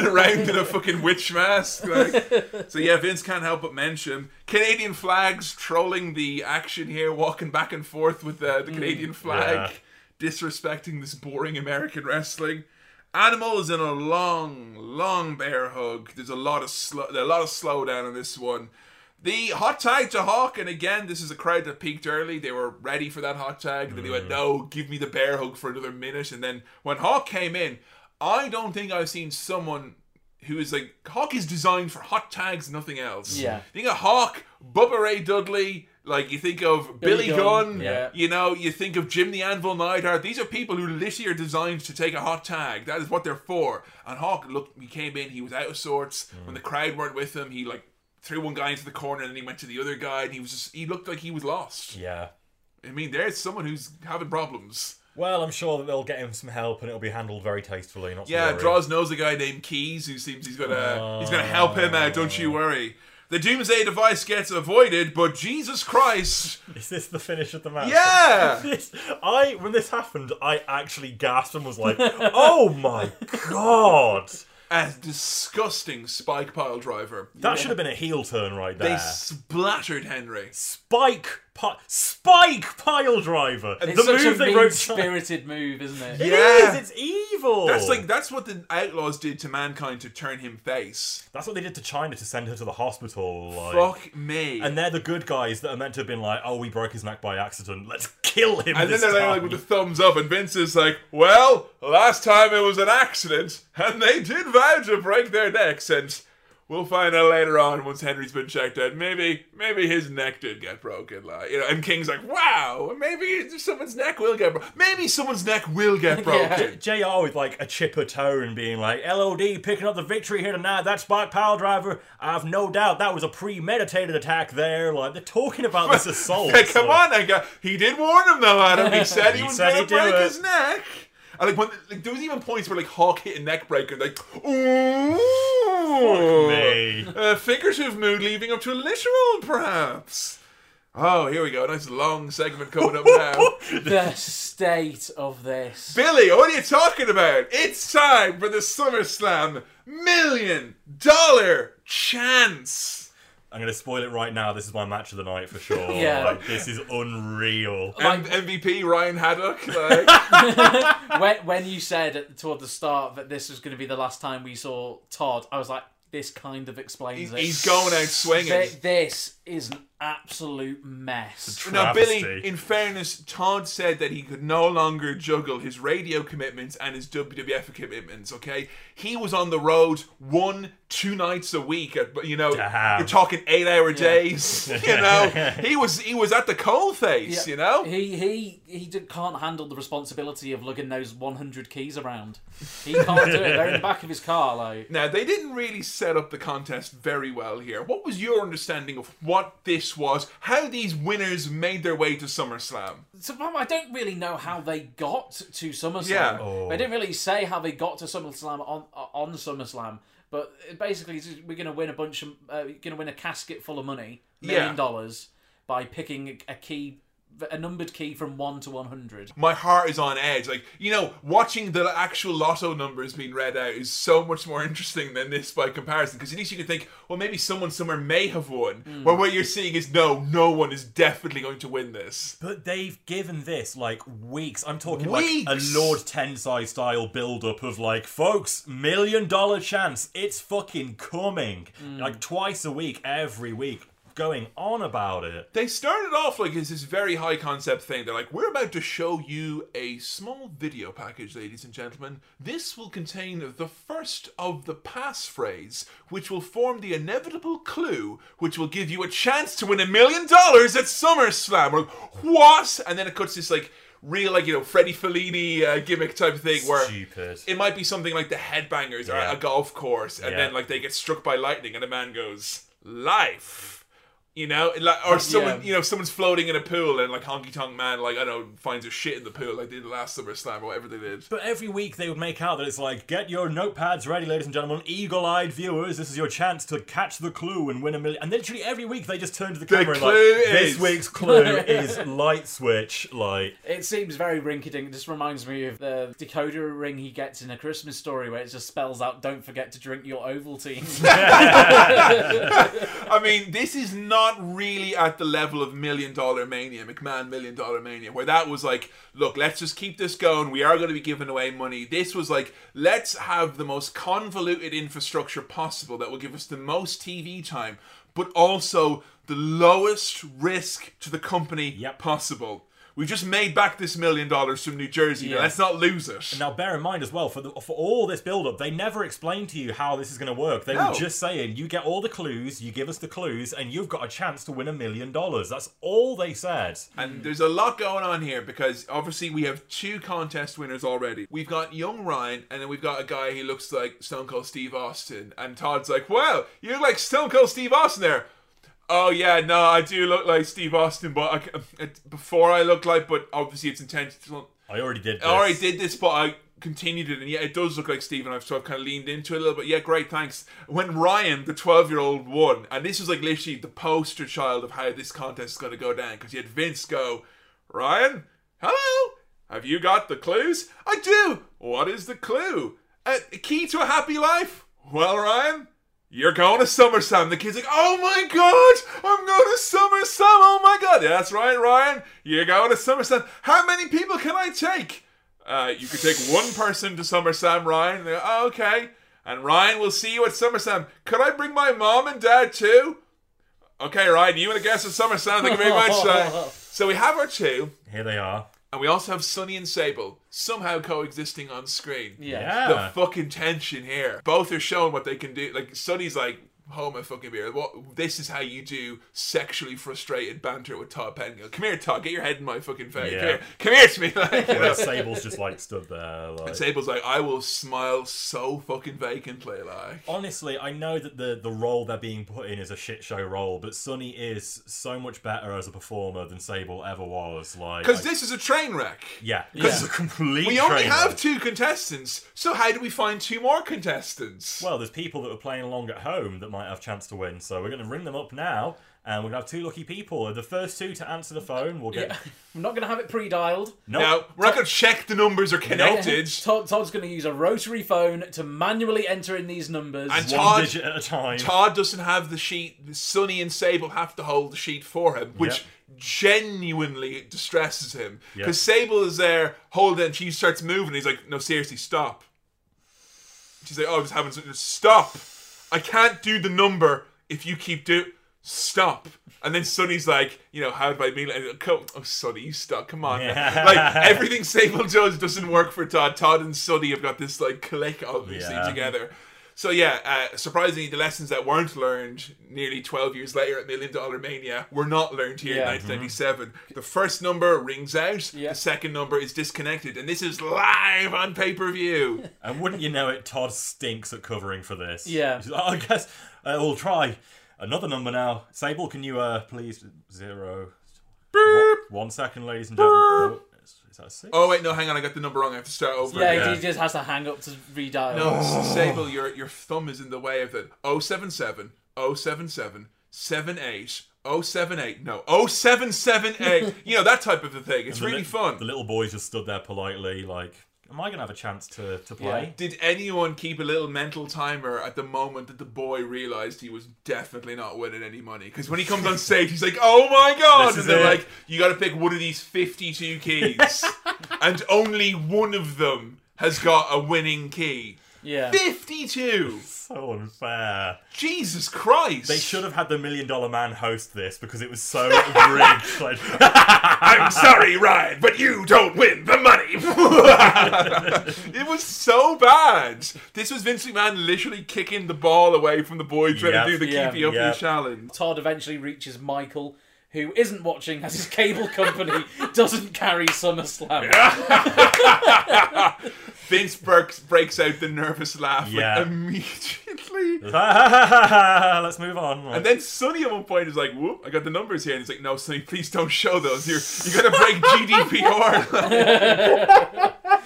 around in a fucking witch mask. Like. So yeah, Vince can't help but mention Canadian flags trolling the action here, walking back and forth with uh, the, the Canadian flag, disrespecting this boring American wrestling. Animal is in a long, long bear hug. There's a lot of slow, a lot of slowdown on this one. The hot tag to Hawk, and again, this is a crowd that peaked early. They were ready for that hot tag. And then they went, mm. "No, give me the bear hug for another minute." And then when Hawk came in, I don't think I've seen someone who is like Hawk is designed for hot tags, nothing else. Yeah. you think of Hawk, Bubba Ray Dudley. Like you think of Billy, Billy Gunn, Gunn, yeah. you know, you think of Jim the Anvil Neidhart. These are people who literally are designed to take a hot tag. That is what they're for. And Hawk, look, he came in, he was out of sorts. Mm. When the crowd weren't with him, he like threw one guy into the corner and then he went to the other guy and he was just he looked like he was lost. Yeah. I mean, there's someone who's having problems. Well, I'm sure that they'll get him some help and it'll be handled very tastefully. Not Yeah, worry. Draws knows a guy named Keys who seems he's gonna he's gonna ah. help him out. Don't you worry. The Doomsday device gets avoided, but Jesus Christ, Is this the finish of the match? yeah. This, I when this happened, I actually gasped and was like, "Oh my god!" A disgusting spike pile driver. That should have been a heel turn right there. They splattered Henry. Spike, pi- Spike pile driver. It's the such move a they wrote. mean-spirited move, isn't it? It Yeah. is, It's evil. That's like that's what the Outlaws did to mankind to turn him face. That's what they did to Chyna to send her to the hospital. Like. Fuck me. And they're the good guys that are meant to have been like, "Oh, we broke his neck by accident. Let's kill him." And then this they're time." like with the thumbs up, and Vince is like, "Well, last time it was an accident, and they did vow to break their necks, and we'll find out later on once Henry's been checked out. Maybe, maybe his neck did get broken, like you know." And King's like, "Wow, maybe someone's neck will get broken. Maybe someone's neck will get broken." JR with like a chipper tone being like, LOD picking up the victory here tonight. That Spike Power Driver, I've no doubt that was a premeditated attack there. Like, they're talking about this assault. Hey, come so- on, that guy. He did warn him though, Adam. He said he, He was gonna break it. his neck. And like when like there was even points where like Hawk hit a neck breaker, like ooh, me. Uh, a figurative mood leading up to a literal, perhaps. Oh, here we go. Nice long segment coming up now. The state of this. Billy, what are you talking about? It's time for the SummerSlam million dollar chance. I'm going to spoil it right now. This is my match of the night for sure. Yeah. Like, this is unreal. M- MVP Ryan Haddock. Like, when, when you said at, toward the start that this was going to be the last time we saw Todd, I was like, this kind of explains he's, it. he's going out swinging. Th- this is an absolute mess. Now, Billy, in fairness, Todd said that he could no longer juggle his radio commitments and his WWF commitments, okay? He was on the road one, two nights a week. Uh, at, you know, Damn. you're talking eight hour days. You know, he was he was at the cold face, you know? He he he d- can't handle the responsibility of lugging those 100 keys around. He can't do it. They're in the back of his car, like. Now, they didn't really set up the contest very well here. What was your understanding of what this was? How these winners made their way to SummerSlam? So well, I don't really know how they got to SummerSlam. Yeah. Oh. They didn't really say how they got to SummerSlam on on SummerSlam, but basically we're going to win a bunch of uh, we're going to win a casket full of money, million Yeah. dollars by picking a, a key a numbered key from one to one hundred. my heart is on edge. Like, you know, watching the actual lotto numbers being read out is so much more interesting than this by comparison. Because at least you can think, well, maybe someone somewhere may have won. Hmm. Where what you're seeing is, no, no one is definitely going to win this. But they've given this like weeks. I'm talking Weeks? like a Lord Tensai style build up of like, folks, million dollar chance. It's fucking coming. Hmm. Like twice a week, every week, going on about it. They started off like it's this very high concept thing. They're like, we're about to show you a small video package, ladies and gentlemen. This will contain the first of the passphrase, which will form the inevitable clue, which will give you a chance to win a million dollars at SummerSlam. We're like, what? And then it cuts this like real, like you know, Freddie Fellini uh, gimmick type of thing where. Stupid. It might be something like the headbangers or Yeah. a golf course, and Yeah. then like they get struck by lightning, and a man goes, "Life," you know, like, or someone, Yeah. you know, someone's floating in a pool, and like Honky Tonk Man, like I don't know, finds a shit in the pool, like they did last SummerSlam or whatever they did. But every week they would make out that it's like, get your notepads ready, ladies and gentlemen, eagle-eyed viewers. This is your chance to catch the clue and win a million. And literally every week they just turn to the camera and like, clue this week's clue is light switch. Like, It seems very rinky-dink. It just reminds me of the decoder ring he gets in A Christmas Story, where it just spells out, "Don't forget to drink your Ovaltine." I mean, this is not really at the level of Million Dollar Mania, McMahon Million Dollar Mania, where that was like, look, let's just keep this going. We are going to be giving away money. This was like, let's have the most convoluted infrastructure possible that will give us the most TV time, but also the lowest risk to the company Yep. possible. We just made back this million dollars from New Jersey. Now Yeah. let's not lose it. Now, bear in mind as well, for the, for all this build-up, they never explained to you how this is going to work. They No. were just saying, you get all the clues, you give us the clues, and you've got a chance to win a million dollars. That's all they said. And there's a lot going on here because obviously we have two contest winners already. We've got young Ryan, and then we've got a guy who looks like Stone Cold Steve Austin. And Todd's like, "Well, you look like Stone Cold Steve Austin there." Oh yeah, no, I do look like Steve Austin, but I, ca- uh, before I look like, but obviously it's intentional. I already did this. I already did this, but I continued it, and yeah, it does look like Steve, and I've sort of kind of leaned into it a little bit. Yeah, great, thanks. When Ryan, the 12 year old, won, and this was like literally the poster child of how this contest is going to go down, because you had Vince go, Ryan, hello, have you got the clues? I do. What is the clue? A a key to a happy life? Well, Ryan. You're going to SummerSlam. The kid's like, oh my god, I'm going to SummerSlam. Oh my god. Yeah, that's right, Ryan. You're going to SummerSlam. How many people can I take? Uh, you could take one person to SummerSlam, Ryan. And they go, oh, okay. And Ryan will see you at SummerSlam. Could I bring my mom and dad too? Okay, Ryan, you and a guest at SummerSlam. Thank you very much. Uh, so we have our two, Here they are. And we also have Sunny and Sable somehow coexisting on screen yeah. Yeah. the fucking tension here. Both are showing what they can do. Like Sunny's like, "Oh my fucking beer! What? This is how you do sexually frustrated banter with Todd Pettengill. Come here, Todd. Get your head in my fucking face. Come here. Come here to me." Like, you know. Sable's just like stood there. Like. Sable's like, "I will smile so fucking vacantly." Like, Honestly, I know that the, the role they're being put in is a shit show role, but Sunny is so much better as a performer than Sable ever was. Like, because this is a train wreck. yeah, because it's a complete. We only have wreck. two contestants, so how do we find two more contestants? Well, there's people that are playing along at home that might have chance to win, so we're going to ring them up now, and we're going to have two lucky people. The first two to answer the phone will get. Yeah. I'm not going to have it pre-dialed. No, now we're not going to check the numbers are connected. Todd, Todd's going to use a rotary phone to manually enter in these numbers. And one Todd- digit at a time. Todd doesn't have the sheet. Sunny and Sable have to hold the sheet for him, which Yep. genuinely distresses him. Yep. Because Sable is there holding, and she starts moving. He's like, "No, seriously, stop." She's like, "Oh, I'm just having something. Stop! I can't do the number if you keep do. Stop." And then Sunny's like, "You know, how do I mean?" it?" Uh, Come, oh, Sunny, you stop! Come on. Yeah. like everything Sable does doesn't work for Todd. Todd and Sunny have got this like click obviously Yeah. together. So yeah, uh, surprisingly, the lessons that weren't learned nearly 12 years later at Million Dollar Mania were not learned here Yeah. in 1997. The first number rings out, Yeah. the second number is disconnected, and this is live on pay per view. And wouldn't you know it, Todd stinks at covering for this. Yeah. Like, "Oh, I guess uh, we'll try another number now. Sable, can you uh please zero? One, one second, ladies and gentlemen. Oh, is, is that a six? oh wait, no, hang on, I got the number wrong. I have to start over. yeah, again. he just has to hang up to redial. No, S- Sable, your your thumb is in the way of it. 077 077 78 078, no, 0778. you know, that type of a thing. It's The really li- fun. The little boys just stood there politely, like, "Am I gonna have a chance to to play?" Did anyone keep a little mental timer at the moment that the boy realized he was definitely not winning any money? Because when he comes on stage, he's like, "Oh my god!" And they're it. like, "You got to pick one of these fifty-two keys, and only one of them has got a winning key." Yeah. Fifty-two. So unfair. Jesus Christ! They should have had the Million Dollar Man host this because it was so rigged. Like, I'm sorry, Ryan, but you don't win the money. it was so bad. This was Vince McMahon literally kicking the ball away from the boy trying Yep. to do the Yeah. keepy up Yep. your challenge. Todd eventually reaches Michael, who isn't watching as his cable company doesn't carry SummerSlam. Vince breaks, breaks out the nervous laugh like, Yeah. immediately. let's move on. And then Sunny at one point is like, whoop, I got the numbers here. And he's like, no, Sunny, please don't show those. You're, you're going to break GDPR.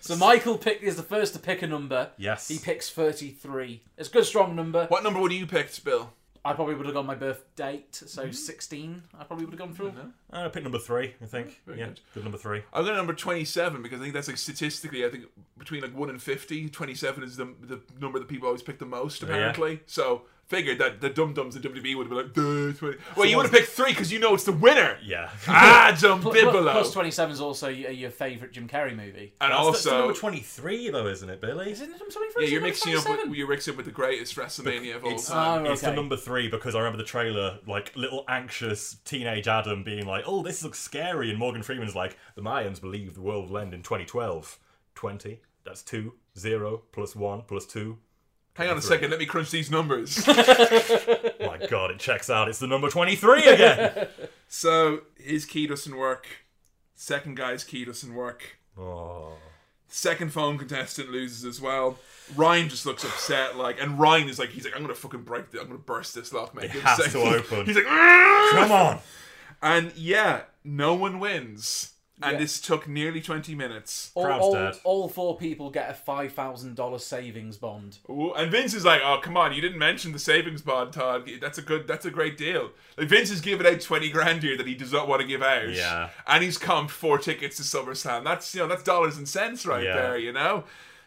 So Michael pick is the first to pick a number. Yes. He picks 33. It's a good strong number. what number would you pick, Bill? I probably would have gone my birth date, so 16. I probably would have gone through. Uh, pick number three, I think. yeah, good. good. number three. I'm going to number 27 because I think that's like statistically, I think between like 1 and 50, 27 is the, the number that people always pick the most, apparently. So figured that the dum dums in WWE would have been like, Duh, 20. well, you would have picked 3 because you know it's the winner. Yeah. Ah, Dumb Plus, Bibolo. plus 27 is also your, your favourite Jim Carrey movie. and That's, that's also, number 23, though, isn't it, Billy? Isn't it number 23? yeah, Is you're mixing up with you're mixing up with the greatest WrestleMania of all It's, time. Oh, it's the number three because I remember the trailer, like little anxious teenage Adam being like, "Oh, this looks scary," and Morgan Freeman's like, "The Mayans believe the world will end in 2012. 20. That's two. Zero plus one plus two. Hang on a second, let me crunch these numbers. My God, it checks out. It's the number 23 again. so his key doesn't work. Second guy's key doesn't work. oh. Second phone contestant loses as well. Ryan just looks upset, like, and Ryan is like, he's like, I'm gonna fucking break this, I'm gonna burst this lock, mate. It has He's to open. He's like, "Ah!" Come on. and yeah, no one wins, and Yeah. this took nearly 20 minutes. all, Crowd's all, dead. all four people get a $5,000 savings bond. Ooh, and Vince is like, "Oh, come on! You didn't mention the savings bond, Todd. That's a good. That's a great deal." Like Vince is giving out twenty grand here that he does not want to give out. Yeah. and he's comped four tickets to SummerSlam. That's you know that's dollars and cents right Yeah. there. You know.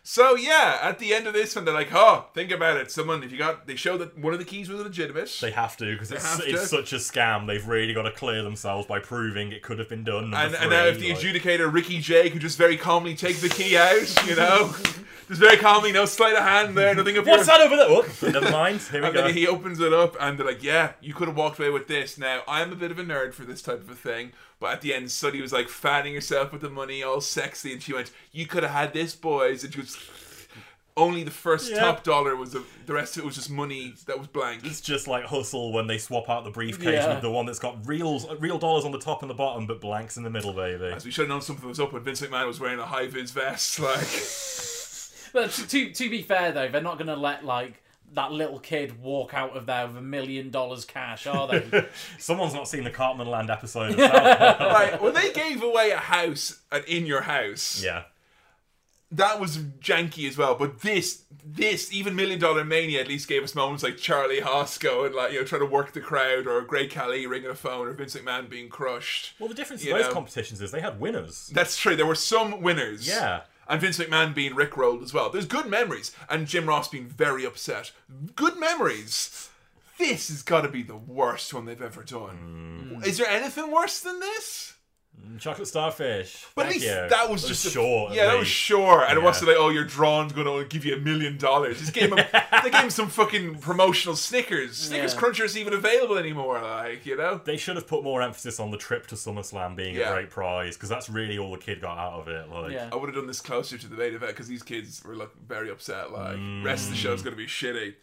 So yeah, at the end of this one, they're like, "Oh, think about it. Someone, if you got, they show that one of the keys was legitimate." They have to because it's, it's such a scam. They've really got to clear themselves by proving it could have been done. And, and now if the like- adjudicator Ricky Jay could just very calmly take the key out, you know, just very calmly, no sleight of hand there, nothing What's that over there? Oh, never mind. Here we And go. then he opens it up, and they're like, "Yeah, you could have walked away with this." Now, I'm a bit of a nerd for this type of a thing, but at the end, Sunny was like fanning herself with the money, all sexy, and she went, "You could have had this, boys." And she was only the first Yeah. top dollar was a, the rest of it was just money that was blank. It's just like hustle when they swap out the briefcase Yeah. with the one that's got real real dollars on the top and the bottom, but blanks in the middle, baby. As we should have known something was up when Vince McMahon was wearing a high vis vest, like. But to, to, to be fair, though, they're not going to let, like, that little kid walk out of there with a million dollars cash, are they? Someone's not seen the Cartman Land episode of Right, when they gave away a house at in your house, Yeah. that was janky as well. But this, this, even Million Dollar Mania at least gave us moments like Charlie Hosco and like you know trying to work the crowd, or Great Khali ringing a phone, or Vince McMahon being crushed. Well, the difference You in those know. competitions is they had winners. That's true. There were some winners. Yeah. And Vince McMahon being rickrolled as well. There's good memories, and Jim Ross being very upset. Good memories. This has got to be the worst one they've ever done. Mm. Is there anything worse than this? Mm, chocolate starfish. But Thank at least you. that was It just a- short. Yeah, that was least. sure. And it Yeah. wasn't like, oh, your drawing's going to give you a million dollars. Just gave him, they gave him some fucking promotional Snickers. Snickers Yeah. Crunchers even available anymore, like, you know? They should have put more emphasis on the trip to SummerSlam being Yeah. a great prize because that's really all the kid got out of it. Like, Yeah. I would have done this closer to the main event because these kids were like very upset. Like, rest of the show's mm. going to be shitty.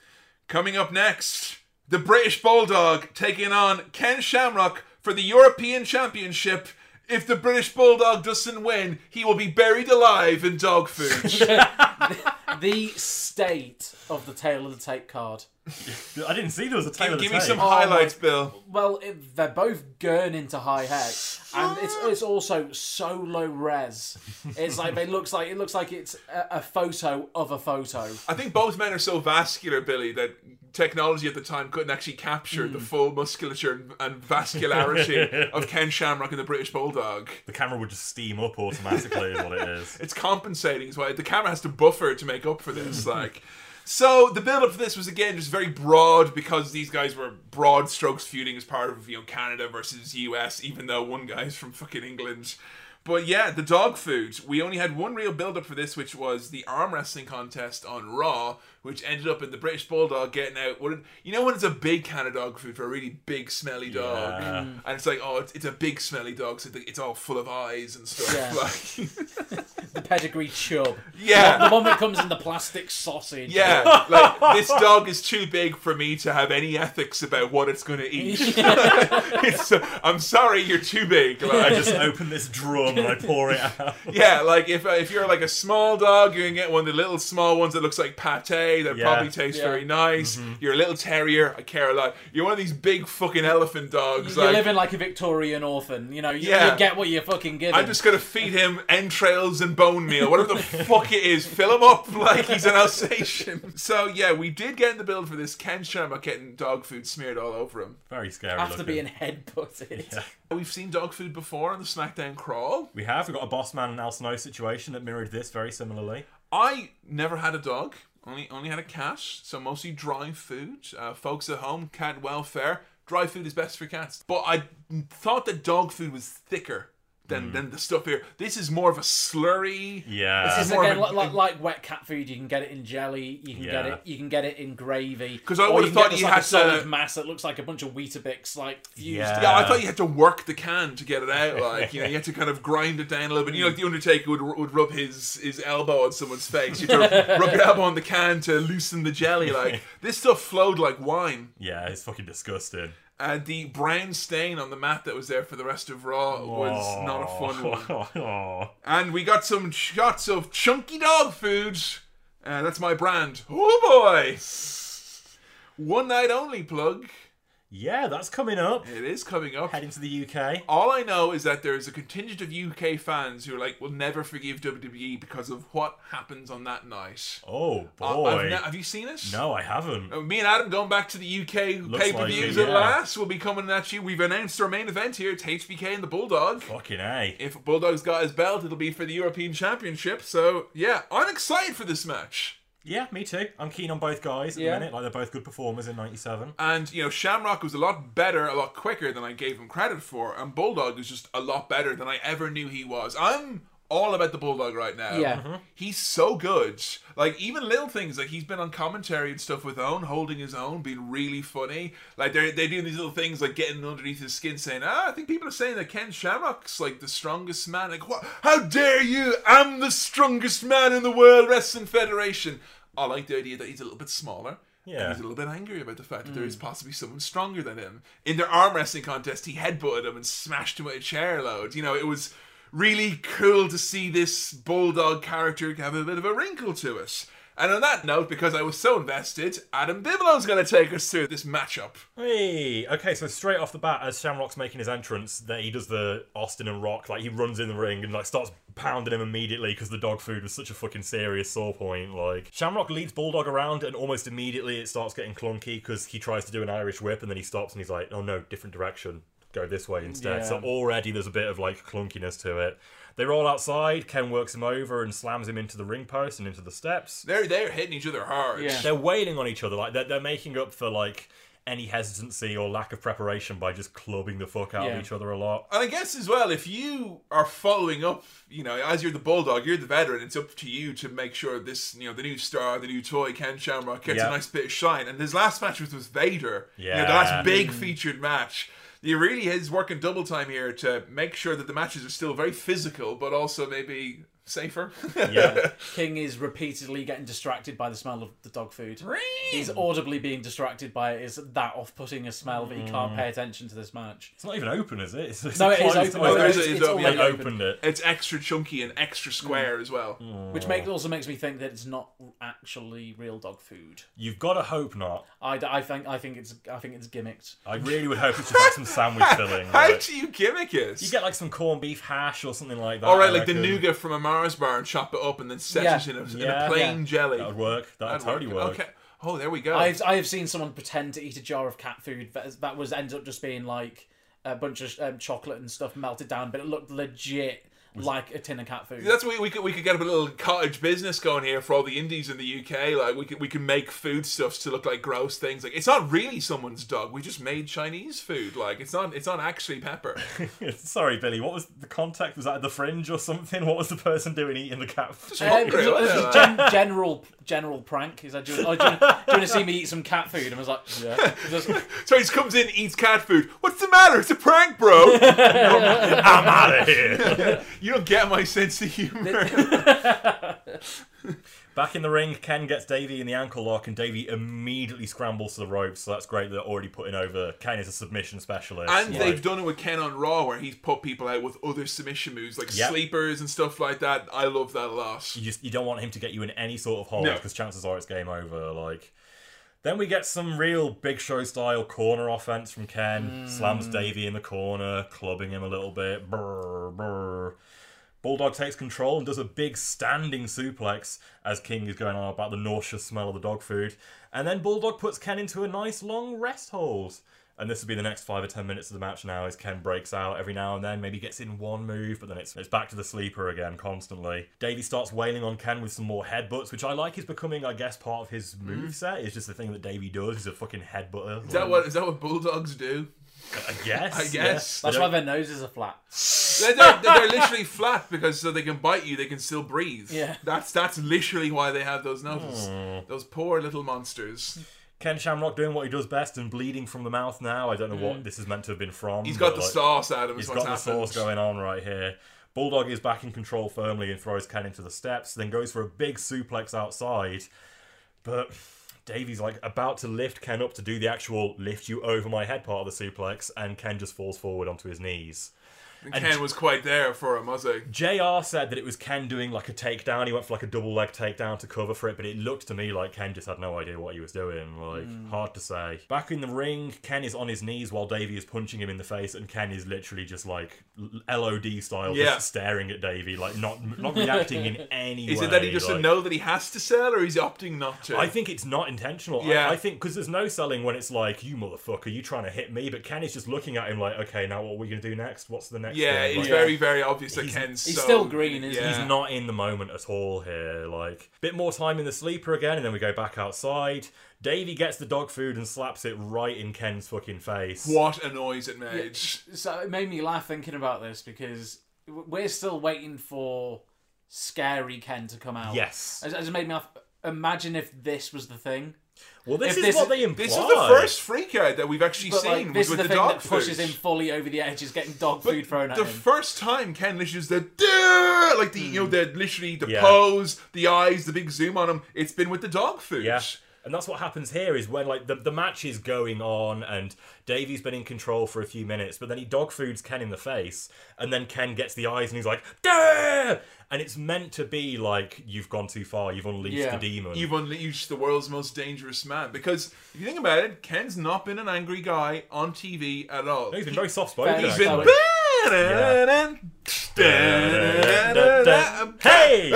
Coming up next, the British Bulldog taking on Ken Shamrock for the European Championship. If the British Bulldog doesn't win, he will be buried alive in dog food. the state of the tail of the tape card. I didn't see there was a tail Give, of the give me some Oh, highlights, Bill. Well, it, they're both gurn into high heck, and it's ah. it's also so low res. It's like it looks like it looks like it's a, a photo of a photo. I think both men are so vascular, Billy, that technology at the time couldn't actually capture the hmm. full musculature and, and vascularity of Ken Shamrock and the British Bulldog. The camera would just steam up automatically, is what it is. It's compensating, is why the camera has to buffer to make up for this. like, so the build up for this was again just very broad because these guys were broad strokes feuding as part of you know Canada versus US, even though one guy's from fucking England. But yeah, the dog food. We only had one real build up for this, which was the arm wrestling contest on Raw, which ended up in the British Bulldog getting out. What you know when it's a big can of dog food for a really big smelly dog, Yeah. and it's like oh, it's, it's a big smelly dog, so it's all full of eyes and stuff. Yeah. Like, The pedigree Chum. Yeah. The one that comes in the plastic sausage. Yeah, like this dog is too big for me to have any ethics about what it's going to eat. it's, uh, I'm sorry, you're too big. I just open this drum and I pour it out. yeah, like if uh, if you're like a small dog, you're gonna get one of the little small ones that looks like pate that Yeah. probably tastes Yeah. very nice. Mm-hmm. You're a little terrier, I care a lot. You're one of these big fucking elephant dogs. You're like, living like a Victorian orphan. You know, you, Yeah. you get what you're fucking given. I'm just gonna feed him entrails and bone meal, whatever the fuck it is. Fill him up like he's an Alsatian. So yeah, we did get in the build for this. Ken Shamrock getting dog food smeared all over him. Very scary. after looking. being headbutted. We've seen dog food before on the SmackDown crawl. We have. We've got a boss man and Al Snow situation that mirrored this very similarly. I never had a dog. Only only had a cat. So mostly dry food. Uh, folks at home, cat welfare. Dry food is best for cats. But I thought that dog food was thicker than, mm. than the stuff here. This is more of a slurry. Yeah. This is more again of a- like, like, like wet cat food. You can get it in jelly. You can get it. You can get it in gravy. 'Cause I or would've you can thought you like, had a solid to- mass that looks like a bunch of Weetabix like fused. Yeah. Yeah, I thought you had to work the can to get it out. Like you know, you had to kind of grind it down a little bit. You know, like the Undertaker would, would rub his his elbow on someone's face. You rub your elbow on the can to loosen the jelly. Like this stuff flowed like wine. Yeah, it's fucking disgusting. And the brown stain on the mat that was there for the rest of Raw was not a fun one. one. And we got some shots of chunky dog food. Uh, that's my brand. Oh boy! One night only plug. Yeah, that's coming up. It is coming up. Heading to the UK. All I know is that there's a contingent of UK fans who are like, will never forgive WWE because of what happens on that night. Oh boy. Ne- have you seen it? no, I haven't. Uh, Me and Adam going back to the UK pay per views like at yeah. last. We'll be coming at you. We've announced our main event here. It's HBK and the Bulldog. Fucking A. If Bulldog's got his belt, it'll be for the European Championship. So yeah, I'm excited for this match. Yeah, me too. I'm keen on both guys at Yeah. the minute. Like they're both good performers in '97. And you know, Shamrock was a lot better, a lot quicker than I gave him credit for, and Bulldog was just a lot better than I ever knew he was. I'm all about the Bulldog right now. Yeah. He's so good. Like even little things like he's been on commentary and stuff with Own, holding his own, being really funny. Like they're they do these little things like getting underneath his skin, saying, "Ah, I think people are saying that Ken Shamrock's like the strongest man." Like, what? How dare you? I'm the strongest man in the World Wrestling Federation. I like the idea that he's a little bit smaller. Yeah. And he's a little bit angry about the fact that there is possibly someone stronger than him. In their arm wrestling contest, he headbutted him and smashed him with a chair load. You know, it was really cool to see this bulldog character have a bit of a wrinkle to it. And on that note, because I was so invested, Adam Bigelow's going to take us through this matchup. Hey, okay, so straight off the bat, as Shamrock's making his entrance, that he does the Austin and Rock, like he runs in the ring and like starts pounding him immediately because the dog food was such a fucking serious sore point. Like Shamrock leads Bulldog around, and almost immediately it starts getting clunky because he tries to do an Irish whip, and then he stops and he's like, "Oh no, different direction, go this way instead." Yeah. So already there's a bit of like clunkiness to it. They roll outside. Ken works him over and slams him into the ring post and into the steps They're, they're hitting each other hard. Yeah. they're wailing on each other like they're, they're making up for like any hesitancy or lack of preparation by just clubbing the fuck out Yeah. of each other a lot And I guess as well, if you are following up, you know, as you're the bulldog, you're the veteran. It's up to you to make sure this, you know, the new star, the new toy, Ken Shamrock, gets Yeah. a nice bit of shine. And his last match was with Vader. You know, the last big mm. featured match. He really is working double time here to make sure that the matches are still very physical, but also maybe safer. Yeah. King is repeatedly getting distracted by the smell of the dog food. He's audibly being distracted by it. Is that off-putting a smell that he can't pay attention to this match? It's not even open, is it? It's, it's No, it is open. No, there it's, it's it's open. open. opened it. it's extra chunky and extra Mm. square as well. Which make, also makes me think that it's not actually real dog food. You've got to hope not. I, I think I think it's I think it's gimmicked. I really would hope it's just like some sandwich filling. How like- do you gimmick it? You get like some corned beef hash or something like that. All right, I like the nougat from a Mars bar and chop it up and then set Yeah. it in a, in a plain Yeah. jelly. That would work. That would That'd totally work. Okay. Oh, there we go. I've I have seen someone pretend to eat a jar of cat food that that was ends up just being like a bunch of um, chocolate and stuff melted down, but it looked legit like a tin of cat food. That's what we could we could get a little cottage business going here for all the indies in the UK. Like we could we can make foodstuffs to look like gross things. Like it's not really someone's dog. We just made Chinese food. Like it's not it's not actually pepper. Sorry, Billy. What was the contact? Was that at the fringe or something? What was the person doing eating the cat food? Um, hungry, it was- it it? was gen- general general prank. He's like, do you, oh, do, you, do you want to see me eat some cat food? And I was like, yeah. Just- So he just comes in, eats cat food. What's the matter? It's a prank, bro. I'm out of here. You don't get my sense of humor. Back in the ring, Ken gets Davey in the ankle lock, and Davey immediately scrambles to the ropes. So that's great. They're already putting over Ken is a submission specialist. And Like, they've done it with Ken on Raw, where he's put people out with other submission moves like Yep. sleepers and stuff like that. I love that a lot. you just you don't want him to get you in any sort of hold No. because chances are it's game over. Like. Then we get some real Big Show style corner offense from Ken. Hmm. Slams Davey in the corner, clubbing him a little bit. Brr, brr. Bulldog takes control and does a big standing suplex as King is going on about the nauseous smell of the dog food. And then Bulldog puts Ken into a nice long rest hold. And this will be the next five or ten minutes of the match now as Ken breaks out every now and then, maybe gets in one move, but then it's it's back to the sleeper again constantly. Davey starts wailing on Ken with some more headbutts, which I like is becoming, I guess, part of his mm. moveset. It's just the thing that Davey does. He's a fucking headbutter. Is that what is that what bulldogs do? I guess. I yeah. guess. that's They why don't- their noses are flat. They're, they're, they're literally flat because so they can bite you, they can still breathe. Yeah. that's that's literally why they have those noses. Hmm. Those poor little monsters. Ken Shamrock doing what he does best and bleeding from the mouth now. I don't know what this is meant to have been from. He's got but, the like, sauce, Adam. Is He's what's got the happened. sauce going on right here. Bulldog is back in control firmly and throws Ken into the steps, then goes for a big suplex outside. But Davey's like about to lift Ken up to do the actual lift you over my head part of the suplex, and Ken just falls forward onto his knees. And Ken was quite there for him, was he? JR said that it was Ken doing like a takedown. He went for like a double leg takedown to cover for it, but it looked to me like Ken just had no idea what he was doing. Like, hmm. hard to say. Back in the ring, Ken is on his knees while Davey is punching him in the face, and Ken is literally just like LOD style, Yeah. just staring at Davey, like not not reacting in any Is way. Is it that he doesn't like- know that he has to sell, or he's opting not to? I think it's not intentional. I- Yeah. I, think because there's no selling when it's like, you motherfucker, you trying to hit me, but Ken is just looking at him like, okay, now what are we going to do next? What's the next yeah, thing? it's Like, very, very obvious that He's- Ken's he's so- still green, isn't yeah. He's not in the moment at all here. Like, bit more time in the sleeper again, and then we go back outside. Davey gets the dog food and slaps it right in Ken's fucking face. What a noise it made. So it made me laugh thinking about this because we're still waiting for scary Ken to come out. Yes. It just made me laugh. Imagine if this was the thing. Well, this If is this what is- they imply. This is the first freak out that we've actually But seen like, was this is with the, the, thing dog that pushes food. him fully over the edge, is getting dog But food thrown at the him. first time Ken literally the "Duh!" like the you know hmm. the literally the Yeah. pose, the eyes, the big zoom on him. It's been with the dog food. Yeah. And that's what happens here is when like the, the match is going on and Davey's been in control for a few minutes, but then he dog foods Ken in the face, and then Ken gets the eyes and he's like, Duh! And it's meant to be like you've gone too far, you've unleashed Yeah. the demon. You've unleashed the world's most dangerous man. Because if you think about it, Ken's not been an angry guy on TV at all. No, he's been very soft spoken. He's been. Hey!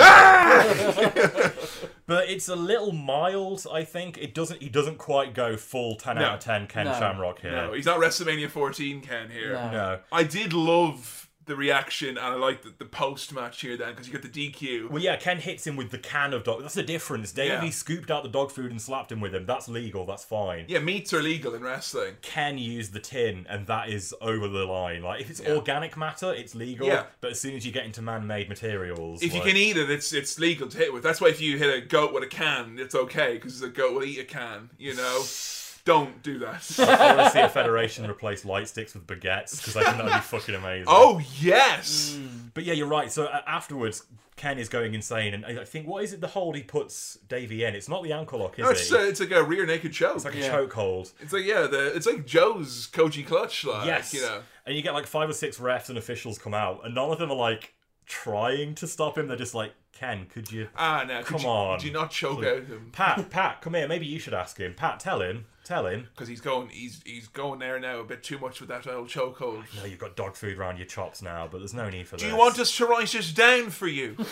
But it's a little mild, I think. It doesn't he doesn't quite go full ten No. out of ten Ken No. Shamrock here. No, he's not WrestleMania 14 Ken here. No. No. I did love the reaction, and I like the, the post match here then because you get the DQ. Well, yeah, Ken hits him with the can of dog. That's the difference. Davey Yeah. scooped out the dog food and slapped him with him. That's legal. That's fine. Yeah, meats are legal in wrestling. Ken used the tin, and that is over the line. Like if it's organic matter, it's legal. Yeah. But as soon as you get into man-made materials, If you can eat it, it's it's legal to hit with. That's why if you hit a goat with a can, it's okay because the goat will eat a can. You know, Don't do that. I want to see a federation replace light sticks with baguettes because I think that would be fucking amazing. oh yes. But yeah, you're right. So uh, afterwards, Ken is going insane, and I I think what is it? The hold he puts Davey in. It's not the ankle lock, is No, it's, it? uh, it's like a rear naked choke. it's like a choke hold. It's like yeah, the it's like Joe's Koji clutch, like Yes. you know. And you get like five or six refs and officials come out, and none of them are like trying to stop him. They're just like, Ken, could you? Ah, now Come you, on. do you not choke out him? Pat, Pat, come here. Maybe you should ask him. Pat, tell him. Tell him. Because he's going, he's he's going there now a bit too much with that old chokehold. No, you've got dog food around your chops now, but there's no need for that. Do this. you want us to write it down for you? now,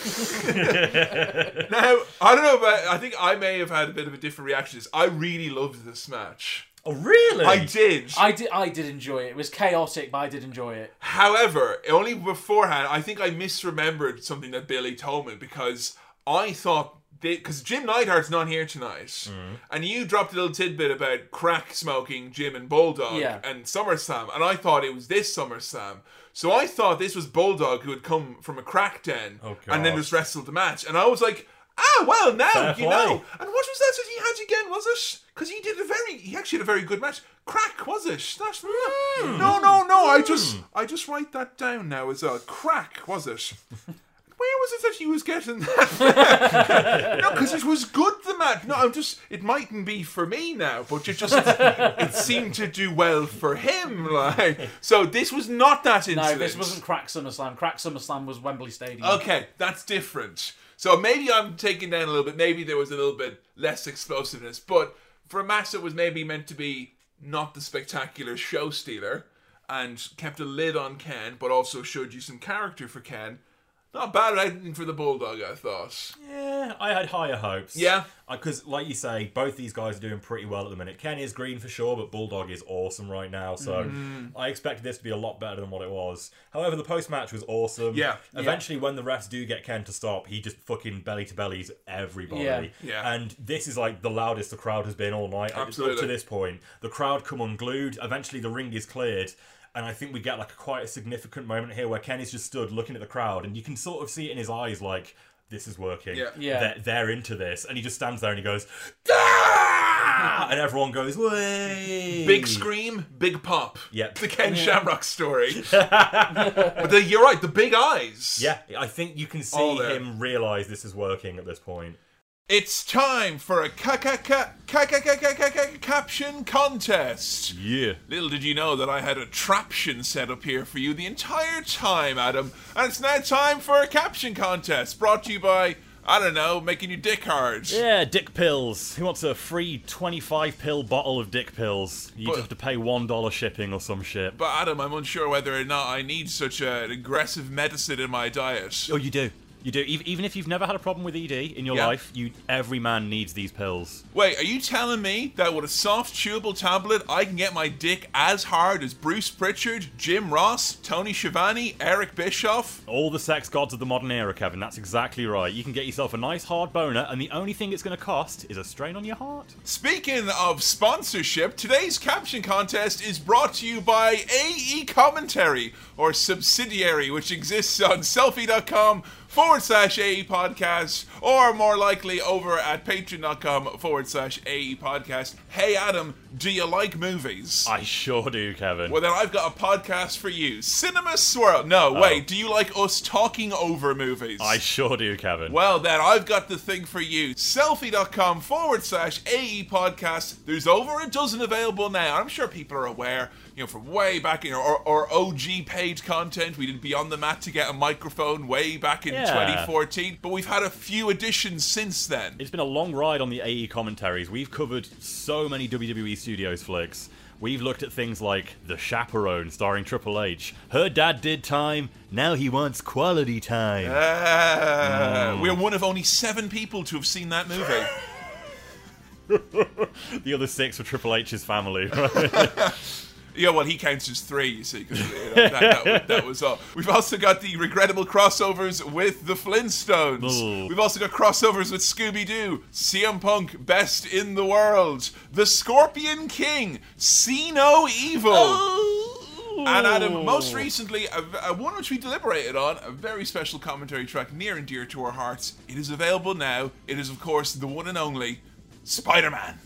I don't know about. I think I may have had a bit of a different reaction to this. I really loved this match. Oh, really? I did. I did. I did enjoy it. It was chaotic, but I did enjoy it. However, only beforehand, I think I misremembered something that Billy told me because I thought because Jim Neidhart's not here tonight, mm-hmm. and you dropped a little tidbit about crack smoking Jim and Bulldog Yeah. and SummerSlam, and I thought it was this SummerSlam. So I thought this was Bulldog who had come from a crack den Oh, and then just wrestled the match, and I was like. Ah well now Fair you play. know and what was that that he had again? Was it because he did a very he actually had a very good match. Crack was it? That's, Hmm. no no no I just I just write that down now as a crack was it? Where was it that he was getting that? No because it was good the match. No I'm just it mightn't be for me now but it just it seemed to do well for him like. So this was not that No, incident. this wasn't Crack SummerSlam. Crack SummerSlam was Wembley Stadium. Okay, that's different. So maybe I'm taking down a little bit. Maybe there was a little bit less explosiveness. But for a match that was maybe meant to be not the spectacular show stealer and kept a lid on Ken, but also showed you some character for Ken, not bad ending for the Bulldog, I thought. Yeah, I had higher hopes. Yeah. Because, like you say, both these guys are doing pretty well at the minute. Ken is green for sure, but Bulldog is awesome right now. So Mm-hmm. I expected this to be a lot better than what it was. However, the post match was awesome. Yeah. Eventually, when the refs do get Ken to stop, he just fucking belly to bellies everybody. Yeah. Yeah. And this is like the loudest the crowd has been all night. Up to this point, the crowd come unglued. Eventually, the ring is cleared. And I think we get like quite a significant moment here where Ken is just stood looking at the crowd, and you can sort of see it in his eyes, like this is working. Yeah. Yeah. They're, they're into this, and he just stands there and he goes, "Ah!" and everyone goes, "Way!" Big scream, big pop. Yep. The Ken Shamrock story. but the, you're right, the big eyes. Yeah, I think you can see him realize this is working at this point. It's time for a caption contest. Yeah. Little did you know that I had a traption set up here for you the entire time, Adam. And it's now time for a caption contest brought to you by, I don't know, making you dick hard. Yeah, dick pills. Who wants a free 25 pill bottle of dick pills? You just have to pay $1 shipping or some shit. But Adam, I'm unsure whether or not I need such an aggressive medicine in my diet. Oh, you do. You do. Even if you've never had a problem with ED in your Yeah. life, you every man needs these pills. Wait, are you telling me that with a soft, chewable tablet, I can get my dick as hard as Bruce Prichard, Jim Ross, Tony Schiavone, Eric Bischoff? All the sex gods of the modern era, Kevin. That's exactly right. You can get yourself a nice hard boner, and the only thing it's going to cost is a strain on your heart. Speaking of sponsorship, today's caption contest is brought to you by AE Commentary, or subsidiary, which exists on selfie.com forward slash AE podcast, or more likely over at patreon.com forward slash AE podcast. Hey Adam, do you like movies? I sure do, Kevin. Well, then I've got a podcast for you. Cinema Swirl. No, oh. wait, do you like us talking over movies? I sure do, Kevin. Well, then, I've got the thing for you. Sellfy.com forward slash AE podcast. There's over a dozen available now. I'm sure people are aware, you know, from way back in our, our OG paid content. We did Beyond the Mat to get a microphone way back in Yeah. 2014, but we've had a few additions since then. It's been a long ride on the AE commentaries. We've covered so many WWE Studios flicks. We've looked at things like The Chaperone, starring Triple H. Her dad did time, now he wants quality time. Ah, We're one of only seven people to have seen that movie. The other six were Triple H's family. Yeah, well, he counts as three, you see, 'cause, you know, that, that, that was all. We've also got the regrettable crossovers with the Flintstones. Ooh. We've also got crossovers with Scooby Doo, CM Punk, Best in the World, The Scorpion King, See No Evil. And Adam, most recently, a, a one which we deliberated on, a very special commentary track near and dear to our hearts. It is available now. It is, of course, the one and only Spider Man.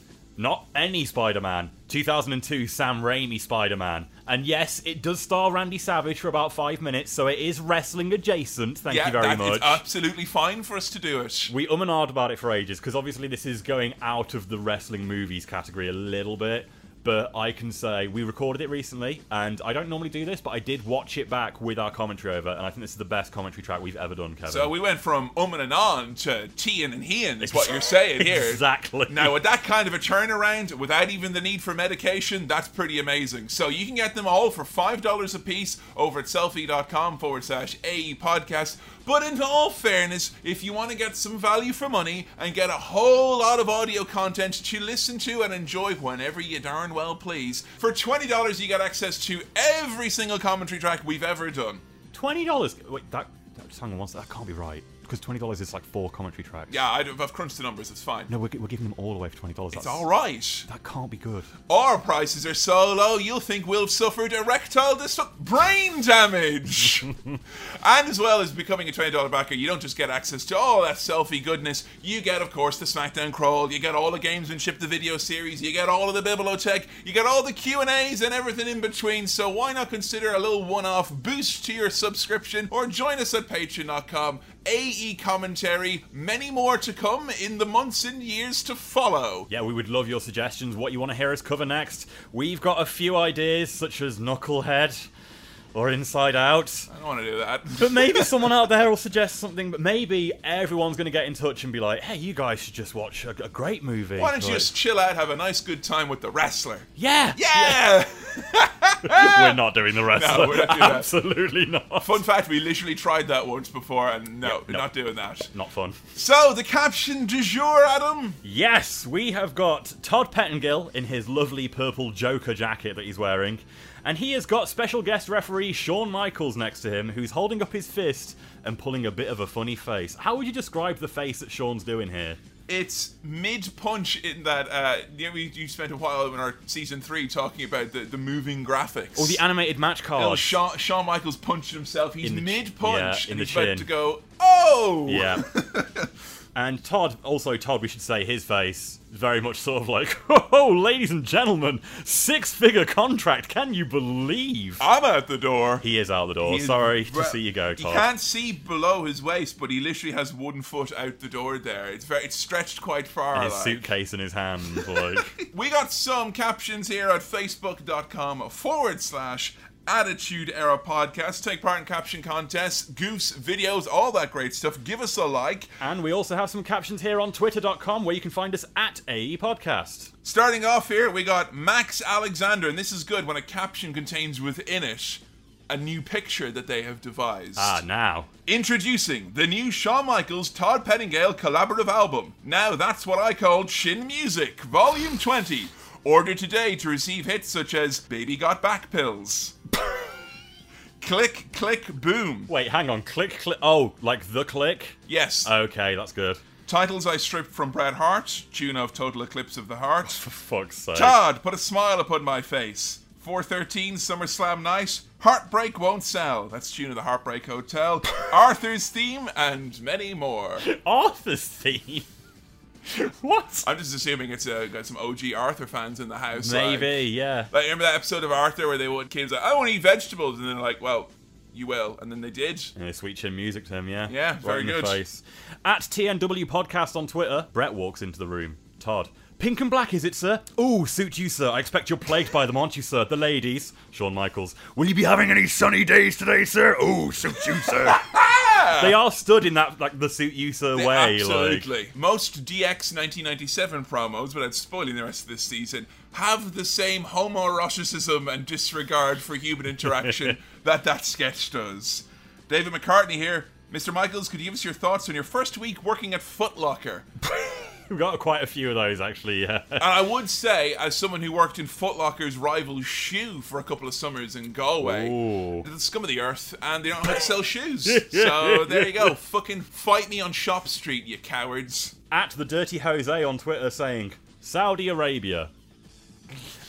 Not any Spider Man. 2002 Sam Raimi Spider Man. And yes, it does star Randy Savage for about five minutes, so it is wrestling adjacent. Thank yeah, you very that- much. it's absolutely fine for us to do it. We um and ahed about it for ages because obviously this is going out of the wrestling movies category a little bit. But I can say we recorded it recently, and I don't normally do this, but I did watch it back with our commentary over, and I think this is the best commentary track we've ever done, Kevin. So we went from um and on to teeing and heeing, is what you're saying here. Exactly. Now, with that kind of a turnaround, without even the need for medication, that's pretty amazing. So you can get them all for $5 a piece over at sellfy.com forward slash AE podcast. But in all fairness, if you want to get some value for money and get a whole lot of audio content to listen to and enjoy whenever you darn well please, for $20 you get access to every single commentary track we've ever done. Twenty dollars. Wait, that, that second. That can't be right because twenty dollars is like four commentary tracks. Yeah, I'd- I've crunched the numbers, it's fine. No, we're, we're giving them all away for twenty dollars. It's alright. That can't be good. Our prices are so low, you'll think we'll have suffered erectile dysfunction, brain damage. and as well as becoming a $20 backer, you don't just get access to all that Sellfy goodness. You get, of course, the SmackDown crawl. You get all the gamesmanship, the video series. You get all of the bibliotech. You get all the Q and A's and everything in between. So why not consider a little one-off boost to your subscription, or join us at Patreon.com. AE commentary, many more to come in the months and years to follow. Yeah, we would love your suggestions. What you want to hear us cover next? We've got a few ideas, such as Knucklehead or Inside Out. I don't want to do that. But maybe someone out there will suggest something. But maybe everyone's going to get in touch and be like, "Hey, you guys should just watch a, a great movie." Why don't you Like, just chill out, have a nice good time with the wrestler? Yeah, Yeah! we're not doing the rest. No, we're not doing that. Absolutely not. Fun fact, we literally tried that once before, and no, we're no. not doing that. Not fun. So, the caption du jour, Adam? Yes, we have got Todd Pettengill in his lovely purple Joker jacket that he's wearing, and he has got special guest referee Shawn Michaels next to him, who's holding up his fist and pulling a bit of a funny face. How would you describe the face that Shawn's doing here? It's mid punch in that, uh, you know, we, you spent a while in our season three talking about the, the moving graphics. Or the animated match card. Shawn, Shawn Michaels punching himself. He's mid punch, yeah, and the he's about to go, oh! Yeah. and Todd, also Todd, we should say his face, very much sort of like, oh, ladies and gentlemen, six figure contract, can you believe? I'm out the door. He is out the door. He's- Sorry to see you go, Todd. You can't see below his waist, but he literally has one foot out the door there. It's very, it's stretched quite far. And his like. suitcase in his hand, like. We got some captions here at facebook.com forward slash Attitude Era Podcast. Take part in caption contests, goose videos, all that great stuff. Give us a like. And we also have some captions here on twitter.com where you can find us at AE Podcast. Starting off here, we got Max Alexander, and this is good when a caption contains within it a new picture that they have devised. Ah, now. Introducing the new Shawn Michaels Todd Pettengill collaborative album. Now that's what I call Chin Music, Volume 20. Order today to receive hits such as Baby Got Back Pills. click, click, boom. Wait, hang on. Click, click. Oh, like the click? Yes. Okay, that's good. Titles I stripped from Bret Hart, tune of Total Eclipse of the Heart. For fuck's sake. Todd, put a smile upon my face. 413 SummerSlam night. Heartbreak won't sell. That's tune of the Heartbreak Hotel. Arthur's theme and many more. Arthur's theme? what? I'm just assuming it's uh, got some OG Arthur fans in the house. like- Maybe, yeah. Like, remember that episode of Arthur where they would kids like, I want to eat vegetables, and they're like, well, you will, and then they did. Yeah, sweet chin music to him, yeah. Yeah, right very good. At TNW Podcast on Twitter, Bret walks into the room. Todd. Pink and black, is it, sir? Ooh, suit you, sir. I expect you're plagued by them, aren't you, sir? The ladies. Shawn Michaels. Will you be having any sunny days today, sir? Ooh, suit you, sir. they are stood in that, like, the suit you, sir They- way. Like, absolutely. Most DX 1997 promos, without spoiling the rest of this season, have the same homoeroticism and disregard for human interaction that that sketch does. David McCartney here. Mr. Michaels, could you give us your thoughts on your first week working at Foot Locker? we've got quite a few of those, actually, yeah. And I would say, as someone who worked in Foot Locker's rival shoe for a couple of summers in Galway, Ooh. the scum of the earth, and they don't know how to sell shoes. so there you go. Fucking fight me on Shop Street, you cowards. At the Dirty Jose on Twitter saying, Saudi Arabia.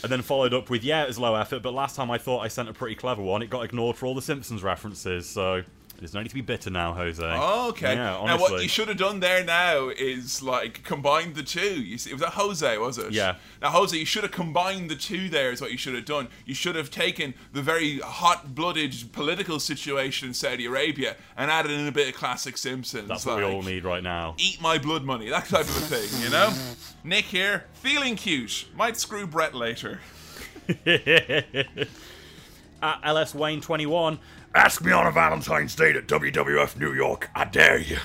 And then followed up with, yeah, it was low effort, but last time I thought I sent a pretty clever one. It got ignored for all the Simpsons references, so There's no need to be bitter now, Jose. Oh, okay. Yeah, now, what you should have done there now is like combined the two. You see, was that Jose? Was it? Yeah. Now, Jose, you should have combined the two. There is what you should have done. You should have taken the very hot-blooded political situation in Saudi Arabia and added in a bit of classic Simpsons. That's what we all need right now. Eat my blood money, that type of a thing, you know? Nick here, feeling cute. Might screw Bret later. At LS Wayne 21, Ask me on a Valentine's date at WWF New York. I dare you.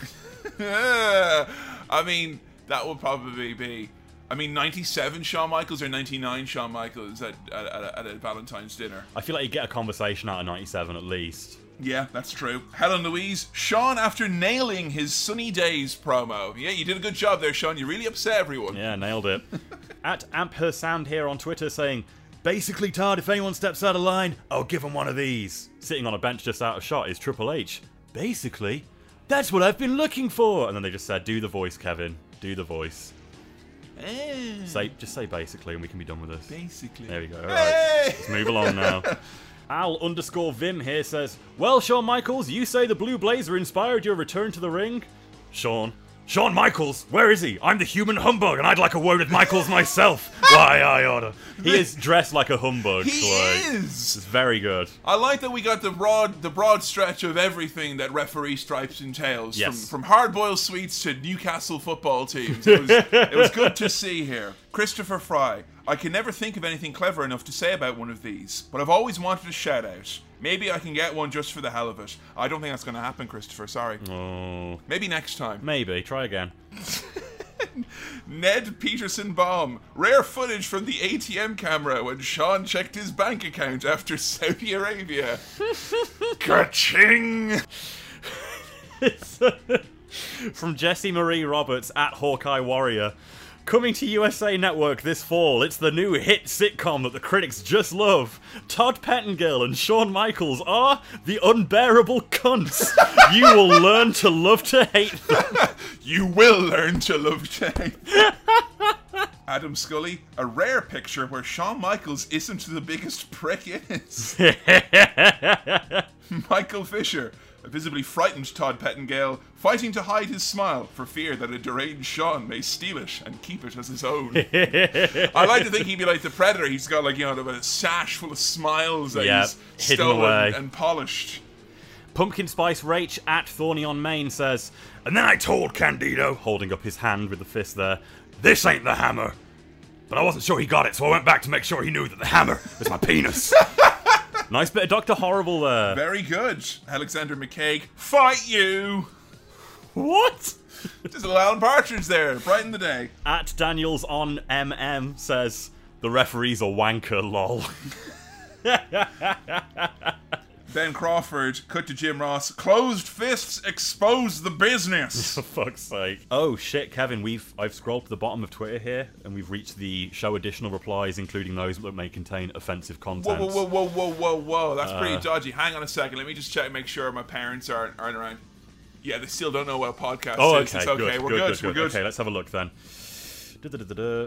I mean, that would probably be. I mean, 97 Shawn Michaels or 99 Shawn Michaels at, at, at, a, at a Valentine's dinner. I feel like you get a conversation out of 97 at least. Yeah, that's true. Helen Louise, Shawn, after nailing his Sunny Days promo. Yeah, you did a good job there, Shawn. You really upset everyone. Yeah, nailed it. At Amp Her Sound here on Twitter saying, Basically, Todd, if anyone steps out of line, I'll give them one of these. Sitting on a bench just out of shot is Triple H. Basically, that's what I've been looking for. And then they just said, Do the voice, Kevin. Do the voice. Eh, Say, just say basically, and we can be done with this. basically. There we go. All right. Hey! Let's move along now. Al underscore Vim here says, Well, Shawn Michaels, you say the Blue Blazer inspired your return to the ring? Shawn. Shawn Michaels? Where is he? I'm the human humbug, and I'd like a word with Michaels myself. Why, I oughta. He is dressed like a humbug. He like, is. It's very good. I like that we got the broad the broad stretch of everything that referee stripes entails. Yes. From from hard boiled sweets to Newcastle football teams. It was, it was good to see here. Christopher Fry. I can never think of anything clever enough to say about one of these, but I've always wanted a shout out. Maybe I can get one just for the hell of it. I don't think that's going to happen, Christopher. Sorry. Oh, Maybe next time. maybe. Try again. Ned Peterson bomb. Rare footage from the ATM camera when Shawn checked his bank account after Saudi Arabia. Ka-ching! From Jessie Marie Roberts at Hawkeye Warrior. Coming to USA Network this fall, it's the new hit sitcom that the critics just love. Todd Pettengill and Shawn Michaels are the unbearable cunts. you will learn to love to hate them. You will learn to love Jane. Adam Scully, a rare picture where Shawn Michaels isn't the biggest prick is. Michael Fisher, a visibly frightened Todd Pettengill, fighting to hide his smile for fear that a deranged Shawn may steal it and keep it as his own. I like to think he'd be like the Predator. He's got like, you know, a sash full of smiles that Yeah, he's hidden stolen away. and polished. Pumpkin Spice Rach at Thorny on Main says, And then I told Candido, holding up his hand with the fist there, this ain't the hammer. But I wasn't sure he got it, so I went back to make sure he knew that the hammer was my penis. nice bit of Dr. Horrible there. Very good. Alexander McCaig, fight you! What? Just a little Partridge there, brighten the day. At Daniels on MM says, the referee's a wanker, lol. Ben Crawford, cut to Jim Ross. Closed fists expose the business. For fuck's sake. Oh shit, Kevin, we've I've scrolled to the bottom of Twitter here and we've reached the show additional replies, including those that may contain offensive Whoa, content. whoa, whoa, whoa, whoa, whoa, whoa. That's Uh. pretty dodgy. Hang on a second. Let me just check and make sure my parents aren't, aren't around. Yeah, they still don't know what a podcast Oh, is. okay, It's okay. good, We're good, good. good, We're good. Okay, let's have a look then. Da-da-da-da-da.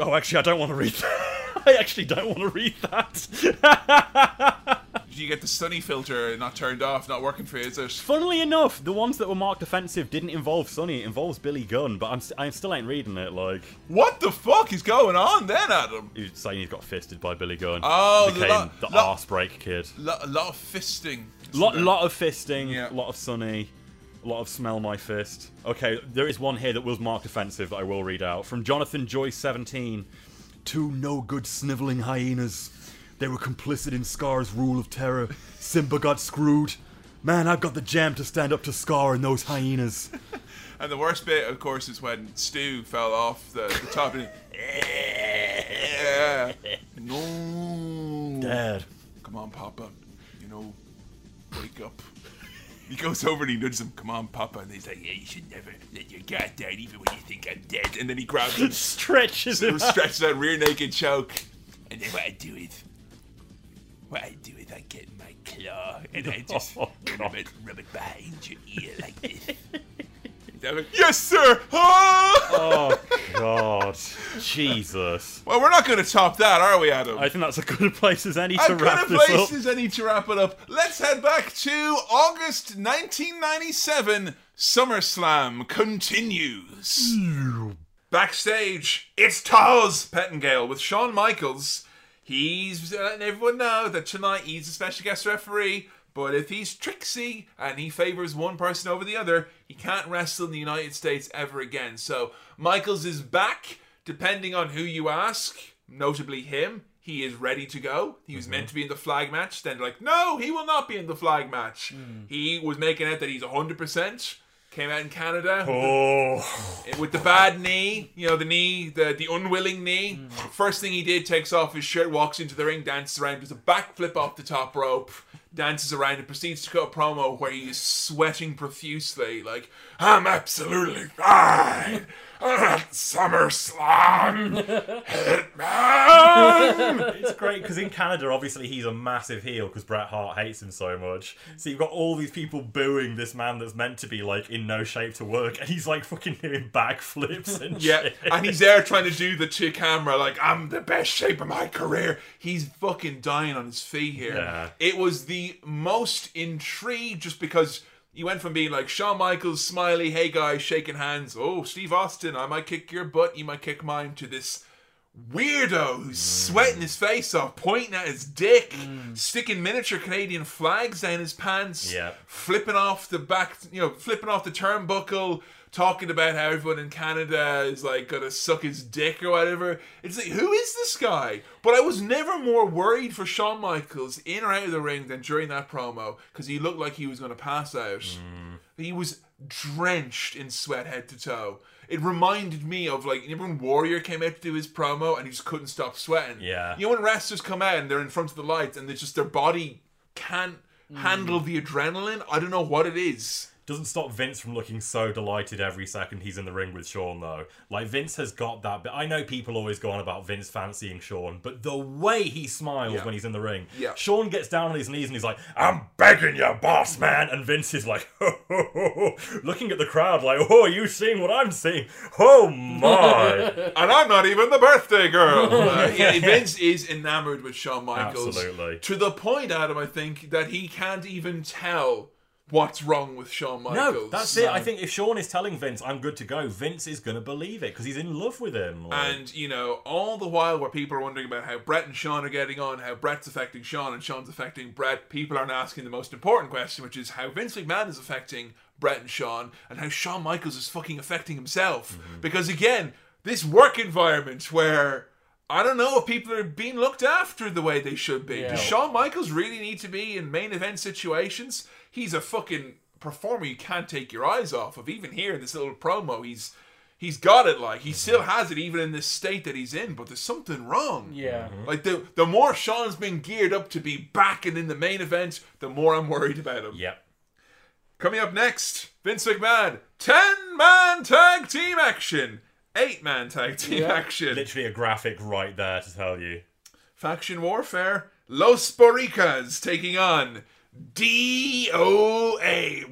Oh, actually, I don't want to read that. I actually don't want to read that. You get the sunny filter not turned off, not working for you, is it? Funnily enough, the ones that were marked offensive didn't involve Sunny. It involves Billy Gunn, but I'm, st- I still ain't reading it. Like, What the fuck is going on then, Adam? he's saying he's got fisted by Billy Gunn. Oh, the became lo- the lo- arse break kid. A lot of fisting. Lot, lot of fisting, Yeah. lot of Sunny, a lot of smell my fist. Okay, there is one here that was marked offensive that I will read out from Jonathan Joyce 17. Two no good sniveling hyenas. They were complicit in Scar's rule of terror. Simba got screwed. Man, I've got the jam to stand up to Scar and those hyenas. And the worst bit, of course, is when Stu fell off the, the top and yeah. No. Dad. Come on, Papa. You know, wake up. He goes over and he nudges him. Come on, Papa. And he's like, yeah, you should never let your guard down even when you think I'm dead. And then he grabs him, Stretches him. stretches that rear naked choke. And then what I do is, what I do is I get my claw and I just Oh, rub, it, rub it behind your ear like this. Like, yes, sir. Oh, God. Jesus. Well, we're not going to top that, are we, Adam? I think that's a good place as any to good wrap a this place up. as any to wrap it up. Let's head back to August 1997. SummerSlam continues. Backstage, it's Taz Pettengill with Shawn Michaels. He's uh, letting everyone know that tonight he's a special guest referee. But if he's tricksy and he favors one person over the other, he can't wrestle in the United States ever again. So Michaels is back, depending on who you ask, notably him. He is ready to go. He was meant mhm. to be in the flag match. Then like, no, he will not be in the flag match. Hmm. He was making out that he's 100%. Came out in Canada Oh, with the bad knee, you know, the knee, the the unwilling knee. Hmm. First thing he did, takes off his shirt, walks into the ring, dances around, does a backflip off the top rope, dances around, and proceeds to cut a promo where he is sweating profusely, like, I'm absolutely fine. I'm at SummerSlam. Hitman. it's great because in Canada, obviously, he's a massive heel because Bret Hart hates him so much. So you've got all these people booing this man that's meant to be like in no shape to work, and he's like fucking doing backflips and Yeah, shit. and he's there trying to do the to camera like I'm the best shape of my career. He's fucking dying on his feet here. Yeah. It was the most intrigued just because you went from being like Shawn Michaels, smiley, hey guys, shaking hands. Oh, Steve Austin, I might kick your butt, you might kick mine. To this weirdo who's mm. sweating his face off, pointing at his dick, mm. sticking miniature Canadian flags down his pants, flipping off the back, you know, flipping off the turnbuckle, talking about how everyone in Canada is like gonna suck his dick or whatever. It's like, who is this guy? But I was never more worried for Shawn Michaels in or out of the ring than during that promo because he looked like he was gonna pass out. Mm. He was drenched in sweat head to toe. It reminded me of like remember when Warrior came out to do his promo and he just couldn't stop sweating. Yeah. You know when wrestlers come out and they're in front of the lights and they just their body can't mm. handle the adrenaline. I don't know what it is. Doesn't stop Vince from looking so delighted every second he's in the ring with Shawn, though. Like, Vince has got that bit. I know people always go on about Vince fancying Shawn, but the way he smiles Yeah. when he's in the ring. Yeah. Shawn gets down on his knees and he's like, I'm begging you, boss man. And Vince is like, looking at the crowd like, oh, are you seeing what I'm seeing? Oh, my. And I'm not even the birthday girl. Uh, yeah, Vince is enamored with Shawn Michaels. Absolutely. To the point, Adam, I think, that he can't even tell what's wrong with Shawn Michaels. no, that's it. I think if Shawn is telling Vince, I'm good to go, Vince is going to believe it because he's in love with him. Like, And, you know, all the while where people are wondering about how Bret and Shawn are getting on, how Bret's affecting Shawn and Shawn's affecting Bret, people aren't asking the most important question, which is how Vince McMahon is affecting Bret and Shawn, and how Shawn Michaels is fucking affecting himself. Mm-hmm. Because, again, this work environment where. I don't know if people are being looked after the way they should be. Yeah. Does Shawn Michaels really need to be in main event situations? He's a fucking performer you can't take your eyes off of. Even here in this little promo, he's he's got it. Like he still mhm. has it, even in this state that he's in. But there's something wrong. Yeah. Mm-hmm. Like the the more Shawn's been geared up to be back and in the main event, the more I'm worried about him. yep. Coming up next, Vince McMahon, ten man tag team action, eight man tag team Yeah. action. Literally a graphic right there to tell you. Faction Warfare, Los Boricuas taking on DOA.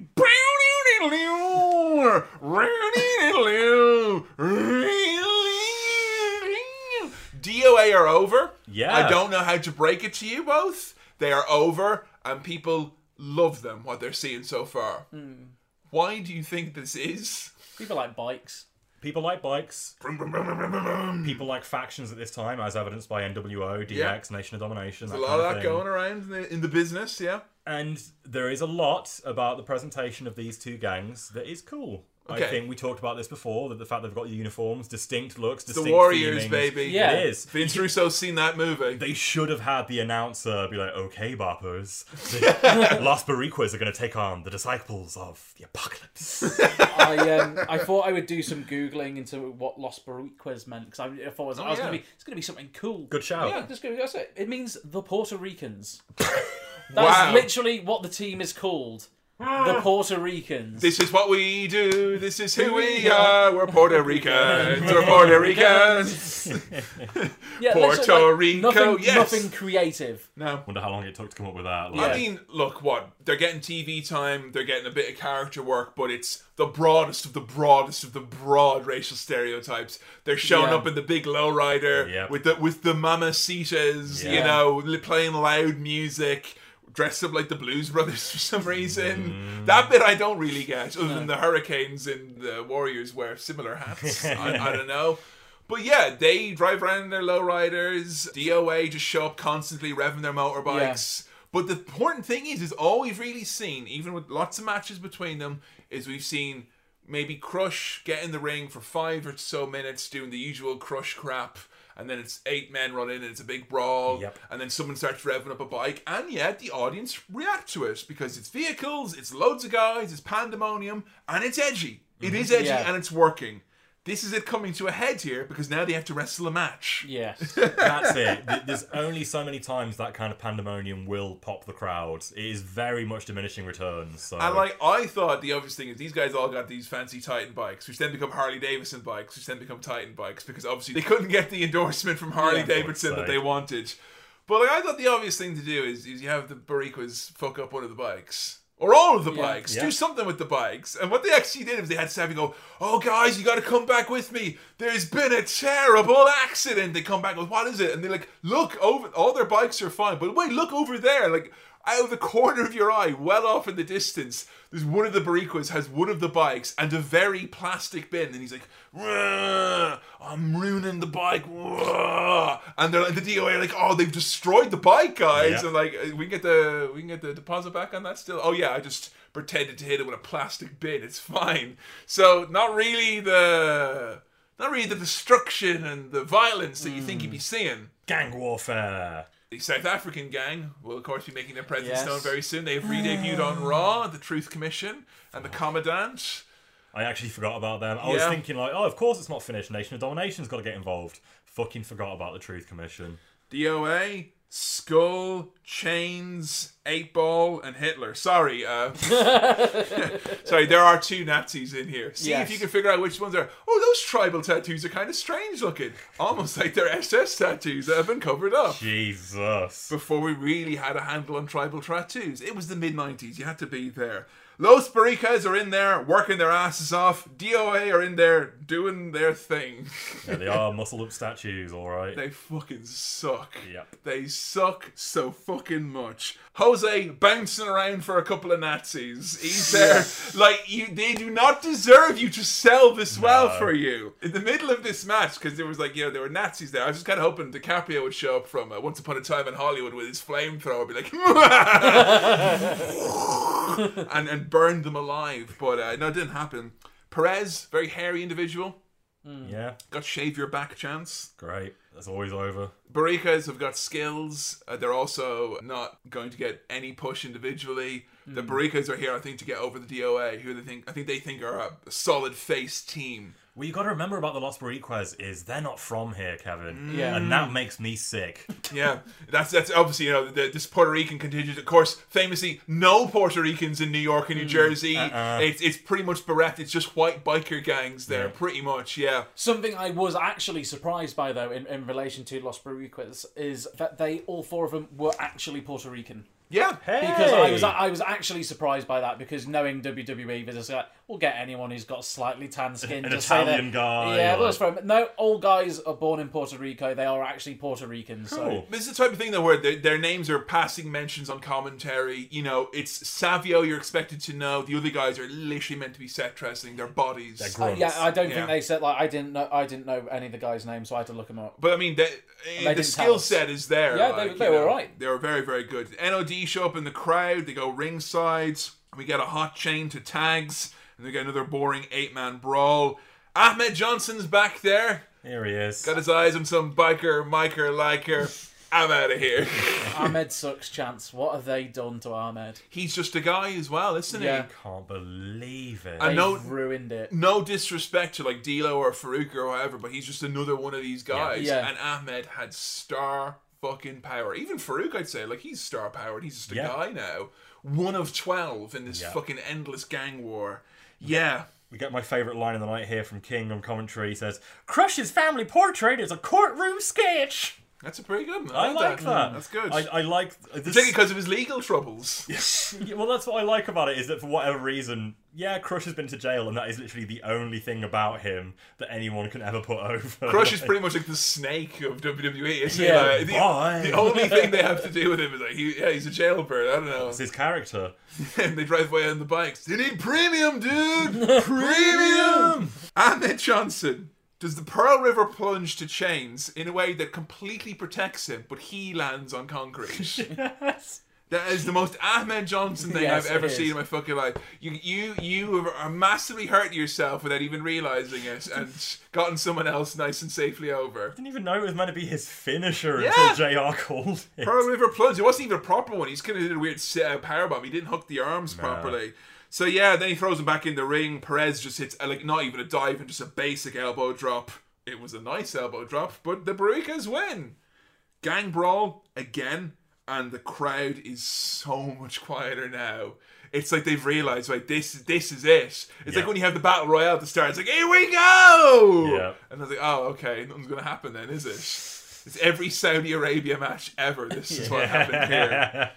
DOA are over. Yeah. I don't know how to break it to you both. They are over, and people love them, what they're seeing so far. Hmm. Why do you think this is? People like bikes. People like bikes. People like factions at this time, as evidenced by NWO, DX, Yeah. Nation of Domination. There's a lot of that going around in the, in the business, yeah. And there is a lot about the presentation of these two gangs that is cool. I think we talked about this before that the fact they've got the uniforms, distinct looks, distinct the Warriors, themings. baby. Yeah. It is. Vince Russo's seen that movie. They should have had the announcer be like, okay, boppers. The Las Boricuas are going to take on the disciples of the apocalypse. I um, I thought I would do some googling into what Los Boricuas meant because I, I thought it was, I was yeah. gonna be it's gonna be something cool. Good shout. Yeah, just gonna, that's it. It means the Puerto Ricans. That's Wow. literally what the team is called. The ah. Puerto Ricans. This is what we do. This is who we are. We're Puerto Ricans. We're Puerto Ricans. Yeah, Puerto like, Rico, Nothing, yes. nothing creative. no. Wonder how long it took to come up with that. I mean, look, what they're getting TV time, they're getting a bit of character work, but it's the broadest of the broadest of the broad racial stereotypes. They're showing Yeah. up in the big lowrider Yep. with the with the mamacitas, you know, playing loud music. Dressed up like the Blues Brothers for some reason. Mm. That bit I don't really get, other than the Hurricanes and the Warriors wear similar hats. I, I don't know. But yeah, they drive around in their lowriders. DOA just show up constantly revving their motorbikes. But the important thing is, is all we've really seen, even with lots of matches between them, is we've seen maybe Crush get in the ring for five or so minutes doing the usual Crush crap. And then it's eight men running and it's a big brawl. Yep. And then someone starts revving up a bike. And yet the audience react to it because it's vehicles, it's loads of guys, it's pandemonium, and it's edgy. It mm-hmm. is edgy Yeah. and it's working. This is it coming to a head here because now they have to wrestle a match. Yes. that's it. There's only so many times that kind of pandemonium will pop the crowd. It is very much diminishing returns. So And like I thought, the obvious thing is these guys all got these fancy Titan bikes, which then become Harley Davidson bikes, which then become Titan bikes because obviously they couldn't get the endorsement from Harley Yeah. Davidson that they wanted. But like I thought, the obvious thing to do is, is you have the Boricuas fuck up one of the bikes. Or all of the Yeah. bikes. Yeah. Do something with the bikes. And what they actually did was they had Savio go, Oh, guys, you got to come back with me. There's been a terrible accident. They come back and go, What is it? And they're like, Look, over. All their bikes are fine. But wait, look over there. Like, out of the corner of your eye, well off in the distance, there's one of the Boricuas has one of the bikes and a very plastic bin, and he's like, "I'm ruining the bike," rah." and they're like, the DOA are like, "Oh, they've destroyed the bike, guys," Yeah. and like, "Uh, we can get the we can get the deposit back on that still. Oh yeah, I just pretended to hit it with a plastic bin. It's fine. So not really the not really the destruction and the violence that you think you'd be seeing. gang warfare. The South African gang will, of course, be making their presence Yes. known very soon. They've re-debuted on Raw, the Truth Commission, and the oh. Commandant. I actually forgot about them. I was thinking like, oh, of course it's not finished. Nation of Domination's got to get involved. Fucking forgot about the Truth Commission. DOA, Skull, Chains, Eight Ball, and Hitler. Sorry, uh, sorry, there are two Nazis in here. See if you can figure out which ones are. Oh, those tribal tattoos are kind of strange looking, almost like they're SS tattoos that have been covered up. Jesus. before we really had a handle on tribal tattoos. It was the mid 90s. You had to be there. Los Boricuas are in there working their asses off. DOA are in there doing their thing. Yeah, they are muscled up statues, all right. they fucking suck. Yep. They suck so fucking much. Jose bouncing around for a couple of Nazis. He's there. Like, you, they do not deserve you to sell this well for you. In the middle of this match, because there was like, you know, there were Nazis there. I was just kind of hoping DiCaprio would show up from uh, Once Upon a Time in Hollywood with his flamethrower, be like, and, and burned them alive. But uh, no, it didn't happen. Perez, very hairy individual, Yeah, got shave your back chance. great. That's always over. Boricuas have got skills. Uh, they're also not going to get any push individually. The Boricuas are here, I think, to get over the DOA, who they think I think they think are a solid face team. What you got to remember about the Los Boricuas is they're not from here, Kevin. Mm. Yeah. And that makes me sick. Yeah, that's that's obviously you know the, this Puerto Rican contingent. Of course, famously, no Puerto Ricans in New York and New mm. Jersey. Uh-uh. It's it's pretty much bereft. It's just white biker gangs there, Yeah. pretty much. Yeah. Something I was actually surprised by, though, in, in relation to Los Boricuas, is that they all four of them were actually Puerto Rican. Yeah. Because I was I was actually surprised by that because knowing WWE, they're just like, we'll get anyone who's got slightly tan skin. An just say Italian that- guy, Yeah, or- well, that's from no. All guys are born in Puerto Rico. They are actually Puerto Ricans. So This is the type of thing though where their, their names are passing mentions on commentary. You know, it's Savio you're expected to know. The other guys are literally meant to be set dressing. Their bodies. Uh, yeah, I don't Yeah. think they said like I didn't know I didn't know any of the guys' names, so I had to look them up. But I mean, the, the skill set is there. Yeah, like, they- they were know, alright. They were very, very good. NOD show up in the crowd. They go ringside. We get a hot chain to tags, and they get another boring eight man brawl. Ahmed Johnson's back there. Here he is. Got his eyes on some biker, miker, liker. I'm out of here. Ahmed sucks. Chance. What have they done to Ahmed? He's just a guy as well, isn't Yeah. he? Can't believe it. I They know- ruined it. no disrespect to like D'Lo or Farouk or whatever, but he's just another one of these guys. Yeah. And Ahmed had star fucking power. Even Farouk, I'd say, like he's star powered. He's just a Yeah. guy now. One of twelve in this Yeah. fucking endless gang war. Yeah. We get my favourite line of the night here from King on commentary. He says, Crush's family portrait is a courtroom sketch. That's a pretty good. one. I like that. That's good. I, I like this. Particularly because of his legal troubles. Yeah, well, that's what I like about it is that for whatever reason, yeah, Crush has been to jail, and that is literally the only thing about him that anyone can ever put over. Crush is pretty much like the snake of WWE, isn't he? Yeah, Like, the, the only thing they have to do with him is like, he, yeah, he's a jailbird. I don't know. It's his character. and they drive away on the bikes. They need premium, dude. premium. Ahmed Johnson does the Pearl River plunge to chains in a way that completely protects him, but he lands on concrete. That is the most Ahmed Johnson thing Yes, I've ever seen in my fucking life. You, you, you are massively hurting yourself without even realizing it, and gotten someone else nice and safely over. didn't even know it was meant to be his finisher Yeah. until JR called it. Pearl River plunge. It wasn't even a proper one. He's kind of did a weird sit out powerbomb. He didn't hook the arms properly. So yeah, then he throws him back in the ring. Perez just hits uh, like not even a dive and just a basic elbow drop. It was a nice elbow drop, but the Boricuas win. Gang brawl again, and the crowd is so much quieter now. It's like they've realized, like this, this is it. It's like when you have the battle royale to start. It's like here we go. Yeah. And I was like, oh, okay, nothing's gonna happen then, is it? It's every Saudi Arabia match ever. This is what happened here.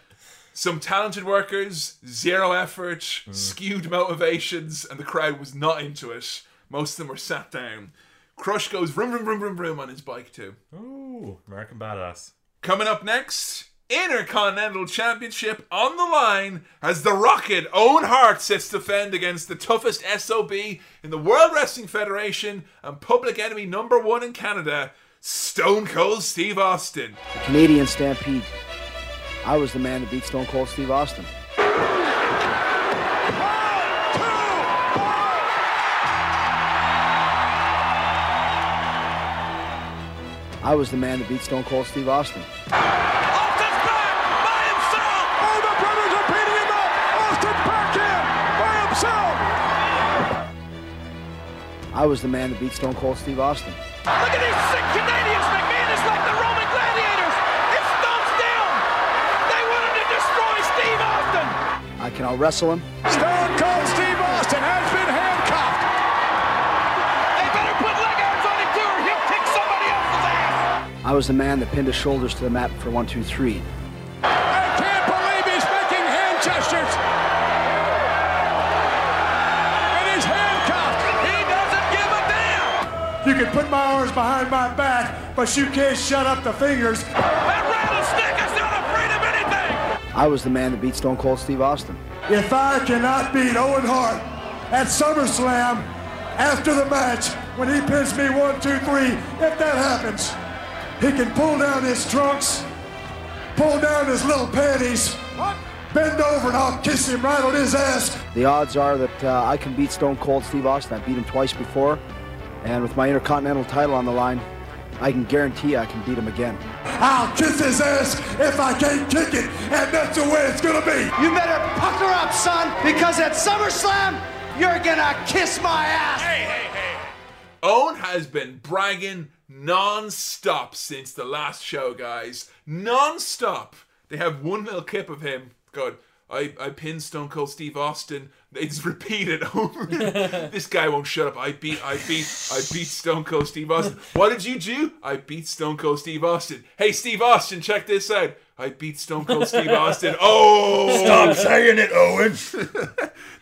Some talented workers, zero effort, hmm. skewed motivations, and the crowd was not into it. Most of them were sat down. Crush goes vroom vroom vroom vroom vroom on his bike too. Ooh, American Badass. Coming up next, Intercontinental Championship on the line as the Rocket Owen Hart sits to defend against the toughest SOB in the World Wrestling Federation and public enemy number one in Canada, Stone Cold Steve Austin. The Canadian Stampede. I was the man that beat Stone Cold Steve Austin. I was the man that beat Stone Cold Steve Austin. Austin's back by himself. Oh, the brothers are beating him up. Austin's back in by himself. I was the man that beat Stone Cold Steve Austin. Look at these sick Canadians, can out wrestle him. Stone Cold Steve Austin has been handcuffed. They better put leg irons on him too, or he'll kick somebody else's ass. I was the man that pinned his shoulders to the mat for one, two, three. I can't believe he's making hand gestures. And he's handcuffed. He doesn't give a damn. You can put my arms behind my back, but you can't shut up the fingers. I was the man that beat Stone Cold Steve Austin. If I cannot beat Owen Hart at SummerSlam after the match, when he pins me one, two, three, if that happens, he can pull down his trunks, pull down his little panties, bend over and I'll kiss him right on his ass. The odds are that uh, I can beat Stone Cold Steve Austin. I beat him twice before, and with my Intercontinental title on the line, I can guarantee I can beat him again. I'll kiss his ass if I can't kick it, and that's the way it's gonna be. You better pucker up, son, because at SummerSlam, you're gonna kiss my ass. Hey, hey, hey. Owen has been bragging non-stop since the last show, guys. Non-stop. They have one little clip of him going, I, I pinned Stone Cold Steve Austin. It's repeated over. this guy won't shut up. I beat, I beat, I beat Stone Cold Steve Austin. What did you do? I beat Stone Cold Steve Austin. Hey, Steve Austin, check this out. I beat Stone Cold Steve Austin. Oh, Stop saying it, Owen.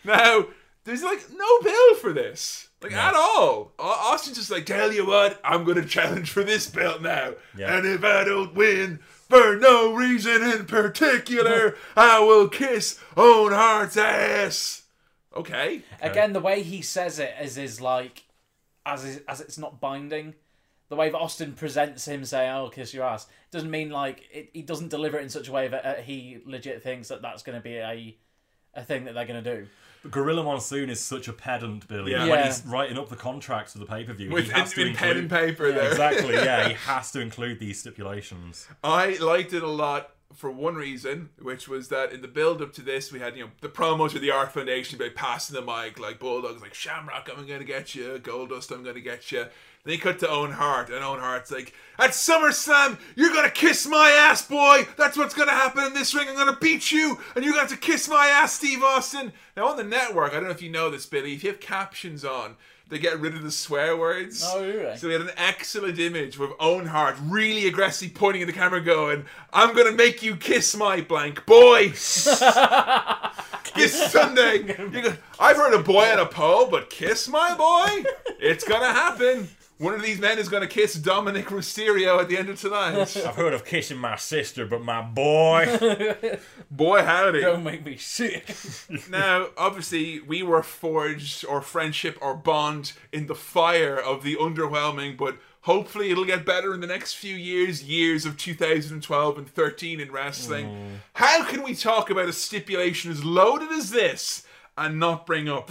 now, there's like no bill for this. Like at all. Au- Austin's just like, tell you what, I'm gonna challenge for this belt now. Yeah. And if I don't win, for no reason in particular, I will kiss Owen Hart's ass. Okay. Again, the way he says it is is like, as is, as it's not binding. The way that Austin presents him saying, "I'll kiss your ass," doesn't mean like it, he doesn't deliver it in such a way that uh, he legit thinks that that's going to be a a thing that they're going to do. Gorilla Monsoon is such a pedant, Billy. Yeah. When he's writing up the contracts for the pay per view, he has to in, in pen include and paper there. exactly. Yeah, he has to include these stipulations. I liked it a lot for one reason, which was that in the build up to this, we had you know the promos with the Hart Foundation by passing the mic like Bulldogs, like Shamrock, I'm gonna get you, Goldust, I'm gonna get you. Then he cut to Owen Hart, and Owen Hart's like, "At SummerSlam, you're gonna kiss my ass, boy. That's what's gonna happen in this ring. I'm gonna beat you, and you're gonna have to kiss my ass, Steve Austin." Now on the network, I don't know if you know this, Billy. If you have captions on, they get rid of the swear words. Oh, really? So we had an excellent image with Owen Hart really aggressively pointing at the camera, going, "I'm gonna make you kiss my blank boy." Kiss Sunday. I've heard a boy and a pole, but kiss my boy? It's gonna happen. One of these men is gonna kiss Dominik Mysterio at the end of tonight. I've heard of kissing my sister, but my boy. Boy, howdy. Don't make me sick. Now, obviously, we were forged or friendship or bond in the fire of the underwhelming, but hopefully it'll get better in the next few years, years of 2012 and 13 in wrestling. Mm. How can we talk about a stipulation as loaded as this and not bring up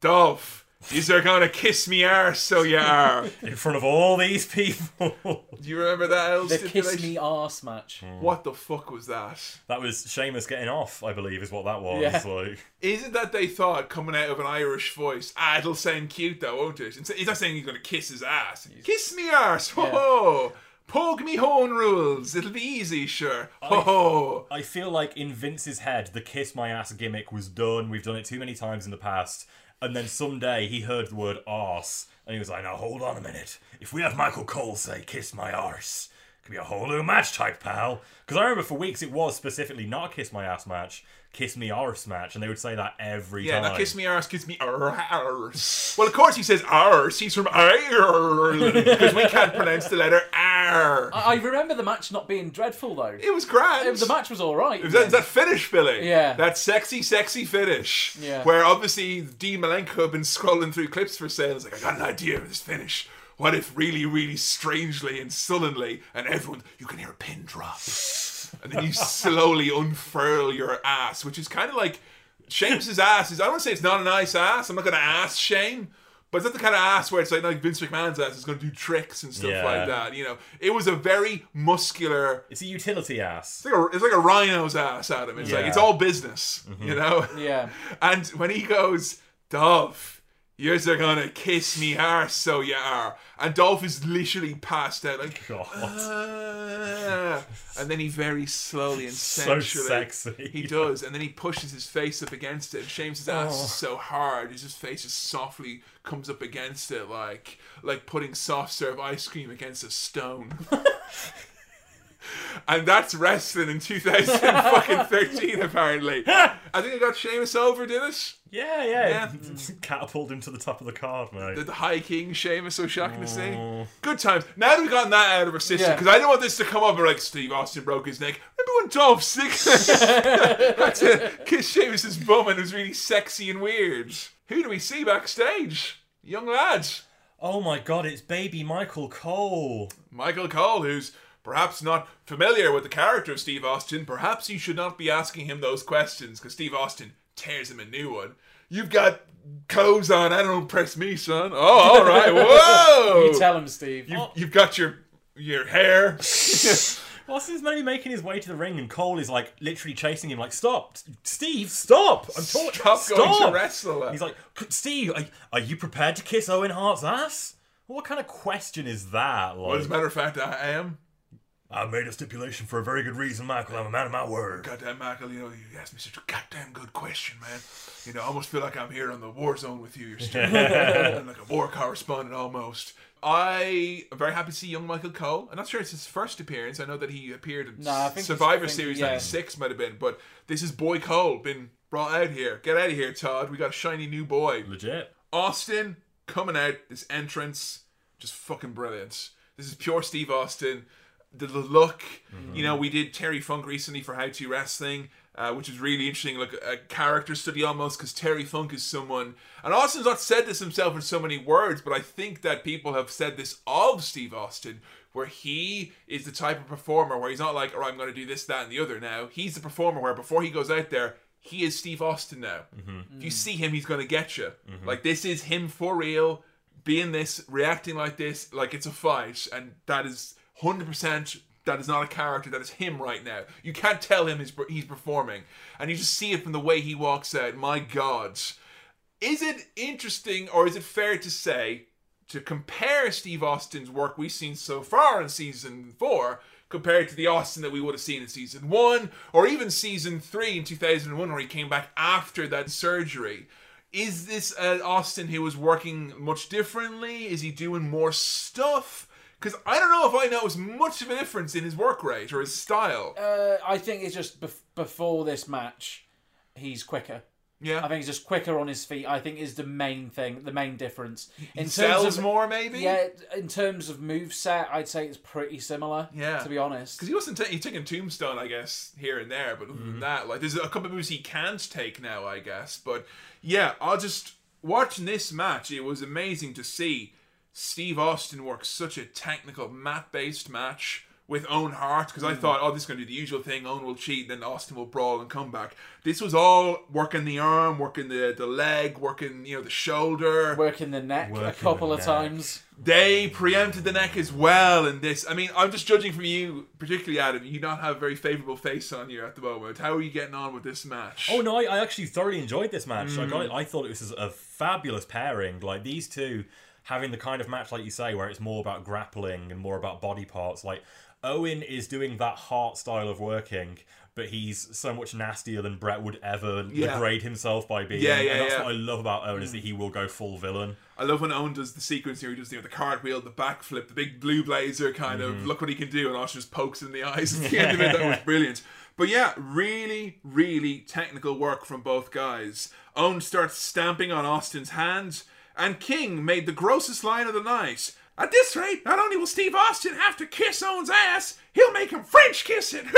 Dolph? Is are gonna kiss me arse, so you are. in front of all these people. Do you remember that old the kiss me arse match. What the fuck was that? that was Sheamus getting off, I believe, is what that was. Yeah. Like, isn't that they thought coming out of an Irish voice, ah, it'll sound cute though, won't it? Instead- He's not saying he's going to kiss his ass. Kiss me arse, ho ho! Poke me hone rules, it'll be easy, sure. Ho ho! I feel like in Vince's head, the kiss my ass gimmick was done. We've done it too many times in the past. And then someday he heard the word arse, and he was like, now hold on a minute. If we have Michael Cole say kiss my arse, it could be a whole new match type, pal. Because I remember for weeks it was specifically not a kiss my ass match, kiss me arse match, and they would say that every Yeah, time. not kiss me arse, kiss me arse. Well, of course he says arse, he's from Ireland, because we can't pronounce the letter R. I I remember the match not being dreadful though. It was grand. The match was all right. Is that, is that finish, Billy? Yeah. That sexy, sexy finish. Yeah. Where obviously Dean Malenko had been scrolling through clips for sales. Like, I got an idea of this finish. What if really, really strangely and sullenly, and everyone, you can hear a pin drop. And then you slowly unfurl your ass, which is kind of like Sheamus' ass is, I don't want to say it's not a nice ass. I'm not going to ass shame. But it's not the kind of ass where it's like, like Vince McMahon's ass is going to do tricks and stuff Yeah. like that. You know, it was a very muscular It's a utility ass. it's like a, it's like a rhino's ass at him. It's like Yeah. it's all business, you mm-hmm. know. Yeah. And when he goes, Dolph, you're gonna kiss me arse, so you are. And Dolph is literally passed out, like, God. "Ah." and then he very slowly and So sensually, sexy. he does, and then he pushes his face up against it. And Sheamus' his ass Oh. so hard, his face just softly comes up against it, like like putting soft serve ice cream against a stone. And that's wrestling in 2013, apparently. I think I got Sheamus over, did it? Yeah, yeah. Yeah. Catapult him to the top of the card, mate. The, the High King Sheamus, so shocking to see. Good times. Now that we've gotten that out of our system, Yeah. because I don't want this to come up like Steve Austin broke his neck. Remember when Dolph Ziggler had to kiss Sheamus's bum and it was really sexy and weird? Who do we see backstage? Young lads. Oh my god, it's baby Michael Cole. Michael Cole, who's perhaps not familiar with the character of Steve Austin, perhaps you should not be asking him those questions because Steve Austin tears him a new one. You've got clothes on. I don't impress me, son. Oh, all right. Whoa. You tell him, Steve. You, you've got your your hair. Austin's maybe making his way to the ring, and Cole is like literally chasing him, like, "Stop, Steve, stop! I'm talking. Stop going to wrestle. He's like, "Steve, are, are you prepared to kiss Owen Hart's ass?" What kind of question is that? Well, as a matter of fact, I am. I made a stipulation for a very good reason, Michael. I'm a man of my word. Goddamn, Michael, you know, you asked me such a goddamn good question, man. You know, I almost feel like I'm here on the war zone with you. You're still like a war correspondent almost. I am very happy to see young Michael Cole. I'm not sure it's his first appearance. I know that he appeared in No, Survivor think- Series yeah. 96 might have been, but this is Boy Cole been brought out here. Get out of here, Todd. We got a shiny new boy. Legit. Austin coming out, this entrance, just fucking brilliant. This is pure Steve Austin. The, the look, you know, mm-hmm. we did Terry Funk recently for How to Wrestling, uh, which is really interesting, like a character study almost, because Terry Funk is someone, and Austin's not said this himself in so many words, but I think that people have said this of Steve Austin, where he is the type of performer where he's not like, oh, I'm going to do this, that, and the other now. He's the performer where before he goes out there, he is Steve Austin now. Mm-hmm. If you see him, he's going to get you. Mm-hmm. Like, this is him for real, being this, reacting like this, like it's a fight, and that is 100%. That is not a character. That is him right now. You can't tell him he's, he's performing, and you just see it from the way he walks out. My God, is it interesting or is it fair to say to compare Steve Austin's work we've seen so far in season four compared to the Austin that we would have seen in season one or even season three in 2001 where he came back after that surgery. Is this uh, Austin who was working much differently? Is he doing more stuff? Because I don't know if I notice much of a difference in his work rate or his style. Uh, I think it's just bef- before this match, he's quicker. yeah, I think he's just quicker on his feet. I think is the main thing, the main difference. he In sells more maybe. Yeah, in terms of move set, I'd say it's pretty similar. Yeah. to be honest. Because he wasn't ta- he taking Tombstone, I guess, here and there, but other than that, like there's a couple of moves he can't take now, I guess. But yeah, I'll just watching this match. It was amazing to see Steve Austin work such a technical mat-based match with Owen Hart because I thought, oh, this is going to do the usual thing. Owen will cheat, then Austin will brawl and come back. This was all working the arm, working the the leg, working you know the shoulder. Working the neck Working a couple of neck. times. They preempted the neck as well in this. I mean, I'm just judging from you, particularly Adam. You not have a very favourable face on you at the moment. How are you getting on with this match? Oh no, I, I actually thoroughly enjoyed this match. I got Mm. it. I thought it was a fabulous pairing. Like these two having the kind of match, like you say, where it's more about grappling and more about body parts. Like Owen is doing that Hart style of working, but he's so much nastier than Bret would ever Yeah. degrade himself by being. Yeah, yeah, and that's yeah. what I love about Owen is that hmm. he will go full villain. I love when Owen does the sequence here. He does you know, the cartwheel, the backflip, the big blue blazer kind of mm-hmm. look what he can do, and Austin just pokes in the eyes at the end of it. That was brilliant. But yeah, really, really technical work from both guys. Owen starts stamping on Austin's hand, and King made the grossest line of the night. At this rate, not only will Steve Austin have to kiss Owen's ass, he'll make him French kiss it.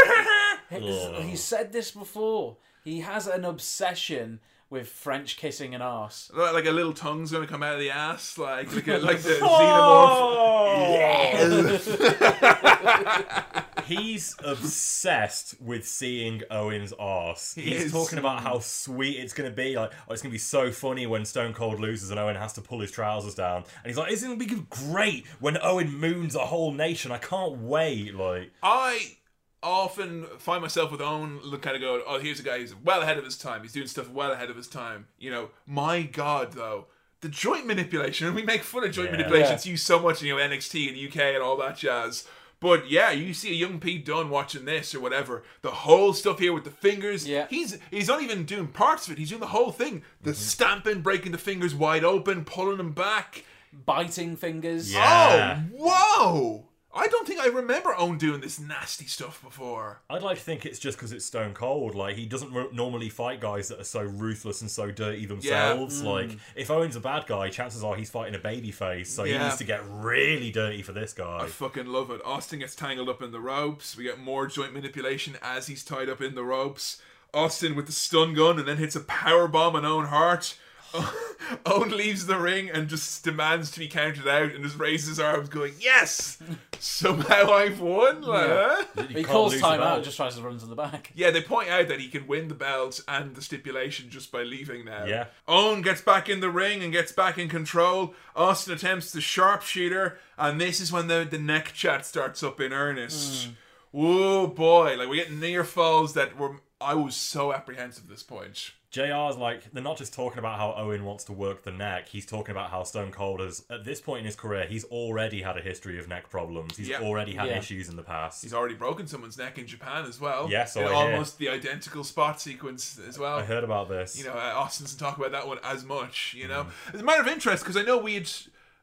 He said this before. He has an obsession with French kissing an ass. like like a little tongue's gonna come out of the ass, like like, a, like the xenomorph. He's obsessed with seeing Owen's arse. He's is. talking about how mm. sweet it's going to be. Like, oh, it's going to be so funny when Stone Cold loses and Owen has to pull his trousers down. And he's like, it's going to be great when Owen moons a whole nation. I can't wait. Like, I often find myself with Owen look kind of go, oh, here's a guy who's well ahead of his time. He's doing stuff well ahead of his time. You know, my God, though, the joint manipulation, and we make fun of joint Yeah. manipulation. Yeah. It's used so much in you know NXT and the UK and all that jazz. But yeah, you see a young Pete Dunne watching this or whatever. The whole stuff here with the fingers. Yeah. He's he's not even doing parts of it. He's doing the whole thing. The mm-hmm. stamping, breaking the fingers wide open, pulling them back. Biting fingers. Yeah. Oh, whoa! I don't think I remember Owen doing this nasty stuff before. I'd like to think it's just because it's Stone Cold. Like, he doesn't normally fight guys that are so ruthless and so dirty themselves. Mm. Like, if Owen's a bad guy, chances are he's fighting a baby face. So he needs to get really dirty for this guy. I fucking love it. Austin gets tangled up in the ropes. We get more joint manipulation as he's tied up in the ropes. Austin with the stun gun and then hits a power bomb on Owen Hart. Owen leaves the ring and just demands to be counted out and just raises his arms, going, "Yes, somehow I've won." Like, huh? He can't calls time out and just tries to run to the back. Yeah, they point out that he can win the belt and the stipulation just by leaving now. Yeah. Owen gets back in the ring and gets back in control. Austin attempts the sharpshooter, and this is when the, the neck chat starts up in earnest. Oh boy, like we get near falls that were I was so apprehensive at this point. JR's like, they're not just talking about how Owen wants to work the neck, he's talking about how Stone Cold has, at this point in his career, he's already had a history of neck problems. He's Yeah. already had Yeah. issues in the past. He's already broken someone's neck in Japan as well. Yeah, so In I hear. almost the identical spot sequence as well. I heard about this. you know, uh, Austin doesn't talk about that one as much, you know. Mm. As a matter of interest, because I know we had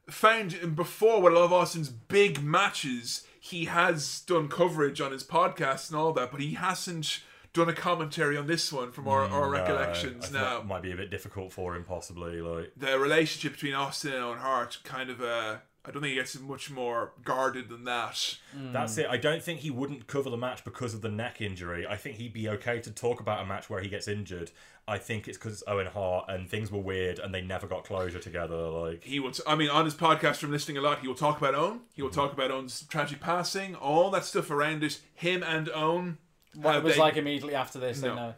found before with a lot of Austin's big matches, he has done coverage on his podcast and all that, but he hasn't done a commentary on this one from our, our Mm, No, recollections think now. that might be a bit difficult for him, possibly. Like, The relationship between Austin and Owen Hart kind of, uh, I don't think he gets much more guarded than that. That's it. I don't think he wouldn't cover the match because of the neck injury. I think he'd be okay to talk about a match where he gets injured. I think it's because it's Owen Hart and things were weird and they never got closure together. Like, He will, t- I mean, on his podcast from listening a lot, he will talk about Owen. He Mm-hmm. will talk about Owen's tragic passing, all that stuff around it. Him and Owen. What uh, it was they- like immediately after this, No. they know.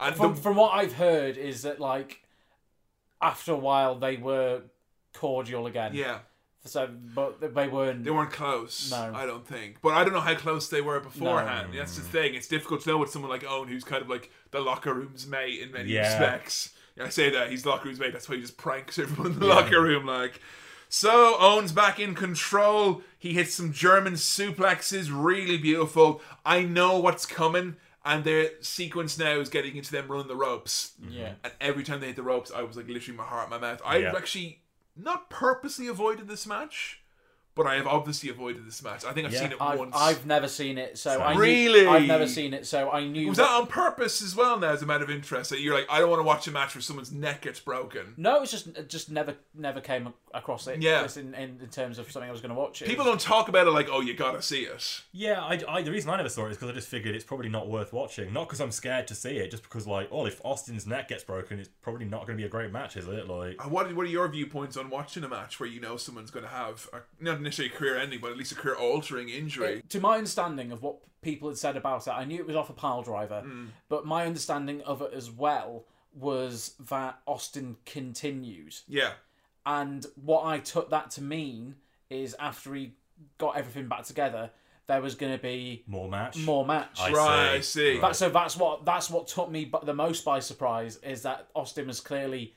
and From, the- from what I've heard, is that like after a while they were cordial again. yeah. So, but they weren't. They weren't close. No. I don't think. But I don't know how close they were beforehand. That's the thing. It's difficult to know with someone like Owen, who's kind of like the locker room's mate in many Yeah. respects. I say that he's the locker room's mate. That's why he just pranks everyone in the locker room. Like, So Owen's back in control. He hits some German suplexes, really beautiful. I know what's coming, and their sequence now is getting into them running the ropes. Yeah. Mm-hmm. And every time they hit the ropes, I was like literally my heart in my mouth. I Yeah. actually not purposely avoided this match, but I have obviously avoided this match. I think I've Yeah. seen it I've, once. I've never seen it, so I knew- Really? I've never seen it, so I knew. was that on purpose as well? Now, as a matter of interest, that you're like, I don't want to watch a match where someone's neck gets broken. No, it's just it just never never came across it. Yeah. in, in, in terms of something I was going to watch. It People don't talk about it like, oh, you gotta see it. Yeah, I, I, the reason I never saw it is because I just figured it's probably not worth watching. Not because I'm scared to see it, just because like, oh, if Austin's neck gets broken, it's probably not going to be a great match, is it? Like, Uh, What, what are your viewpoints on watching a match where you know someone's going to have a, not necessarily a career ending, but at least a career altering injury? to my understanding of what people had said about it, I knew it was off a pile driver, Hmm. but my understanding of it as well was that Austin continued. Yeah. And what I took that to mean is after he got everything back together, there was going to be more match. more match. I Right, I see. see. That, so that's what that's what took me the most by surprise is that Austin was clearly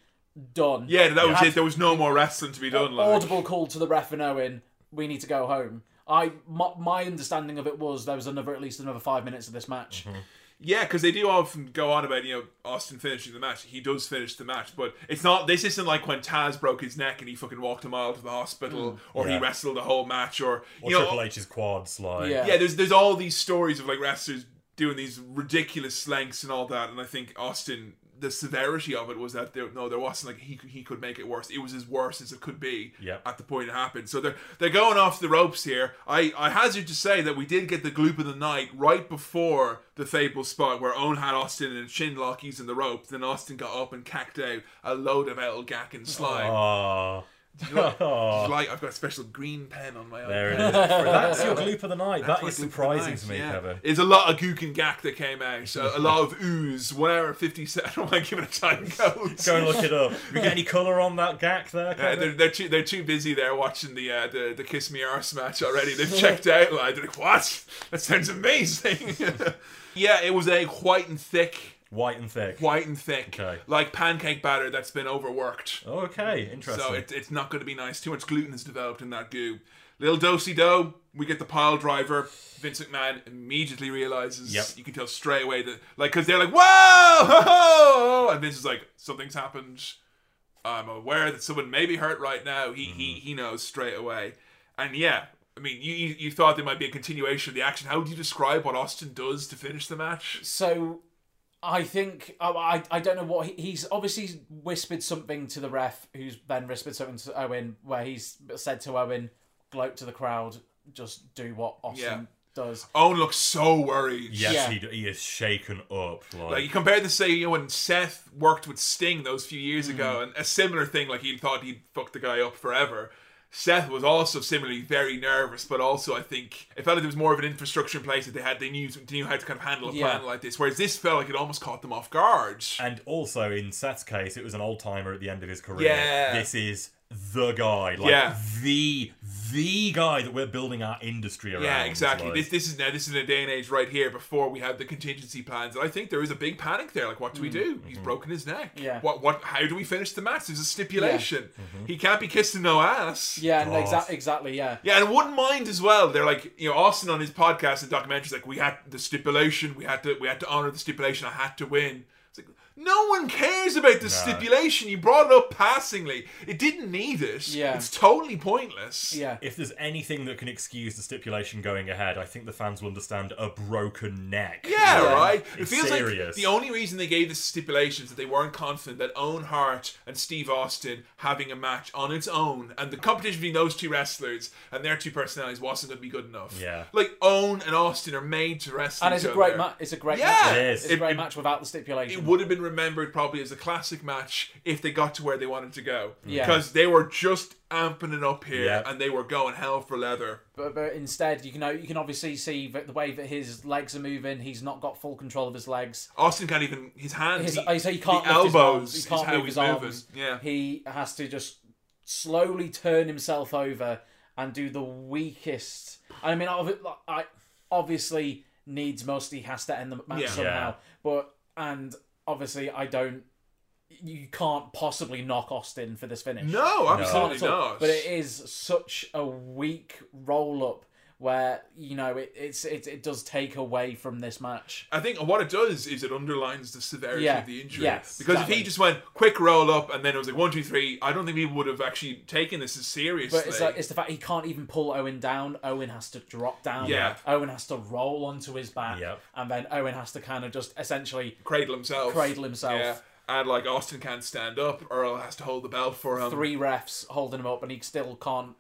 done. Yeah, that was Had it. There was no more wrestling to be done. Like. audible call to the ref and Owen, we need to go home. I my, my understanding of it was there was another at least another five minutes of this match. Mm-hmm. Yeah, because they do often go on about you know Austin finishing the match. He does finish the match, but it's not. This isn't like when Taz broke his neck and he fucking walked a mile to the hospital, or he wrestled the whole match, or or you know, Triple H's quads, like, Yeah. yeah. There's there's all these stories of like wrestlers doing these ridiculous lengths and all that, and I think Austin. The severity of it was that there, no, there wasn't like he he could make it worse. It was as worse as it could be Yep. at the point it happened. So they're they're going off the ropes here. I I hazard to say that we did get the gloop of the night right before the fatal spot where Owen had Austin and chin lock, he's in the rope. Then Austin got up and cacked out a load of El Gack and slime. You like, like- I've got a special green pen on my own. there it is. That's your gloop of the night. That's that my is gloop of the surprising night, to me, yeah. Kevin. It's a lot of gook and gack that came out. A, a lot of ooze. One hour fifty seven. I don't want to give it a time code. Go and look it up. We get any colour on that gack there, Uh, Kevin? they're, they're too they're too busy there watching the uh, the the Kiss Me Arse match already. They've checked out. Like they're like, what? That sounds amazing. yeah, it was a white and thick, White and thick. white and thick, Okay. like pancake batter that's been overworked. Okay, interesting. So it, it's not going to be nice. Too much gluten is developed in that goo. Little dosey dough. We get the pile driver. Vince McMahon immediately realizes. Yep. You can tell straight away that, like, because they're like, "Whoa!" ho, ho," and Vince is like, "Something's happened. I'm aware that someone may be hurt right now." He he mm-hmm. he knows straight away. And yeah, I mean, you you you thought there might be a continuation of the action. How would you describe what Austin does to finish the match? So I think I I, I don't know what he, he's obviously whispered something to the ref, who's then whispered something to Owen, where he's said to Owen, "Gloat to the crowd, just do what Austin Yeah. does." Owen looks so worried. yes, Yeah. he, he is shaken up. Like, Like you compare this, say, you know, when Seth worked with Sting those few years Mm. ago, and a similar thing, like he thought he'd fuck the guy up forever. Seth was also similarly very nervous, but also I think it felt like there was more of an infrastructure in place that they had. They knew they knew how to kind of handle a Yeah. plan like this. Whereas this felt like it almost caught them off guard. And also in Seth's case, it was an old timer at the end of his career. Yeah. This is the guy, like Yeah. the the guy that we're building our industry around. Yeah, exactly. like- This this is now this is in a day and age right here before we have the contingency plans, and I think there is a big panic there. Like, what do we do? He's broken his neck. Mm. Yeah. What what? How do we finish the match? There's a stipulation. Mm-hmm. He can't be kissing no ass. Yeah, and exa- exactly. Yeah, Yeah, and wouldn't mind as well. They're like, you know, Austin on his podcast and documentaries, like, we had the stipulation, we had to, we had to honor the stipulation. I had to win. It's like, no one cares about the stipulation. You brought it up passingly. It didn't need it. Yeah. it's totally pointless. yeah. if there's anything that can excuse the stipulation going ahead, I think the fans will understand a broken neck. Yeah, Yeah. right. It feels serious. like the only reason they gave the stipulation is that they weren't confident that Owen Hart and Steve Austin having a match on its own and the competition between those two wrestlers and their two personalities wasn't going to be good enough. Yeah. like Owen and Austin are made to wrestle. And it's each a great match. It's a great Yeah. match. It is. It's a great It- match without the stipulation. It would have been remembered probably as a classic match if they got to where they wanted to go. Yeah. Because they were just amping it up here Yeah. and they were going hell for leather. but, but instead, you can know you can obviously see that the way that his legs are moving. He's not got full control of his legs. Austin can't even his hands. His, he, so he can't the lift his elbows arms. He can't how move he's his moving. arms. Yeah. He has to just slowly turn himself over and do the weakest. I mean, I obviously needs most. He has to end the match Yeah. somehow. Yeah. But and obviously, I don't you can't possibly knock Austin for this finish. No, absolutely not. But it is such a weak roll up where you know it it's it, it does take away from this match. I think what it does is it underlines the severity Yeah. of the injury. Yes, because if he just went quick roll up and then it was like one, two, three, I don't think people would have actually taken this as seriously. But it's like it's the fact he can't even pull Owen down. Owen has to drop down. Yeah. Owen has to roll onto his back. Yep. And then Owen has to kind of just essentially cradle himself. Cradle himself. Yeah. And like Austin can't stand up, Earl has to hold the belt for him. three refs holding him up, and he still can't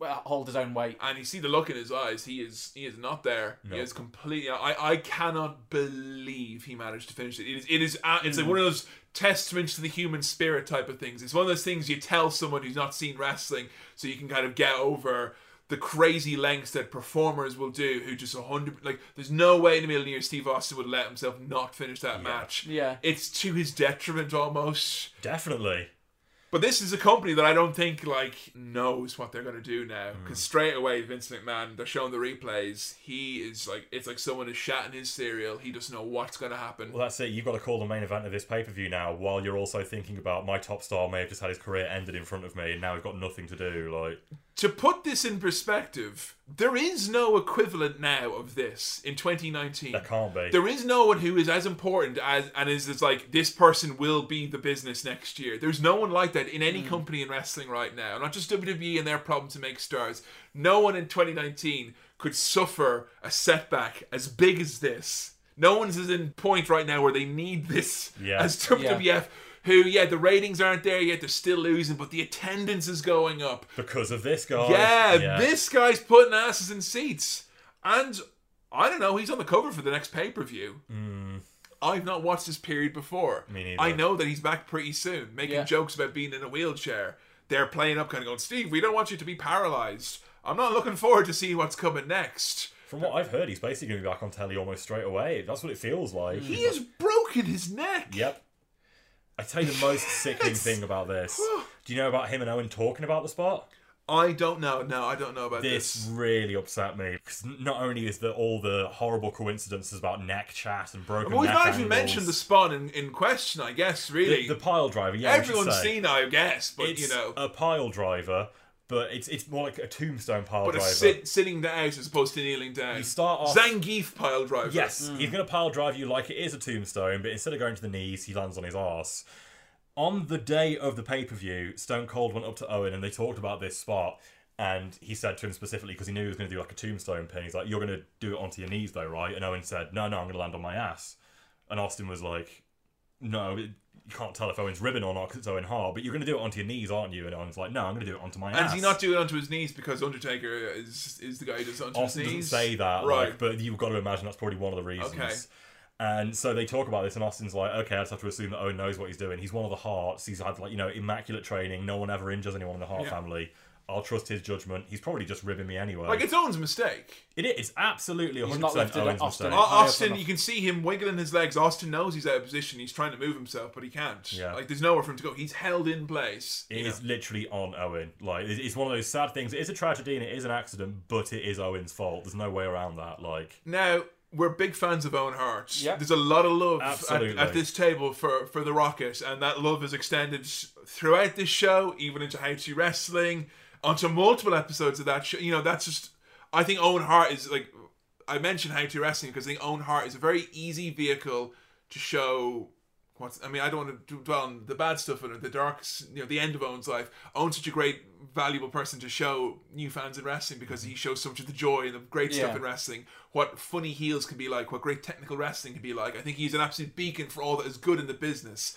hold his own weight. and you see the look in his eyes. He is he is not there. He is completely. I I cannot believe he managed to finish it. It is it is uh, it's like one of those testaments to the human spirit type of things. It's one of those things you tell someone who's not seen wrestling, so you can kind of get over the crazy lengths that performers will do. Who just a hundred like there's no way in a million years Steve Austin would let himself not finish that match. Yeah. it's to his detriment almost. Definitely. But this is a company that I don't think like knows what they're gonna do now. Hmm. Because straight away, Vince McMahon, they're showing the replays. He is like, it's like someone is shatting his cereal. He doesn't know what's gonna happen. Well, that's it. You've got to call the main event of this pay per view now, while you're also thinking about my top star may have just had his career ended in front of me, and now we've got nothing to do. Like, to put this in perspective, there is no equivalent now of this in 2019. there can't be. There is no one who is as important as and is, is like this person will be the business next year. There's no one like that in any hmm. company in wrestling right now. Not just WWE and their problem to make stars. No one in 2019 could suffer a setback as big as this. No one's is in point right now where they need this Yeah. as WWF. Who, yeah, the ratings aren't there yet. They're still losing, but the attendance is going up. because of this guy. Yeah, this guy's putting asses in seats. And I don't know, he's on the cover for the next pay per view. Hmm. I've not watched this period before. Me neither. I know that he's back pretty soon, making Yeah. jokes about being in a wheelchair. They're playing up, kind of going, Steve, we don't want you to be paralyzed. I'm not looking forward to seeing what's coming next. From what I've heard, he's basically going to be back on telly almost straight away. That's what it feels like. He has broken his neck. Yep. I tell you the most sickening thing about this. Do you know about him and Owen talking about the spot? I don't know. No, I don't know about This this. really upset me because not only is there all the horrible coincidences about neck chat and broken Well, we've neck not even angles, mentioned the spot in, in question, I guess, really. the, the pile driver. Yeah, Everyone's seen I guess, but it's you know. a pile driver, but it's it's more like a tombstone pile But a driver. sit, sitting down as opposed to kneeling down. You start off- Zangief pile driver. Yes, hmm. he's going to pile drive you like it is a tombstone, but instead of going to the knees, he lands on his arse. On the day of the pay per view, Stone Cold went up to Owen and they talked about this spot. And he said to him specifically because he knew he was going to do like a tombstone pin. He's like, "You're going to do it onto your knees, though, right?" And Owen said, "No, no, I'm going to land on my ass." And Austin was like, "No, it- you can't tell if Owen's ribbon or not because it's Owen Hart, but you're going to do it onto your knees, aren't you?" And Owen's like, "No, I'm going to do it onto my And ass." does he not do it onto his knees because Undertaker is is the guy who does it onto Austin his doesn't say that, right? like, but you've got to imagine that's probably one of the reasons. Okay. And so they talk about this, and Austin's like, okay, I just have to assume that Owen knows what he's doing. He's one of the Harts. He's had like you know immaculate training. No one ever injures anyone in the Hart Yeah. family. I'll trust his judgment. He's probably just ribbing me anyway. like it's Owen's mistake. it is absolutely 100 not percent lifted Owen's Austin mistake. up. Au- high up Austin, you can see him wiggling his legs. Austin knows he's out of position. He's trying to move himself, but he can't. Yeah. Like there's nowhere for him to go. He's held in place. It is know. literally on Owen. Like it- it's one of those sad things. It is a tragedy and it is an accident, but it is Owen's fault. There's no way around that. Like Now we're big fans of Owen Hart. Yep. There's a lot of love at, at this table for for the Rocket, and that love is extended throughout this show, even into How to Wrestling, onto multiple episodes of that show. You know, that's just. I think Owen Hart is like. I mentioned How to Wrestling because I think Owen Hart is a very easy vehicle to show. What's, I mean, I don't want to dwell on the bad stuff and the dark, you know, the end of Owen's life. Owen's such a great, valuable person to show new fans in wrestling because he shows so much of the joy and the great stuff in wrestling. What funny heels can be like, what great technical wrestling can be like. I think he's an absolute beacon for all that is good in the business.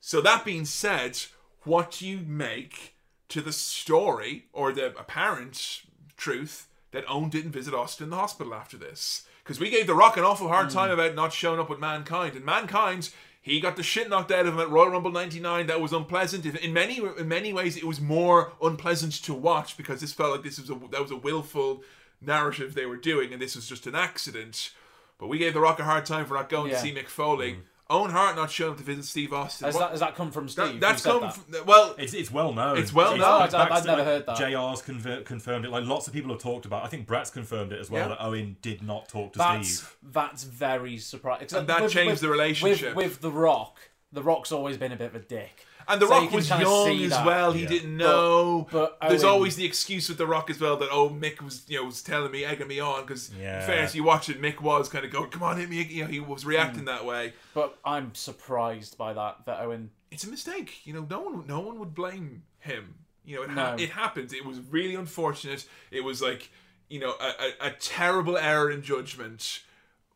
So that being said, what do you make to the story or the apparent truth that Owen didn't visit Austin in the hospital after this? Because we gave The Rock an awful hard time mm. about not showing up with Mankind, and Mankind. He got the shit knocked out of him at Royal Rumble '99. That was unpleasant. In many, in many ways, it was more unpleasant to watch because this felt like this was a that was a willful narrative they were doing, and this was just an accident. But we gave The Rock a hard time for not going Yeah. to see Mick Foley. Mm. Owen Hart not showing up to visit Steve Austin. Has What- that, has that come from Steve? that- that's come that? from well. It's, it's well known. It's well known. I've, I'd Baxter, never like, heard that. JR's conver- confirmed it. Like lots of people have talked about. I think Bret's confirmed it as well. Yeah. That Owen did not talk to That's Steve. that's very surprising. And that changed the relationship. with, with the Rock. The Rock's always been a bit of a dick. And The So Rock can was young as that. well. He Yeah. didn't know. but There's Owen- always the excuse with The Rock as well that oh Mick was you know was telling me egging me on because Yeah. in fairness you watch it Mick was kind of going come on hit me you know he was reacting Hmm. that way. But I'm surprised by that. That Owen. It's a mistake. You know no one no one would blame him. You know it ha- No. it happened. It was really unfortunate. It was like you know a, a, a terrible error in judgment.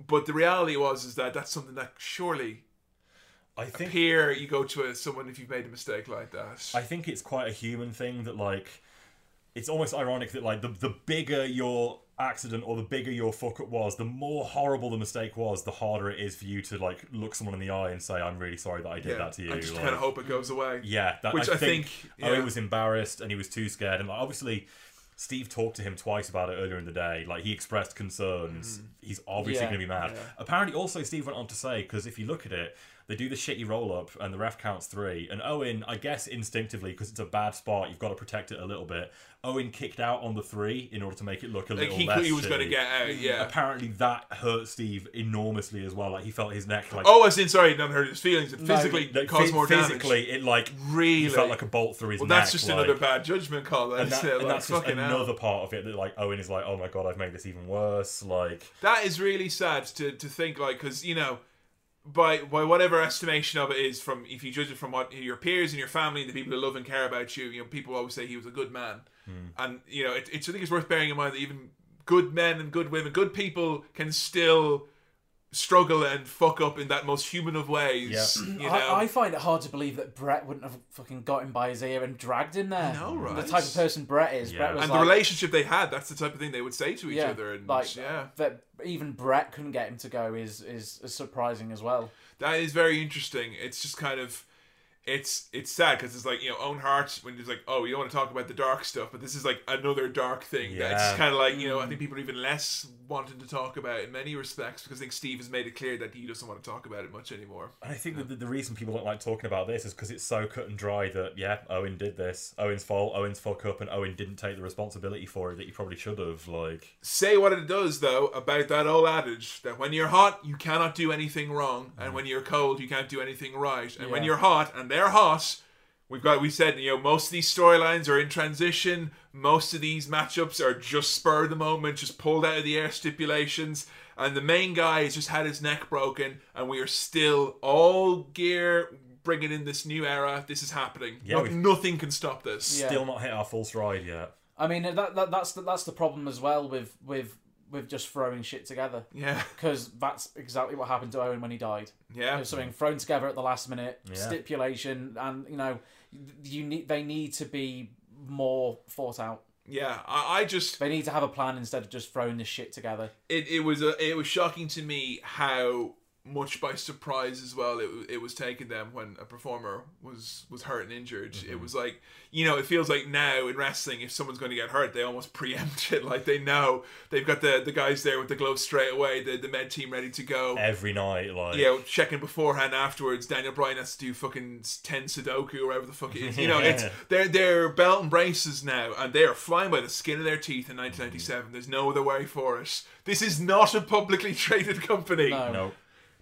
But the reality was is that that's something that surely I think here you go to a, someone if you've made a mistake like that. I think it's quite a human thing that like it's almost ironic that like the the bigger your accident or the bigger your fuck up was, the more horrible the mistake was, the harder it is for you to like look someone in the eye and say, "I'm really sorry that I did that to you." I just like- kind of hope it goes away. Yeah, that, Which I, I think, think, Owen was embarrassed and he was too scared. And like, obviously, Steve talked to him twice about it earlier in the day. Like he expressed concerns. Mm-hmm. He's obviously Yeah, going to be mad. Apparently, also Steve went on to say because if you look at it, they do the shitty roll up and the ref counts three. And Owen, I guess instinctively, because it's a bad spot, you've got to protect it a little bit. Owen kicked out on the three in order to make it look a Like little he, less. he was going to get out, mm. yeah. Apparently, that hurt Steve enormously as well. Like he felt his neck like Oh, I in sorry, not hurt his feelings. It physically like, caused phys- more damage. physically, it like Really? he felt like a bolt through his Well, neck. that's just like- another bad judgment call. and, That's that- and Like, that's just fucking hell. another part of it that like Owen is like, oh my god, I've made this even worse. Like, That is really sad to, to think like because you know by by whatever estimation of it is from if you judge it from what your peers and your family and the people who love and care about you you know people always say he was a good man. Hmm. And you know it, it's I think it's worth bearing in mind that even good men and good women good people can still struggle and fuck up in that most human of ways Yeah. you know I, I find it hard to believe that Bret wouldn't have fucking got him by his ear and dragged him there. know, right? The type of person Bret is. Yeah. Bret was and like, the relationship they had that's the type of thing they would say to each yeah, other and like yeah that even Bret couldn't get him to go is, is is surprising as well. That is very interesting. It's just kind of, it's it's sad because it's like you know Owen Hart when he's like, oh, you don't want to talk about the dark stuff, but this is like another dark thing. Yeah. It's kind of like you know I mm. think people are even less wanting to talk about in many respects because I think Steve has made it clear that he doesn't want to talk about it much anymore. and I think that the, the reason people don't like talking about this is because it's so cut and dry that yeah, Owen did this, Owen's fault, Owen's fuck up, and Owen didn't take the responsibility for it that he probably should have. Like, Say what it does though about that old adage that when you're hot you cannot do anything wrong, and mm. when you're cold you can't do anything right, and when you're hot and they're hot. We've got we said you know most of these storylines are in transition. Most of these matchups are just spur of the moment, just pulled out of the air stipulations. And the main guy has just had his neck broken, and we are still all gear bringing in this new era. This is happening. Yeah, No- nothing can stop this. Yeah. still not hit our full stride yet. I mean that, that that's the, that's the problem as well with with with just throwing shit together. Yeah, Because that's exactly what happened to Owen when he died. yeah. It was something thrown together at the last minute, Yeah. stipulation, and you know, you need they need to be more thought out. Yeah, I, I just They need to have a plan instead of just throwing this shit together. it, it was a, it was shocking to me how much by surprise as well it, it was taken them when a performer was was hurt and injured it mm-hmm. was like you know it feels like now in wrestling if someone's going to get hurt they almost preempt it like they know they've got the the guys there with the gloves straight away the, the med team ready to go Every night, like, you know, checking beforehand afterwards. Daniel Bryan has to do fucking ten Sudoku or whatever the fuck it is. You know, it's they're they're belt and braces now, and they are flying by the skin of their teeth in 1997. Mm-hmm. There's no other way for us. This is not a publicly traded company. No. no.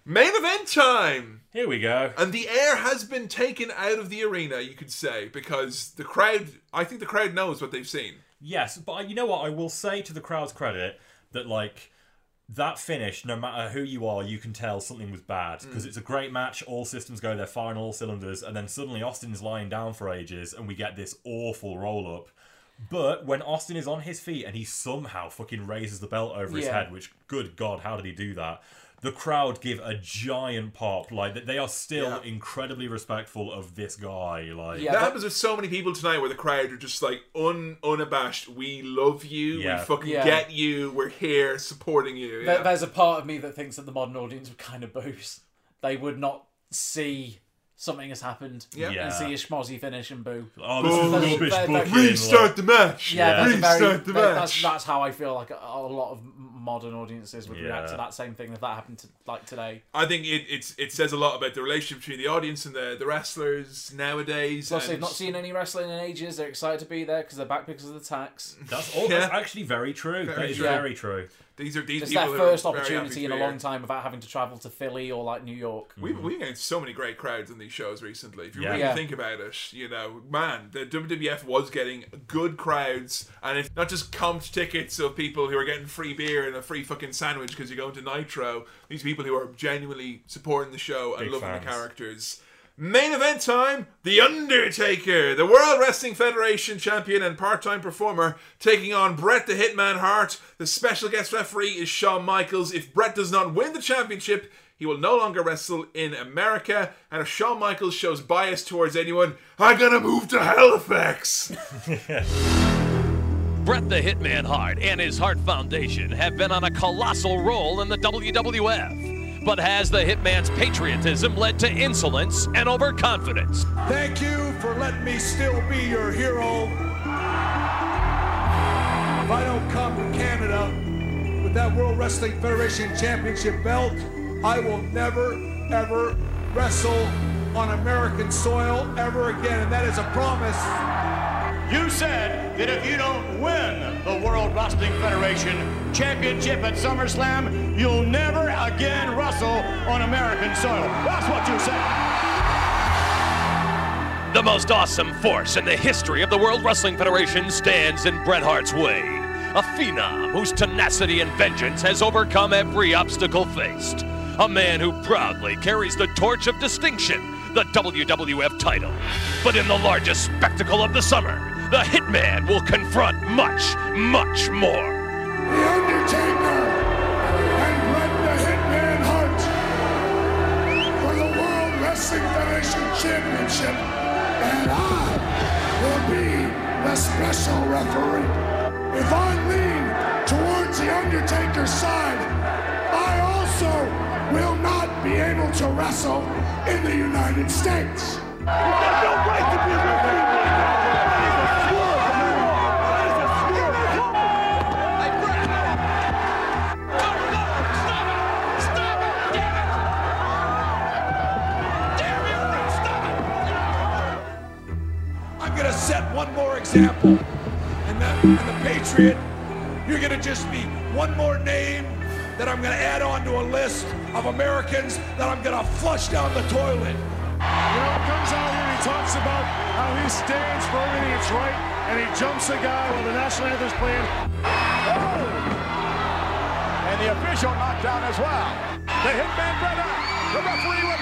Main event time, Here we go. and the air has been taken out of the arena. You could say because the crowd. I think the crowd knows what they've seen. Yes, but uh, you know what? I will say to the crowd's credit that like that finish, no matter who you are, you can tell something was bad mm. because it's a great match. All systems go, they're firing all cylinders, and then suddenly Austin's lying down for ages, and we get this awful roll up. But when Austin is on his feet and he somehow fucking raises the belt over his head, which good god, how did he do that? The crowd give a giant pop, like they are still Yeah. incredibly respectful of this guy. Like, Yeah. that but- happens with so many people tonight where the crowd are just like un unabashed. We love you. Yeah. We fucking Yeah. get you. We're here supporting you. There, there's a part of me that thinks that the modern audience would kind of boost. They would not see something has happened Yeah. Yeah. and see a schmozzy finish and boo. oh, this is Boom. rubbish Very- very- booking. Restart the match. Yeah, Yeah. that's a very Restart the that- that's, match. that's how I feel like a, a lot of modern audiences would react to that same thing if that happened to like today. I think it it's, it says a lot about the relationship between the audience and the, the wrestlers nowadays. Plus, and- they've not seen any wrestling in ages. They're excited to be there because they're back because of the tax. That's, all, that's actually very true. that is true. very true. these are these It's people their are first very opportunity in a long time without having to travel to Philly or like New York. We've we've got so many great crowds in these shows recently. If you Yeah. really Yeah. think about it, you know, man, the WWF was getting good crowds, and it's not just comped tickets of people who are getting free beer and a free fucking sandwich because you're going to Nitro. These people who are genuinely supporting the show and Big loving the characters. Main event time The Undertaker, the World Wrestling Federation champion and part time performer, taking on Bret the Hitman Hart. The special guest referee is Shawn Michaels. If Bret does not win the championship, he will no longer wrestle in America. And if Shawn Michaels shows bias towards anyone, I'm gonna move to Halifax. Bret the Hitman Hart and his Hart Foundation have been on a colossal roll in the WWF. But has the Hitman's patriotism led to insolence and overconfidence? Thank you for letting me still be your hero. If I don't come to Canada with that World Wrestling Federation Championship belt, I will never, ever wrestle on American soil ever again. And that is a promise. You said that if you don't win the World Wrestling Federation Championship at SummerSlam, you'll never again wrestle on American soil. That's what you said. The most awesome force in the history of the World Wrestling Federation stands in Bret Hart's way. A phenom whose tenacity and vengeance has overcome every obstacle faced. A man who proudly carries the torch of distinction, the WWF title. But in the largest spectacle of the summer, the Hitman will confront much, much more. The Undertaker and Bret the Hitman Hart for the World Wrestling Federation Championship, and I will be the special referee. If I lean towards the Undertaker's side, I also will not be able to wrestle in the United States. You got no right to be a referee example. And that and the Patriot, you're gonna just be one more name that I'm gonna add on to a list of Americans that I'm gonna flush down the toilet. You know, he comes out here and he talks about how he stands for everything that's right, and he jumps a guy while the national anthem's playing. Oh! And the official knocked down as well. The Hitman Bret Hart. The referee with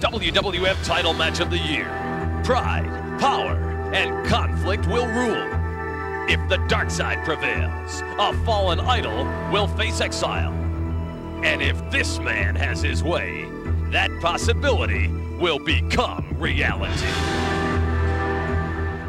WWF title match of the year, pride, power, and conflict will rule. If the dark side prevails, a fallen idol will face exile. And if this man has his way, that possibility will become reality.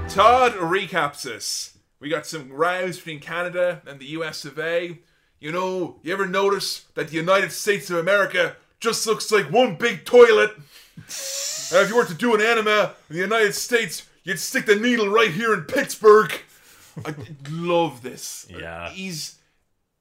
Todd recaps this. We got some rows between Canada and the US of A. You know, you ever notice that the United States of America just looks like one big toilet? and if you were to do an enema in the United States, you'd stick the needle right here in Pittsburgh. I love this. Yeah. He's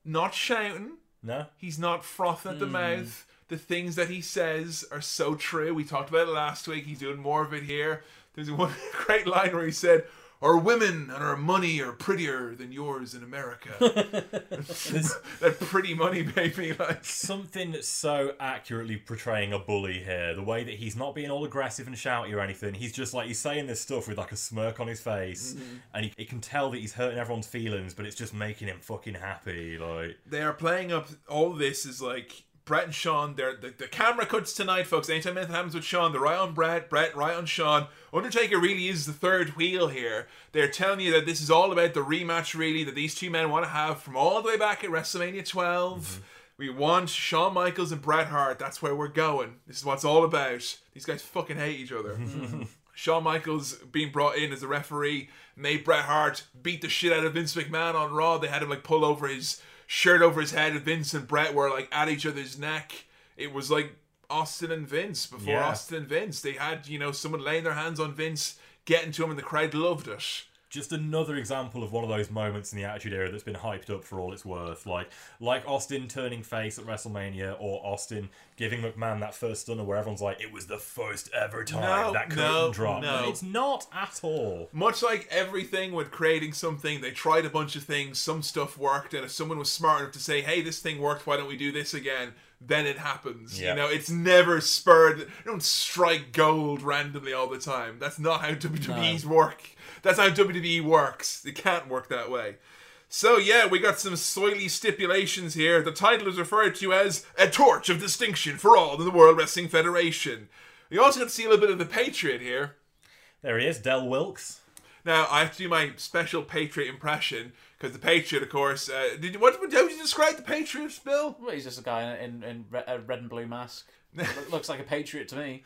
not shouting. No? He's not frothing at the hmm. mouth. The things that he says are so true. We talked about it last week. He's doing more of it here. There's one great line where he said, Our women and our money are prettier than yours in America. that pretty money, baby. Like, Something that's so accurately portraying a bully here. The way that he's not being all aggressive and shouty or anything. He's just like, he's saying this stuff with like a smirk on his face. Mm-hmm. And he, he can tell that he's hurting everyone's feelings, but it's just making him fucking happy. Like, they are playing up all this is like Bret and Shawn. They're the, the camera cuts tonight, folks. Anytime anything happens with Shawn, they're right on Bret, Bret right on Shawn. Undertaker really is the third wheel here. They're telling you that this is all about the rematch, really, that these two men want to have from all the way back at WrestleMania 12. Mm-hmm. We want Shawn Michaels and Bret Hart. That's where we're going. This is what it's all about. These guys fucking hate each other. Mm-hmm. Shawn Michaels being brought in as a referee made Bret Hart beat the shit out of Vince McMahon on Raw. They had him like pull over his shirt over his head, and Vince and Bret were like at each other's neck. It was like Austin and Vince before Yeah. Austin and Vince. They had, you know, someone laying their hands on Vince, getting to him, and the crowd loved it. Just another example of one of those moments in the Attitude Era that's been hyped up for all it's worth. Like like Austin turning face at WrestleMania, or Austin giving McMahon that first stunner where everyone's like, "It was the first ever time No, that curtain no, dropped." no. It's not at all. Much like everything with creating something, they tried a bunch of things, some stuff worked, and if someone was smart enough to say, hey, this thing worked, why don't we do this again? Then it happens. Yeah. You know, it's never spurred. You don't strike gold randomly all the time. That's not how WWE's work. That's how WWE works. It can't work that way. So yeah, we got some soily stipulations here. The title is referred to as a torch of distinction for all in the World Wrestling Federation. We also got to see a little bit of the Patriot here. There he is, Del Wilkes. Now I have to do my special Patriot impression because the Patriot, of course, uh, did you, what, how would you describe the Patriot, Bill? Well, he's just a guy in, in re- a red and blue mask. Looks like a patriot to me.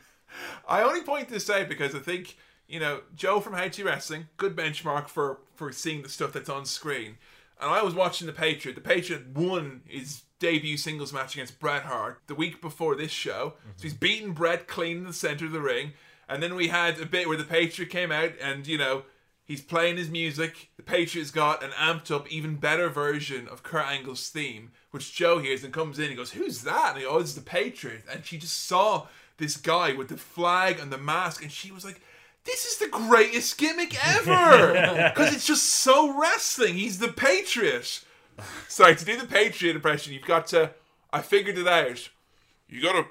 I only point this out because I think you know Joe from to Wrestling, good benchmark for for seeing the stuff that's on screen. And I was watching the Patriot. The Patriot won his debut singles match against Bret Hart the week before this show. So mhm. he's beaten Bret clean in the center of the ring. And then we had a bit where the Patriot came out and you know he's playing his music. The Patriot's got an amped up, even better version of Kurt Angle's theme, which Joe hears and comes in. He goes, "Who's that?" And he goes, "Oh, it's the Patriot." And she just saw this guy with the flag and the mask, and she was like, "This is the greatest gimmick ever!" Because it's just so wrestling. He's the Patriot. Sorry, to do the Patriot impression, you've got to. I figured it out. You gotta,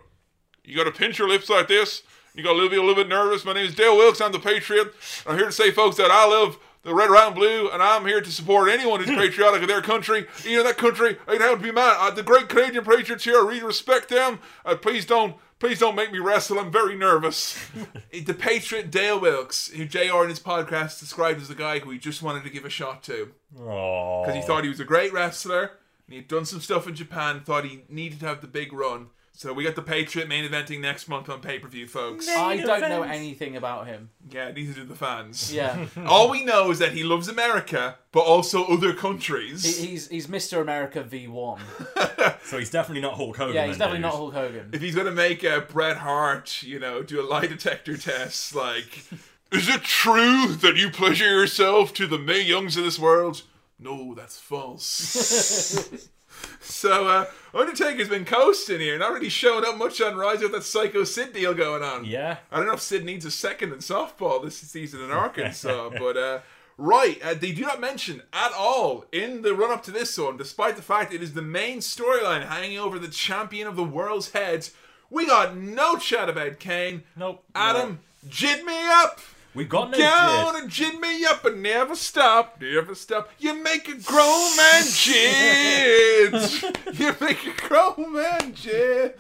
you gotta pinch your lips like this. You gotta bit, a little bit nervous. My name is Dale Wilkes. I'm the Patriot. I'm here to say, folks, that I love the red, white, and blue, and I'm here to support anyone who's patriotic of their country. You know that country. I'd have to be mad. Uh, the great Canadian Patriots here. I really respect them. Uh, please don't, please don't make me wrestle. I'm very nervous. the Patriot Dale Wilkes, who JR in his podcast described as the guy who he just wanted to give a shot to because he thought he was a great wrestler and he had done some stuff in Japan. Thought he needed to have the big run. So we got the Patriot main eventing next month on pay per view, folks. I don't know anything about him. Yeah, neither do the fans. Yeah. All we know is that he loves America, but also other countries. He, he's he's Mr. America V1. So he's definitely not Hulk Hogan. Yeah, he's definitely dude. not Hulk Hogan. if he's gonna make a Bret Hart, you know, do a lie detector test, like, is it true that you pleasure yourself to the Mae Youngs of this world? No, that's false. so, uh, Undertaker's been coasting here, not really showing up much on Rise with that Psycho Sid deal going on. Yeah. I don't know if Sid needs a second in softball this season in Arkansas, but uh, right, uh, they do not mention at all in the run up to this one, despite the fact it is the main storyline hanging over the champion of the world's heads. We got no chat about Kane. Nope. Adam, jid me up. We got no Down and jid me up and never stop, never stop. You make a grown man jid. you make a grown man jid.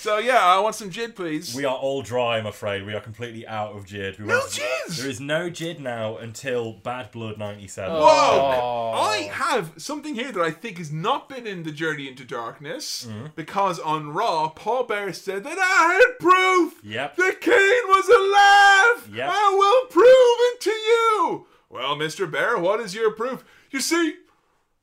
So yeah, I want some jid, please. We are all dry, I'm afraid. We are completely out of jid. We No went- jizz! There is no jid now until Badd Blood 97. Whoa! Oh. I have something here that I think has not been in the Journey into Darkness mm-hmm. because on Raw, Paul Bearer said that I had proof Yep. that Kane was alive. Yep. I will prove it to you. Well, Mr. Bearer, what is your proof? You see,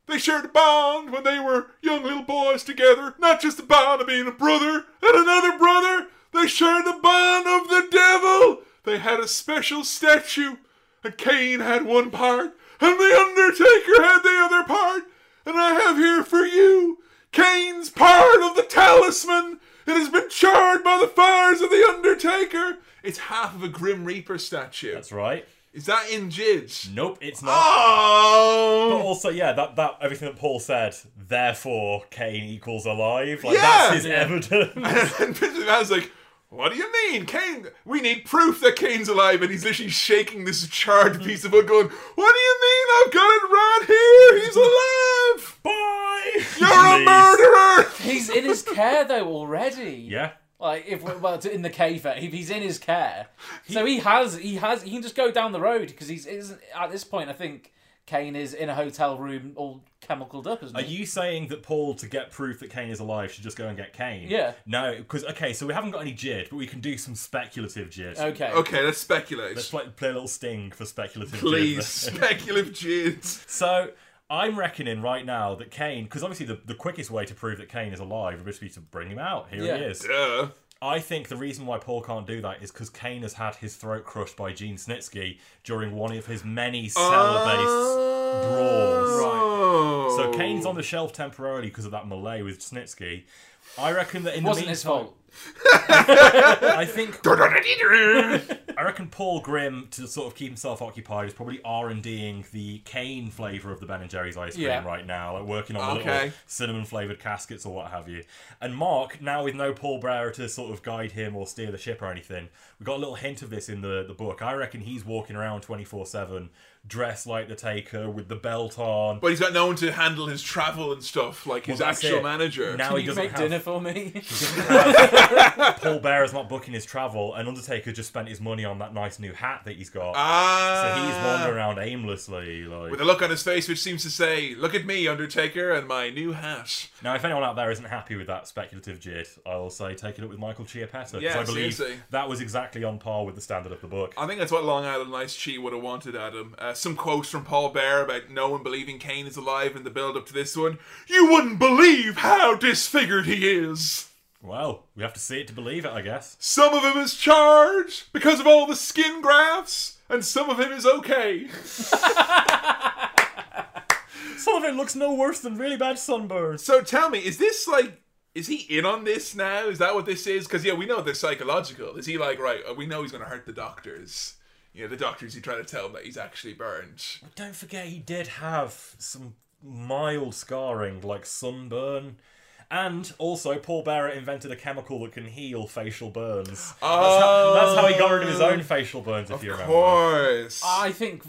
they shared a bond when they were young little boys together. Not just a bond of being a brother and another brother. They shared the bond of the devil. They had a special statue, and Kane had one part, and the Undertaker had the other part. And I have here for you Kane's part of the talisman. It has been charred by the fires of the Undertaker. It's half of a Grim Reaper statue. That's right. Is that in Jids? Nope, it's not. Oh! But also, yeah, that, that everything that Paul said, therefore Kane equals alive. Like Yeah! that's his Yeah. evidence. and Vince was like, what do you mean? Kane, we need proof that Kane's alive. And he's literally shaking this charred mm. piece of wood going, what do you mean? I've got it right here. He's alive. Bye. You're a murderer. He's in his care though already. Yeah. Like if we- well in the cave, if he's in his care, so he has he has he can just go down the road because he's isn't at this point. I think Kane is in a hotel room all chemicaled up, isn't Are he? you saying that Paul, to get proof that Kane is alive, should just go and get Kane? Yeah. No, because okay, so we haven't got any jid, but we can do some speculative jid. Okay. Okay, let's speculate. Let's play, play a little sting for speculative Please, jid. speculative Jids. So I'm reckoning right now that Kane, because obviously the, the quickest way to prove that Kane is alive would be to bring him out. Here Yeah. he is. Duh. I think the reason why Paul can't do that is because Kane has had his throat crushed by Gene Snitsky during one of his many cell-based brawls. Right. So Kane's on the shelf temporarily because of that melee with Snitsky. I reckon that in Wasn't the his meantime, fault. I think I reckon Paul Grimm to sort of keep himself occupied is probably R and Ding the cane flavour of the Ben and Jerry's ice cream Yeah. right now, like working on the Okay. little cinnamon flavoured caskets or what have you. And Mark, now with no Paul Bearer to sort of guide him or steer the ship or anything, we got a little hint of this in the the book. I reckon he's walking around twenty four seven, dressed like the Taker with the belt on. But he's got no one to handle his travel and stuff, like his Well, that's actual it. manager. Now Can he you doesn't make have dinner for me? Paul Bearer's not booking his travel, and Undertaker just spent his money on that nice new hat that he's got. Ah. so he's wandering around aimlessly. Like With a look on his face which seems to say, Look at me, Undertaker, and my new hat. now, if anyone out there isn't happy with that speculative jit, I'll say take it up with Michael Chiappetta because Yeah, I believe seriously. that was exactly on par with the standard of the book. I think that's what Long Island Ice Chi would have wanted, Adam. Uh, some quotes from Paul Bear about no one believing Kane is alive in the build up to this one. You wouldn't believe how disfigured he is. Well, we have to see it to believe it, I guess. Some of him is charged because of all the skin grafts, and some of him is okay. Some of it looks no worse than really bad sunburns. So tell me, is this like. Is he in on this now? Is that what this is? Because yeah, we know they're psychological. Is he like right? uh, We know he's going to hurt the doctors. You know, the doctors. He try to tell him that he's actually burned. Don't forget, he did have some mild scarring, like sunburn. And also, Paul Bearer invented a chemical that can heal facial burns. That's, how, that's how he got rid of his own oh. facial burns, if you remember, Of remember. course. I think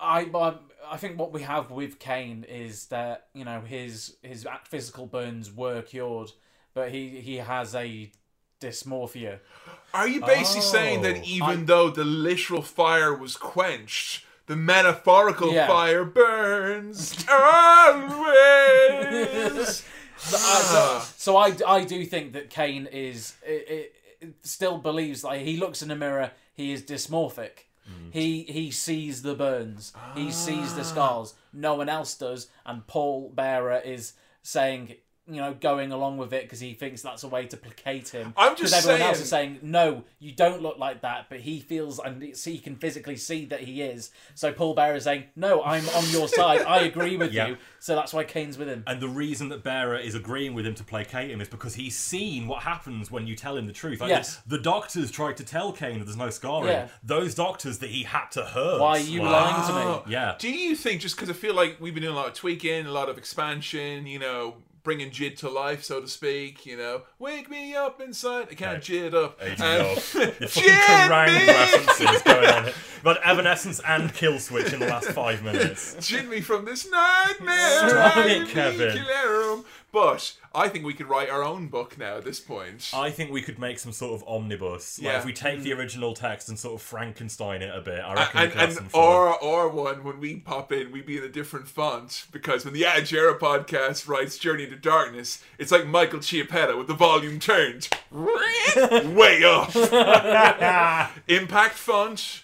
I, I I think what we have with Kane is that you know his his physical burns were cured, but he he has a dysmorphia. Are you basically saying that Oh. even though the literal fire was quenched, the metaphorical Yeah. fire burns always? So, uh, so, ah. so I, I do think that Kane is it, it, it still believes like he looks in the mirror he is dysmorphic. Mm. He he sees the burns. He sees the ah. scars. No one else does, and Paul Bearer is saying. You know, going along with it because he thinks that's a way to placate him. I'm just 'Cause everyone else is saying, "No, you don't look like that," but he feels and he can physically see that he is. So Paul Bearer is saying, "No, I'm on your side. I agree with Yeah. you." So that's why Kane's with him. And the reason that Bearer is agreeing with him to placate him is because he's seen what happens when you tell him the truth. Like, Yes. The doctors tried to tell Kane that there's no scarring. Yeah. Those doctors that he had to hurt. Why are you Like- lying to me? Yeah. Do you think just because I feel like we've been doing a lot of tweaking, a lot of expansion, you know, bringing Jid to life, so to speak, you know, wake me up inside. I can't Jid up. And- go. Jid me! references going on. But Evanescence and Kill Switch in the last five minutes. Jid me from this nightmare. Stop it, Kevin. But I think we could write our own book now at this point. I think we could make some sort of omnibus. Like Yeah. if we take the original text and sort of Frankenstein it a bit, I reckon we and, could have and some fun. or or one when we pop in, we'd be in a different font because when the Adjera podcast writes Journey to Darkness, it's like Michael Chiappetta with the volume turned way up. Impact font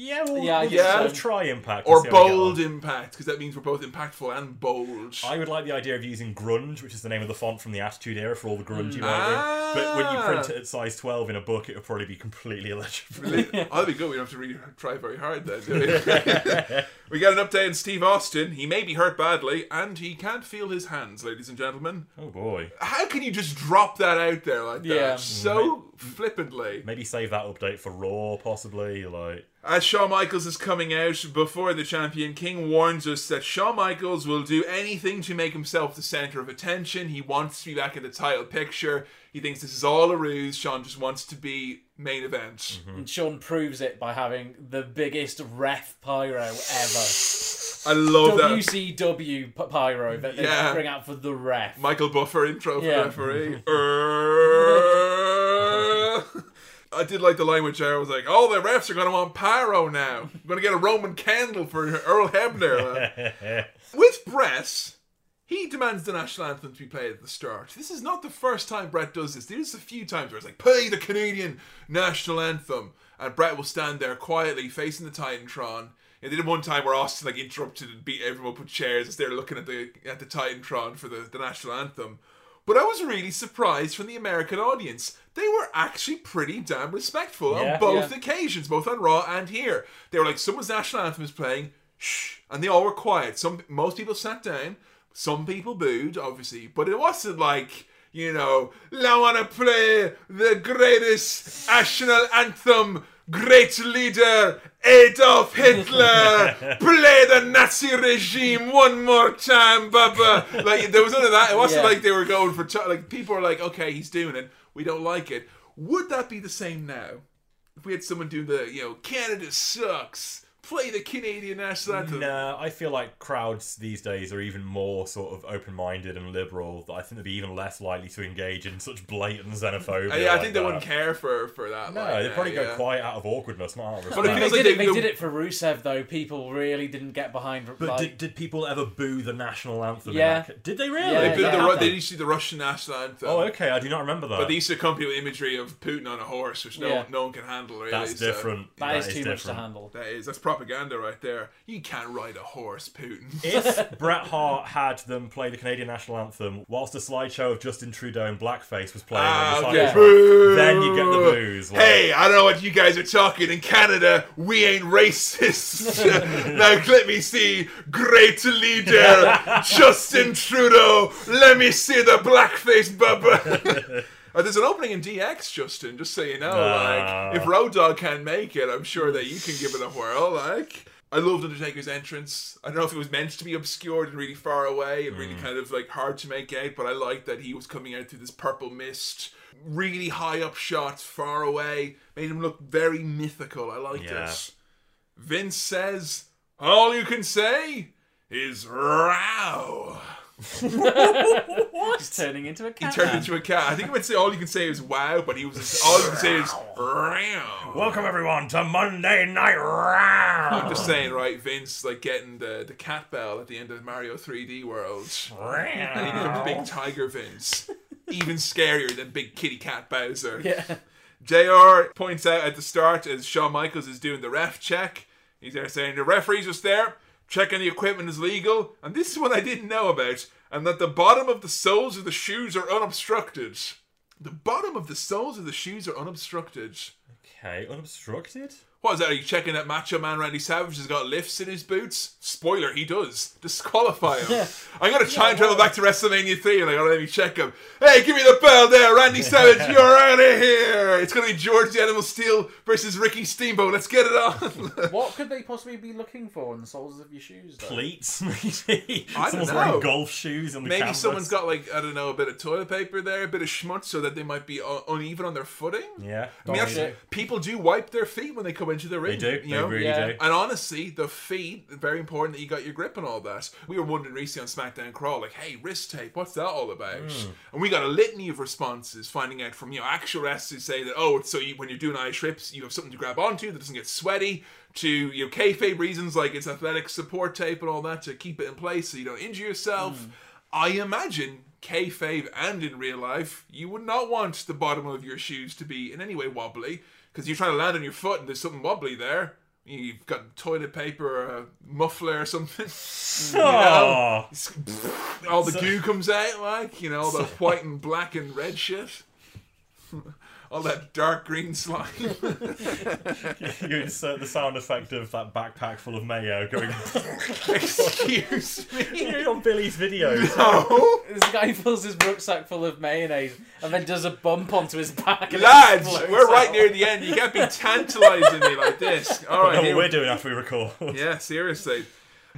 yeah, we'll, Yeah, I we'll, guess so. we'll try impact. or see how we get bold impact because that means we're both impactful and bold. I would like the idea of using grunge, which is the name of the font from the Attitude Era for all the grunge you Ah. But when you print it at size 12 in a book, it would probably be completely illegible. oh, that'd be good. We don't have to really try very hard then, do we? we got an update on Steve Austin. He may be hurt badly, and he can't feel his hands, ladies and gentlemen. oh boy. How can you just drop that out there like that? Yeah. So flippantly. Maybe save that update for Raw, possibly. Like, As Shawn Michaels is coming out before the champion, King warns us that Shawn Michaels will do anything to make himself the center of attention. He wants to be back in the title picture. He thinks this is all a ruse. Shawn just wants to be main event. And Shawn proves it by having the biggest ref pyro ever. I love that. WCW p- pyro that they Yeah. bring out for the ref. Michael Buffer intro for Yeah. referee. Uh, I did like the line with Jared was like, "Oh, the refs are going to want pyro now. I'm going to get a Roman candle for Earl Hebner." with Bret, he demands the national anthem to be played at the start. This is not the first time Bret does this. There's a few times where it's like, "Play the Canadian national anthem," and Bret will stand there quietly facing the Titantron. And then one time where Austin like interrupted and beat everyone up with chairs as they're looking at the at the Titantron for the, the national anthem. But I was really surprised from the American audience. They were actually pretty damn respectful Yeah. on both Yeah. occasions, both on Raw and here. They were like, someone's national anthem is playing, shh, and they all were quiet. Some most people sat down, some people booed, obviously, but it wasn't like. You know, I want to play the greatest national anthem, great leader, Adolf Hitler, play the Nazi regime one more time, Baba. Like, there was none of that. It wasn't Yeah. like they were going for, t- like, people were like, okay, he's doing it. We don't like it. Would that be the same now? If we had someone doing the, you know, Canada sucks, play the Canadian national anthem. No, I feel like crowds these days are even more sort of open-minded and liberal. That I think they'd be even less likely to engage in such blatant xenophobia. Yeah, I like think they that. wouldn't care for, for that. No, like, they'd probably yeah, go yeah. quiet out of awkwardness, not out of But it. They feels did, like it, they- they did it for Rusev though. People really didn't get behind. But like, did, did people ever boo the national anthem? Yeah. that Did they really? Yeah, They, booed yeah. the, they? they used to do the Russian national anthem. Oh, okay. I do not remember that. But they used to accompany with imagery of Putin on a horse, which no, Yeah. no one can handle. Really, That's so- different. that is, too much to handle. That is that's propaganda right there. You can't ride a horse, Putin. If Bret Hart had them play the Canadian national anthem whilst a slideshow of Justin Trudeau in blackface was playing Ah, on the okay. Boo. then you get the boos. like- Hey, I don't know what you guys are talking. In Canada, we ain't racist. now let me see, great leader Justin Trudeau. Let me see the blackface, bubba. Uh, there's an opening in DX, Justin. Just so you know, Ah. like if Road Dogg can't make it, I'm sure that you can give it a whirl. Like I loved Undertaker's entrance. I don't know if it was meant to be obscured and really far away and really kind of like hard to make out, but I liked that he was coming out through this purple mist, really high up shots, far away, made him look very mythical. I liked Yeah. it. Vince says, "All you can say is row." He's turning into a cat. He turned into a cat. I think he would say all you can say is wow, but he was all you can say is row. Welcome everyone to Monday Night Raw. I'm just saying, right? Vince like getting the the cat bell at the end of Mario 3D World, and he becomes Big Tiger Vince, even scarier than Big Kitty Cat Bowser. Yeah. JR points out at the start as Shawn Michaels is doing the ref check. He's there saying the referee's just there checking the equipment is legal, and this is what I didn't know about, and that the bottom of the soles of the shoes are unobstructed. The bottom of the soles of the shoes are unobstructed. Okay, unobstructed. What is that? Are you checking that Macho Man Randy Savage has got lifts in his boots? Spoiler, he does. Disqualify him. I'm gonna try and travel back to WrestleMania 3 and I gotta let me check him. Hey, give me the bell there, Randy Savage, you're out of here! It's gonna be George the Animal Steele versus Ricky Steamboat. Let's get it on. What could they possibly be looking for in the soles of your shoes? Though? Pleats, maybe. I don't Someone's know. wearing golf shoes on the Maybe canvas. someone's got like I don't know a bit of toilet paper there, a bit of schmutz, so that they might be un- uneven on their footing. Yeah, I mean, that's, Don't people do wipe their feet when they come into the ring. do. You They know? really Yeah. do. And honestly, the feet, very important that you got your grip and all that. We were wondering recently on SmackDown Crawl, like, hey, wrist tape, what's that all about? Hmm. And we got a litany of responses finding out from, you know, actual wrestlers say that, oh, so you, when you're doing eye trips, you have something to grab onto that doesn't get sweaty, to, you know, kayfabe reasons like it's athletic support tape and all that to keep it in place so you don't injure yourself. Hmm. I imagine kayfabe and in real life, you would not want the bottom of your shoes to be in any way wobbly because you're trying to land on your foot and there's something wobbly there. You've got toilet paper or a muffler or something. You know? All the goo comes out, like, you know, all the white and black and red shit. all that dark green slime. you insert the sound effect of that backpack full of mayo going Excuse me. on Billy's videos. No. This guy fills his rucksack full of mayonnaise and then does a bump onto his back. And Lads, we're right out. near the end. You can't be tantalizing me like this. All right, I right, know here what we we're doing after we record. Yeah, seriously.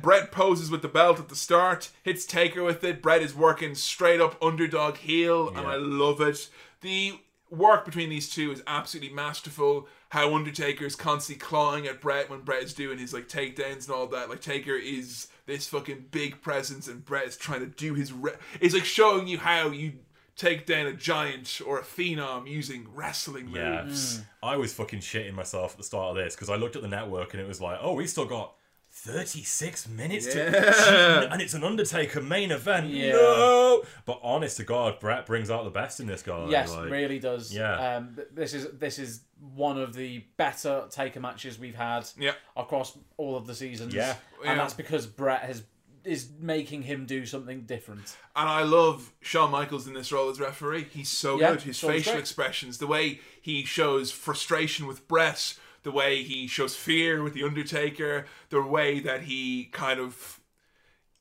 Bret poses with the belt at the start, hits Taker with it. Bret is working straight up underdog heel, and I love it. The work between these two is absolutely masterful. How Undertaker is constantly clawing at Bret when Bret is doing his like takedowns and all that. Like Taker is this fucking big presence, and Bret is trying to do his. Re- it's like showing you how you take down a giant or a phenom using wrestling Yeah, moves. Mm. I was fucking shitting myself at the start of this because I looked at the network and it was like, oh, we still got 36 minutes to and it's an Undertaker main event. Yeah. No, but honest to God, Bret brings out the best in this guy. Yes, like- really does. Yeah. Um, this is this is one of the better taker matches we've had Yeah. across all of the seasons. Yeah. Yeah. And that's because Bret has is making him do something different. And I love Shawn Michaels in this role as referee. He's so Yeah, good. His facial expressions, the way he shows frustration with Bret, the way he shows fear with The Undertaker, the way that he kind of.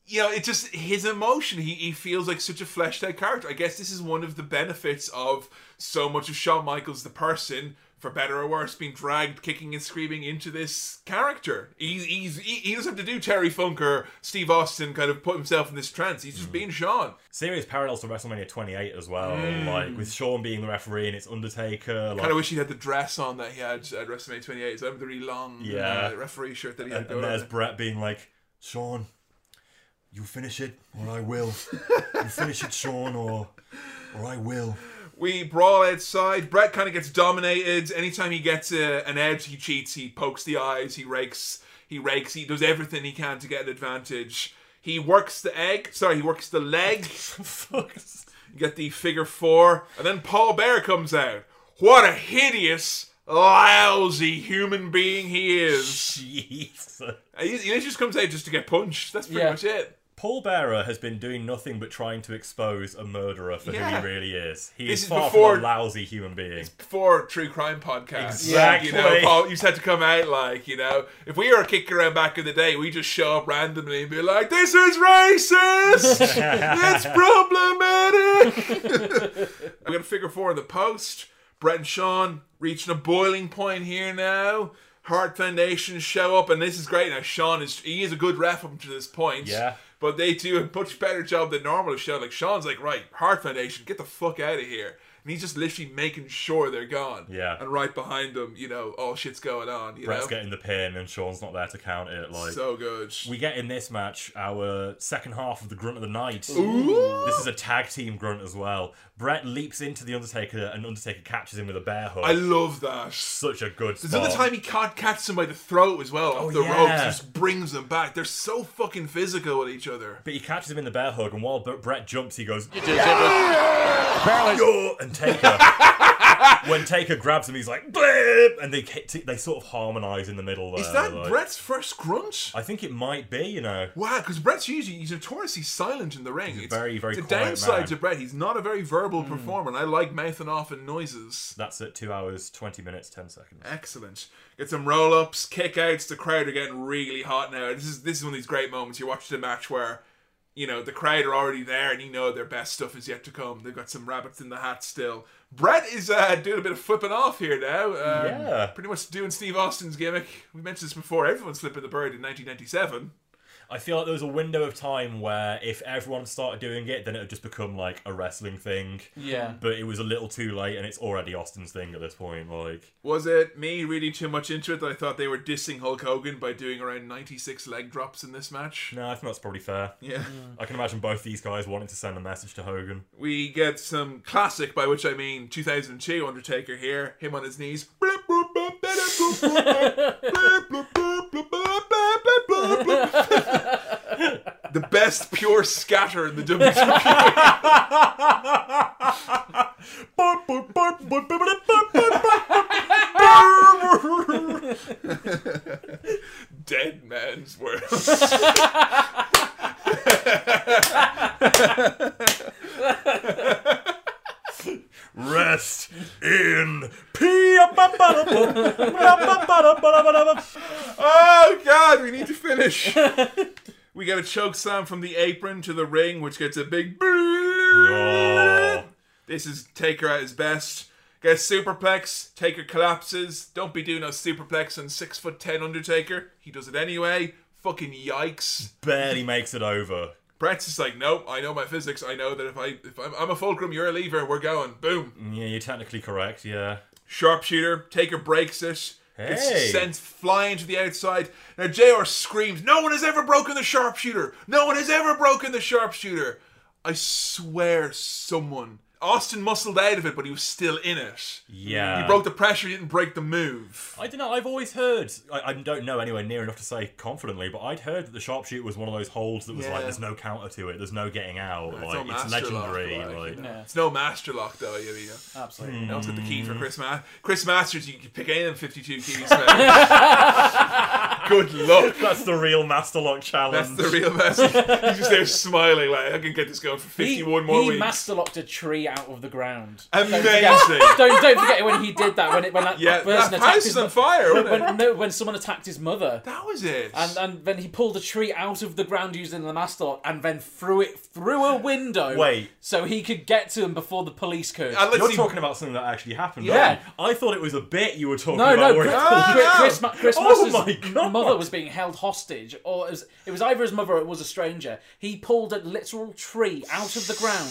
You know, it's just his emotion. He, he feels like such a fleshed out character. I guess this is one of the benefits of so much of Shawn Michaels, the person, for better or worse, being dragged kicking and screaming into this character. He's, he's he, he doesn't have to do Terry Funk or Steve Austin kind of put himself in this trance. He's just being Shawn. Serious parallels to WrestleMania 28 as well, Mm. like with Shawn being the referee and it's Undertaker. Like, kind of wish he had the dress on that he had at WrestleMania 28. So the really long Yeah. uh, referee shirt that he had and, and there's on. Bret being like, Shawn, you finish it or I will. you finish it, Shawn, or or I will. We brawl outside. Bret kind of gets dominated. Anytime he gets a, an edge, he cheats. He pokes the eyes. He rakes. He rakes. He does everything he can to get an advantage. He works the egg. Sorry, he works the leg. you get the figure four, and then Paul Bear comes out. What a hideous, lousy human being he is. Jeez. He, he just comes out just to get punched. That's pretty Yeah. much it. Paul Bearer has been doing nothing but trying to expose a murderer for Yeah. who he really is. He This is is far before- from a lousy human being. Before true crime podcast. Exactly. You know, Paul, you just had to come out like, you know, if we were kicking around back in the day, we just show up randomly and be like, this is racist! it's problematic! we got a figure four in the post. Bret and Shawn reaching a boiling point here now. Hart Foundation show up, and this is great. Now Shawn is he is a good ref up to this point. Yeah. But they do a much better job than normal of showing. Like Shawn's like, right, Hart Foundation, get the fuck out of here. And he's just literally making sure they're gone. Yeah. And right behind them, you know, all shit's going on. You Bret's know? getting the pin and Shawn's not there to count it. Like So good. We get in this match our second half of the grunt of the night. Ooh. This is a tag team grunt as well. Bret leaps into the Undertaker and Undertaker catches him with a bear hook. I love that. Such a good There's spot. another time he can't catch them by the throat as well, off Oh, the yeah. ropes, just brings them back. They're so fucking physical with each other. But he catches him in the bear hug, and while Bret jumps, he goes, Apparently- "Yo!" And Taker. when Taker grabs him, he's like, "Blip!" and they they sort of harmonize in the middle. There, Is that like- Bret's first grunt? I think it might be. You know, Wow, because Bret's usually he's notoriously silent in the ring. He's it's very, very quiet downside man. to Bret. He's not a very verbal hmm. performer, and I like mouthing off and noises. that's at two hours, twenty minutes, ten seconds. Excellent. Get some roll ups, kick outs. The crowd are getting really hot now. This is this is one of these great moments. You watch the match where, you know, the crowd are already there and you know their best stuff is yet to come. They've got some rabbits in the hat still. Bret is uh, doing a bit of flipping off here now. Um, Yeah. Pretty much doing Steve Austin's gimmick. We mentioned this before. Everyone's flipping the bird in 1997. I feel like there was a window of time where if everyone started doing it, then it would just become like a wrestling thing. Yeah. But it was a little too late, and it's already Austin's thing at this point. Like, Was it me reading too much into it that I thought they were dissing Hulk Hogan by doing around 96 leg drops in this match? no, I think that's probably fair. Yeah. Mm. I can imagine both these guys wanting to send a message to Hogan. We get some classic, by which I mean 2002 Undertaker here, him on his knees. the best pure scatter in the WWE. Dead man's world. Rest in peace. Oh God, we need to finish. we get a choke slam from the apron to the ring, which gets a big. This is Taker at his best. Gets superplex. Taker collapses. Don't be doing a superplex on six foot ten Undertaker. He does it anyway. Fucking yikes. barely makes it over. Bret's just like, nope. I know my physics. I know that if I if I'm, I'm a fulcrum, you're a lever. We're going. Boom. Mm, yeah, you're technically correct. Yeah. Sharpshooter. Taker breaks it. Gets Hey. sent flying to the outside. Now JR screams, No one has ever broken the sharpshooter! No one has ever broken the sharpshooter! I swear someone Austin muscled out of it, but he was still in it. Yeah. He broke the pressure, he didn't break the move. I don't know. I've always heard. I, I don't know anywhere near enough to say confidently, but I'd heard that the sharpshooter was one of those holds that was Yeah. like, there's no counter to it. There's no getting out. It's like no it's master lock, legendary. like, like, you know. It's no master lock though, you know. Absolutely. You know, it's got the Mm. key for Chris Ma- Chris Masters. You can pick any of them 52 keys. Good luck. That's the real master lock challenge. That's the real master. He's just there smiling like I can get this going for 51 more he weeks. master locked a tree out of the ground. Amazing. Don't forget, don't, don't forget when he did that when it when that Yeah, person that attacked house his on fire, No, wasn't it? when, no, when someone attacked his mother. That was it. And and then he pulled a tree out of the ground using the master lock and then threw it through a window. Wait. So he could get to him before the police could. You're talking about something that actually happened. Yeah. right? I thought it was a bit you were talking No, about. no, where Chris, he pulled ah, it Chris, out. Chris oh my god! mother was being held hostage, or it was, it was either his mother or it was a stranger. He pulled a literal tree out of the ground,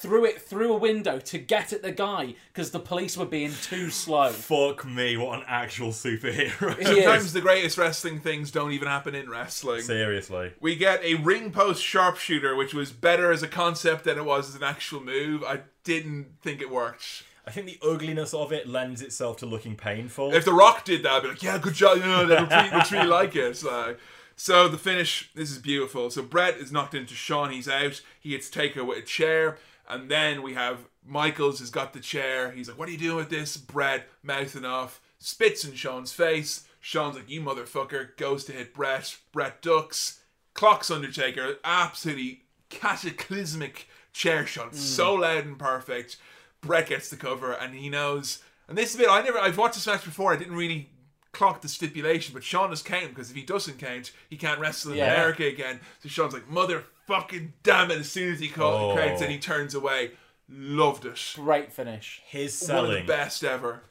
threw it through a window to get at the guy because the police were being too slow. Fuck me! What an actual superhero! Sometimes the greatest wrestling things don't even happen in wrestling. Seriously. We get a ring post sharpshooter, which was better as a concept than it was as an actual move. I didn't think it worked. I think the ugliness of it lends itself to looking painful. If The Rock did that, I'd be like, yeah, good job. You know, that looks really, looks really like it. So, so the finish, this is beautiful. So Bret is knocked into Shawn. He's out. He hits Taker with a chair. And then we have Michaels has got the chair. He's like, what are you doing with this? Bret mouthing off, spits in Shawn's face. Shawn's like, you motherfucker. Goes to hit Bret. Bret ducks. Clocks Undertaker. Absolutely cataclysmic chair shot. Mm. So loud and perfect. Bret gets the cover and he knows. And this is a bit I never. I've watched this match before. I didn't really clock the stipulation, but Shawn is count because if he doesn't count, he can't wrestle in Yeah. America again. So Shawn's like, motherfucking damn it! As soon as he call, Oh. counts and he turns away. Loved it. Great finish. His selling, One of the best ever.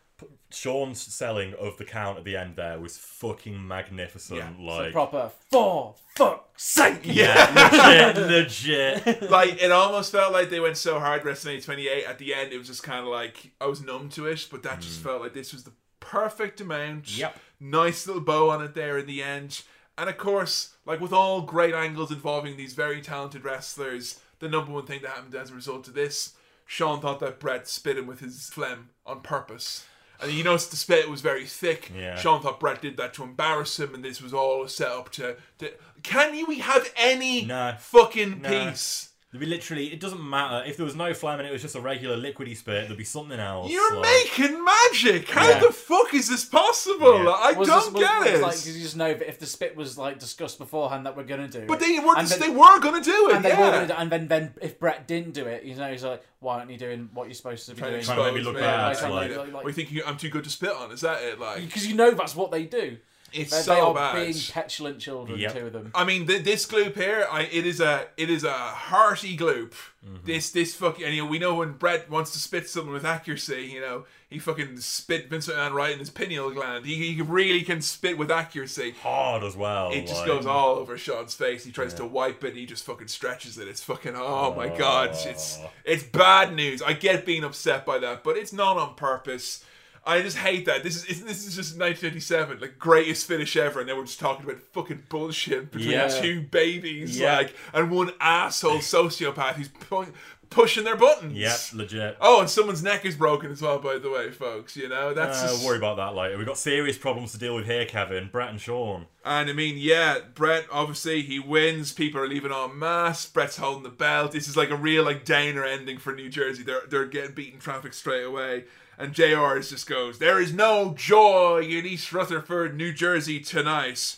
Shawn's selling of the count at the end there was fucking magnificent. Yeah. like, Proper for fuck's sake. yeah, legit, legit. like it almost felt like they went so hard WrestleMania 28 at the end it was just kind of like I was numb to it but that just felt like this was the perfect amount Mm. Yep. nice little bow on it there in the end and of course like with all great angles involving these very talented wrestlers the number one thing that happened as a result of this Shawn thought that Bret spit him with his phlegm on purpose and you noticed the spit was very thick. Yeah. Shawn thought Bret did that to embarrass him, and this was all set up to. to can you we have any No. fucking No. peace? There'd be literally, it doesn't matter if there was no phlegm and it was just a regular liquidy spit. There'd be something else. You're like- making magic. How Yeah. the fuck is this possible? Yeah. I Was don't this- was- get was it. Like, 'cause you just know that if the spit was like discussed beforehand that we're gonna do, but it, they were and then- they were gonna do it. and they yeah. were gonna do, and then then if Bret didn't do it, you know, he's like, why aren't you doing what you're supposed to be Trying to doing? Trying to make me expose look me. bad, Like, like- like, like, we think you, I'm too good to spit on. Is that it? Like Because you know that's what they do. It's They, so they are bad. being petulant children, Yep. two of them. I mean, th- this gloop here, I, it is a it is a hearty gloop. Mm-hmm. This this fucking, and you know, we know when Bret wants to spit something with accuracy, you know, he fucking spit Vincent McMahon right in his pineal gland. He, he really can spit with accuracy. hard as well. It just like- goes all over Shawn's face. He tries to wipe it. He just fucking stretches it. It's fucking. Oh my god! It's it's bad news. I get being upset by that, but it's not on purpose. I just hate that. This is this is just 1957, like greatest finish ever, and then we're just talking about fucking bullshit between Yeah. two babies, Yeah. like, and one asshole sociopath who's pu- pushing their buttons. Yep, legit. Oh, and someone's neck is broken as well, by the way, folks. You know that's Uh, just- worry about that later. We've got serious problems to deal with here, Kevin. Bret and Shawn. And I mean, yeah, Bret obviously he wins. People are leaving en masse. Bret's holding the belt. This is like a real like downer ending for New Jersey. They're they're getting beaten traffic straight away. And JR just goes, There is no joy in East Rutherford, New Jersey tonight.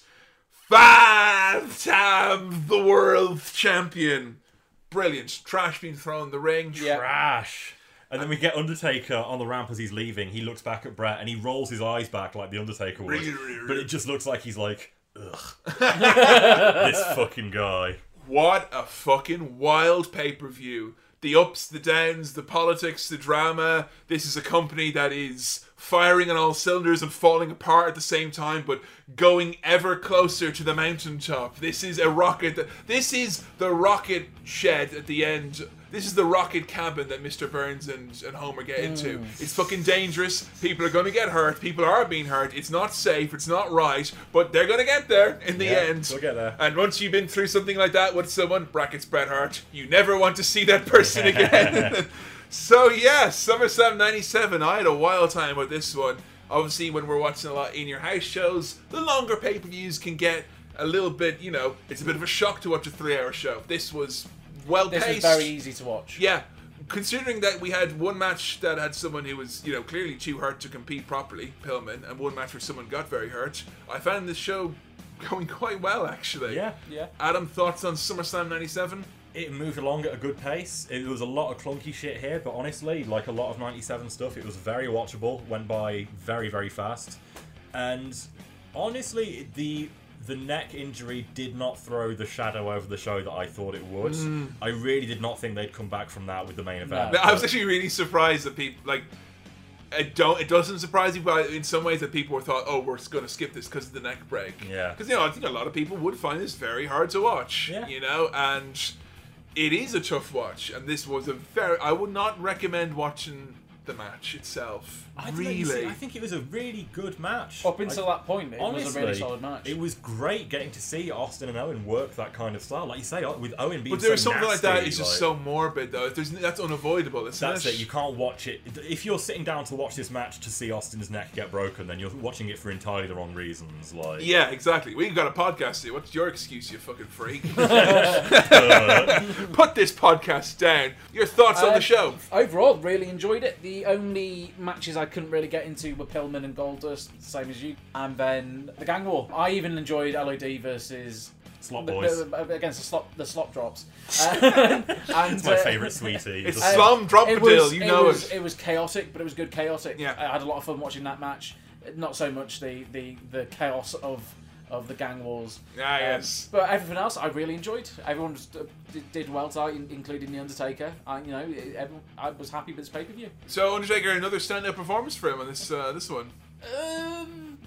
Five time the world champion. Brilliant. Trash being thrown in the ring. Trash. And then we get Undertaker on the ramp as he's leaving. He looks back at Bret and he rolls his eyes back like the Undertaker would. but it just looks like he's like, ugh. this fucking guy. What a fucking wild pay per view. The ups, the downs, the politics, the drama. This is a company that is firing on all cylinders and falling apart at the same time, but going ever closer to the mountaintop. This is a rocket. That, this is the rocket shed at the end. This is the rocket cabin that Mr. Burns and, and Homer get into. Mm. It's fucking dangerous. People are going to get hurt. People are being hurt. It's not safe. It's not right. But they're going to get there in the Yeah, end. they'll get there. And once you've been through something like that with someone, brackets Bret Hart, you never want to see that person again. So yes, SummerSlam '97. I had a wild time with this one. Obviously, when we're watching a lot in your house shows, the longer pay-per-views can get a little bit. You know, it's a bit of a shock to watch a three-hour show. This was well paced. This was very easy to watch. Yeah, considering that we had one match that had someone who was, you know, clearly too hurt to compete properly, Pillman, and one match where someone got very hurt, I found this show going quite well, actually. Yeah. Yeah. Adam, thoughts on SummerSlam 97? It moved along at a good pace. It was a lot of clunky shit here, but honestly, like a lot of 97 stuff, it was very watchable, went by very, very fast. And honestly, the the neck injury did not throw the shadow over the show that I thought it would. Mm. I really did not think they'd come back from that with the main event. I was actually really surprised that people, like, it don't. It doesn't surprise you, but in some ways that people were thought, oh, we're going to skip this because of the neck break. Yeah. Because you know, I think a lot of people would find this very hard to watch. Yeah. You know, and it is a tough watch, and this was a very. I would not recommend watching the match itself. I don't know, you really. see, I think it was a really good match. Up until I- that point, it was a really solid match. It was great getting to see Austin and Owen work that kind of style. Like you say, with Owen being but there's so something like that. nasty, It's just so morbid, though. There's, that's unavoidable. Isn't That's it? it. You can't watch it. If you're sitting down to watch this match to see Austin's neck get broken, then you're watching it for entirely the wrong reasons. Like, Yeah, exactly. We've got a podcast here. What's your excuse, you fucking freak? Put this podcast down. Your thoughts on Uh, the show? Overall, really enjoyed it. The only matches I couldn't really get into were Pillman and Goldust, same as you, and then the Gang War. I even enjoyed LOD versus Slop the- Boys. against the slop the slop drops. Uh, and, It's my uh, favourite sweetie. It's Just- Slum Dropadil, it was- you know was, it. It was chaotic, but it was good chaotic. Yeah. I had a lot of fun watching that match. Not so much the the, the chaos of of the gang wars. Ah, Um, yes. But everything else, I really enjoyed. Everyone was, uh, did, did well tonight, in- including the Undertaker. I, you know, everyone, I was happy with this pay per view. So Undertaker, another standout performance for him on this uh, this one. Um,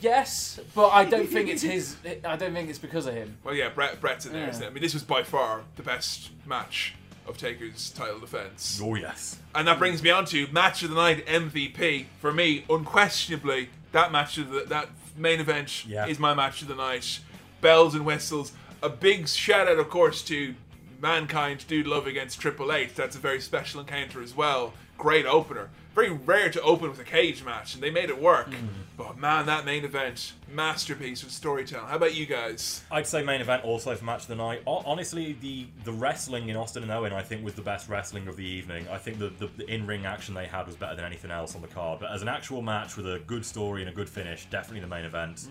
yes, but I don't think it's his. I don't think it's because of him. Well, yeah, Bret, Bret's in there. Yeah. not it? I mean, this was by far the best match of Taker's title defense. Oh yes. And that brings me on to match of the night MVP for me. Unquestionably, that match of the, that main event Yeah. is my match of the night. Bells and whistles. A big shout out, of course, to Mankind Dude Love against Triple H. That's a very special encounter as well. Great opener. Very rare to open with a cage match, and they made it work. Hmm. But man, that main event, masterpiece of storytelling. How about you guys? I'd say main event also for match of the night. Ho- Honestly, the the wrestling in Austin and Owen, I think, was the best wrestling of the evening. I think the, the, the in ring action they had was better than anything else on the card. But as an actual match with a good story and a good finish, definitely the main event.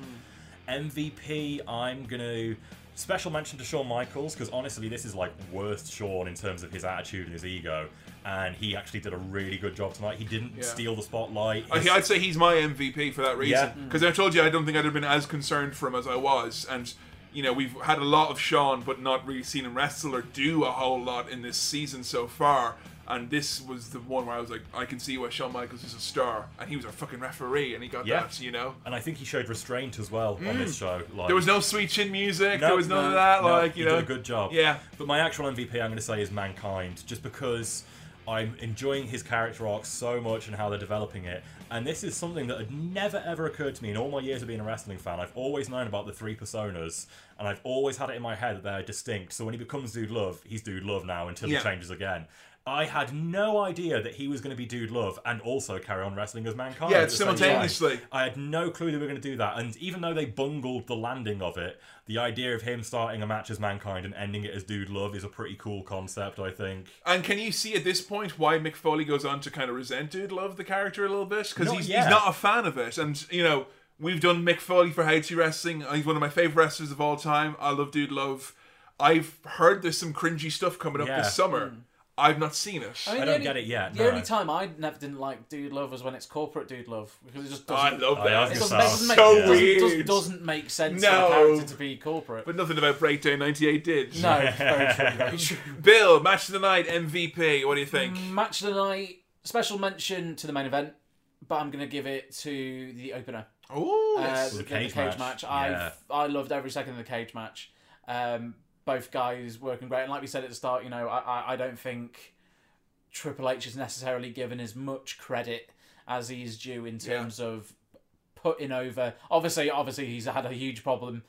Hmm. MVP, I'm gonna special mention to Shawn Michaels because honestly, this is like worst Shawn in terms of his attitude and his ego. And he actually did a really good job tonight. He didn't Yeah. steal the spotlight. His- I'd say he's my MVP for that reason. Yeah. Because I told you I don't think I'd have been as concerned for him as I was. And, you know, we've had a lot of Shawn, but not really seen him wrestle or do a whole lot in this season so far. And this was the one where I was like, I can see why Shawn Michaels is a star. And he was our fucking referee, and he got Yeah. that, you know? and I think he showed restraint as well on this mm. show. Like, There was no sweet chin music, No, there was none of that, no, like, he you know. did a good job. Yeah. But my actual MVP, I'm going to say, is Mankind, just because I'm enjoying his character arc so much and how they're developing it. And this is something that had never ever occurred to me in all my years of being a wrestling fan. I've always known about the three personas, and I've always had it in my head that they're distinct. So when he becomes Dude Love, he's Dude Love now until Yeah. he changes again. I had no idea that he was going to be Dude Love and also carry on wrestling as Mankind. Yeah, at the same time. simultaneously. I had no clue they were going to do that. And even though they bungled the landing of it, the idea of him starting a match as Mankind and ending it as Dude Love is a pretty cool concept, I think. And can you see at this point why Mick Foley goes on to kind of resent Dude Love the character a little bit? Because he's, he's not a fan of it. And, you know, we've done Mick Foley for How to Wrestling. He's one of my favourite wrestlers of all time. I love Dude Love. I've heard there's some cringy stuff coming up Yeah. this summer. Hmm. I've not seen it. I, mean, I don't only- get it yet, The no. only time I never didn't like Dude Love was when it's corporate Dude Love because it just Oh, doesn't. love that. it gonna doesn't, make- so doesn't weird. doesn't, doesn't make sense No. for a character to be corporate. But nothing about Breakdown 98 did. no, very true, very true. Bill, match of the night, MVP. What do you think? Match of the night. Special mention to the main event, but I'm going to give it to the opener. Oh, Uh, the, The the cage cage, match, match. I. I loved every second of the cage match. Um, both guys working great, and like we said at the start, you know, I I, don't think Triple H is necessarily given as much credit as he is due in Yeah. terms of putting over. Obviously, obviously he's had a huge problem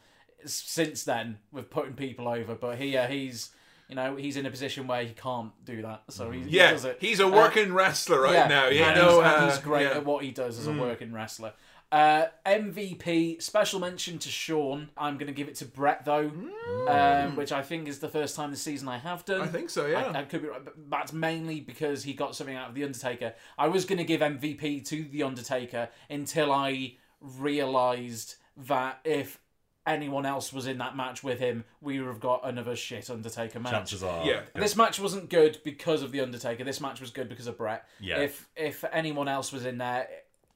since then with putting people over, but here he's you know, he's in a position where he can't do that. So he, he Yeah, does it. he's a Uh, working wrestler right now. You and know, he's, and uh, he's great yeah. at what he does as a Mm. working wrestler. Uh, MVP special mention to Shawn. I'm going to give it to Bret though, um, which I think is the first time this season I have done. I think so, yeah. I, I could be right, but that's mainly because he got something out of the Undertaker. I was going to give MVP to the Undertaker until I realised that if anyone else was in that match with him, we would have got another shit Undertaker match. Chances are. Yeah. This match wasn't good because of the Undertaker. This match was good because of Bret. Yeah. If if anyone else was in there,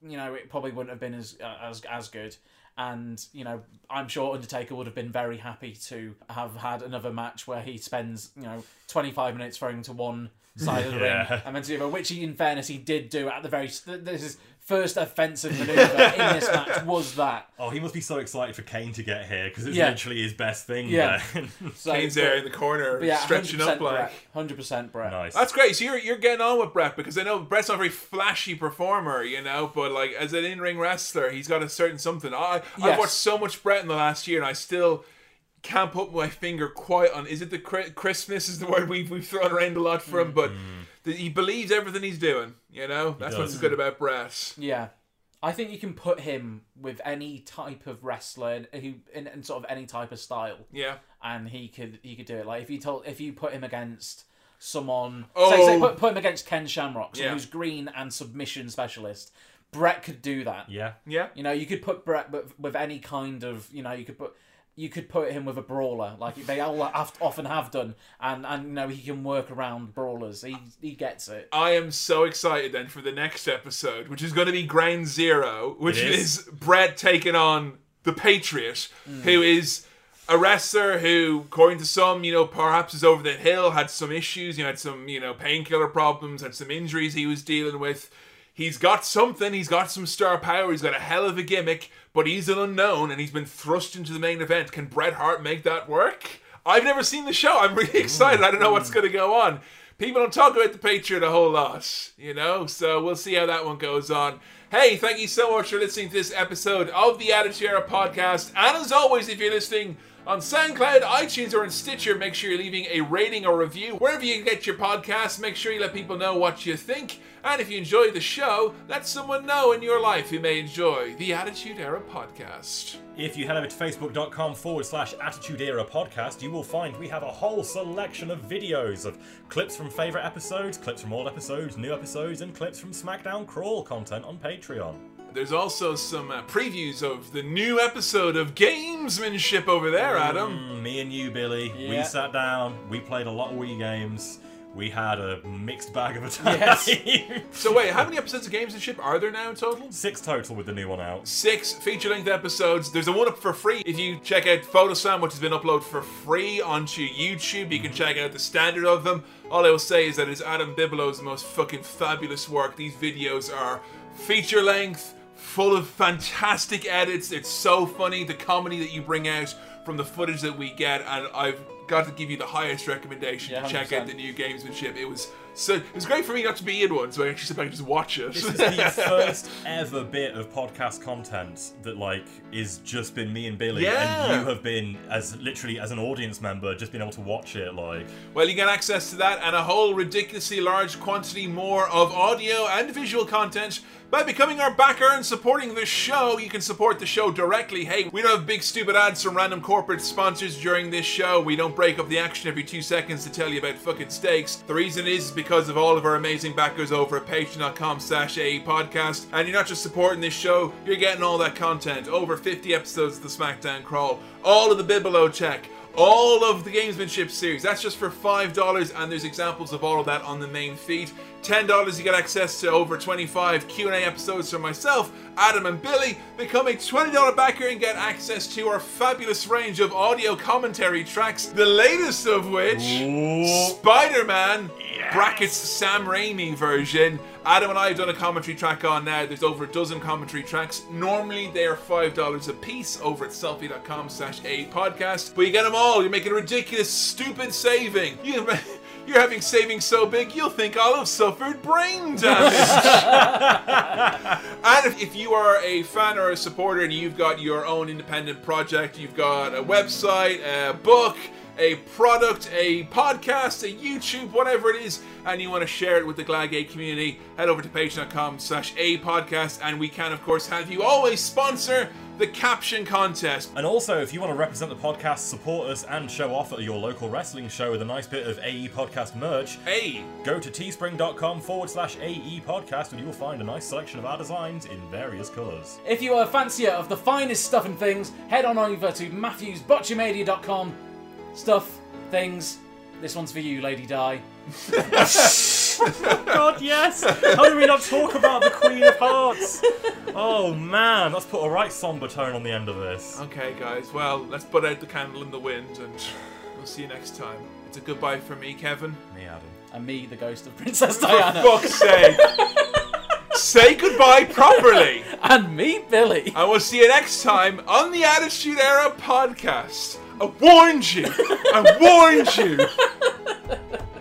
you know, it probably wouldn't have been as uh, as as good. And you know, I'm sure Undertaker would have been very happy to have had another match where he spends you know 25 minutes throwing to one side of the Yeah. ring and then to the other, which he, in fairness, he did do at the very. This is first offensive maneuver in this match was that. Oh, he must be so excited for Kane to get here because it's Yeah. literally his best thing. Yeah. So, Kane's there in the corner, yeah, stretching 100% up like. Hundred percent Bret. nice. That's great. So you're you're getting on with Bret because I know Bret's not a very flashy performer, you know, but like as an in ring wrestler, he's got a certain something. I I've watched so much Bret in the last year, and I still can't put my finger quite on. Is it the cri- crispness? Is the word we've we've thrown around a lot for him, but mm. the, he believes everything he's doing. You know, that's what's good about Bret. Yeah. I think you can put him with any type of wrestler who in, in sort of any type of style, Yeah. and he could he could do it. Like if you told if you put him against someone, Oh. say, say oh. put, put him against Ken Shamrock, someone Yeah. who's green and submission specialist. Bret could do that. yeah. Yeah. You know, you could put Bret with, with any kind of, you know, you could put you could put him with a brawler, like they all have, often have done, and and you know he can work around brawlers. He he gets it. I am so excited then for the next episode, which is going to be Ground Zero, which It is. is. Bret taking on the Patriot, hmm. who is a wrestler who, according to some, you know, perhaps is over the hill, had some issues, you know, had some, you know, painkiller problems, had some injuries he was dealing with. He's got something, he's got some star power, he's got a hell of a gimmick, but he's an unknown and he's been thrust into the main event. Can Bret Hart make that work? I've never seen the show. I'm really excited. I don't know what's mm. going to go on. People don't talk about the Patriot a whole lot, you know, so we'll see how that one goes on. Hey, thank you so much for listening to this episode of the Attitude Era podcast. And as always, if you're listening on SoundCloud, iTunes, or on Stitcher, make sure you're leaving a rating or review. Wherever you get your podcast, make sure you let people know what you think. And if you enjoy the show, let someone know in your life who may enjoy the Attitude Era podcast. If you head over to facebook.com forward slash Attitude Era podcast, you will find we have a whole selection of videos of clips from favourite episodes, clips from old episodes, new episodes, and clips from SmackDown Crawl content on Patreon. There's also some uh, previews of the new episode of Gamesmanship over there, Adam. Mm, me and you, Billy, Yeah. we sat down, we played a lot of Wii games, we had a mixed bag of a time. Yes. So wait, how many episodes of Gamesmanship are there now in total? Six total with the new one out. Six feature-length episodes. There's a one up for free. If you check out Photosam, which has been uploaded for free onto YouTube, you can check out the standard of them. All I will say is that it's Adam Bigelow's most fucking fabulous work. These videos are feature-length, full of fantastic edits. It's so funny the comedy that you bring out from the footage that we get, and I've got to give you the highest recommendation Yeah, to check out the new Gamesmanship. It was so it was great for me not to be in one, so I actually sit back and just watch it. This is the first ever bit of podcast content that like is just been me and Billy, Yeah. and you have been as literally as an audience member, just been able to watch it. Like, Well, you get access to that and a whole ridiculously large quantity more of audio and visual content by becoming our backer and supporting the show. You can support the show directly. Hey, we don't have big stupid ads from random corporate sponsors during this show. We don't break up the action every two seconds to tell you about fucking steaks. The reason is because of all of our amazing backers over at patreon.com slash podcast. And you're not just supporting this show, you're getting all that content. Over 50 episodes of the SmackDown Crawl, all of the Bibelo check, all of the gamesmanship series. That's just for five dollars and there's examples of all of that on the main feed. Ten dollars you get access to over 25 q&a episodes from myself adam and billy. Become a $20 backer and get access to our fabulous range of audio commentary tracks the latest of which spider-man brackets sam raimi version Adam and I have done a commentary track on now. There's over a dozen commentary tracks. Normally they are five dollars a piece over at sellfy.com slash a podcast. But you get them all. You're making a ridiculous, stupid saving. You, you're having savings so big you'll think I'll have suffered brain damage. and if, if you are a fan or a supporter and you've got your own independent project, you've got a website, a book, a product, a podcast, a YouTube, whatever it is, and you want to share it with the Glagate community, head over to patreon.com slash a podcast, and we can, of course, have you always sponsor the caption contest. And also, if you want to represent the podcast, support us, and show off at your local wrestling show with a nice bit of AE podcast merch, hey, go to teespring.com forward slash AE podcast and you will find a nice selection of our designs in various colours. If you are a fancier of the finest stuff and things, head on over to matthewsbotchamedia.com. Stuff, things. This one's for you, Lady Di. God, yes! How do we not talk about the Queen of Hearts? Oh man, let's put a right somber tone on the end of this. Okay, guys, well, let's put out the candle in the wind, and we'll see you next time. It's a goodbye from me, Kevin. Me, Adam. And me, the ghost of Princess For Diana. fuck's sake! Say goodbye properly! and me, Billy. I will see you next time on the Attitude Era podcast. I warned you! I warned you!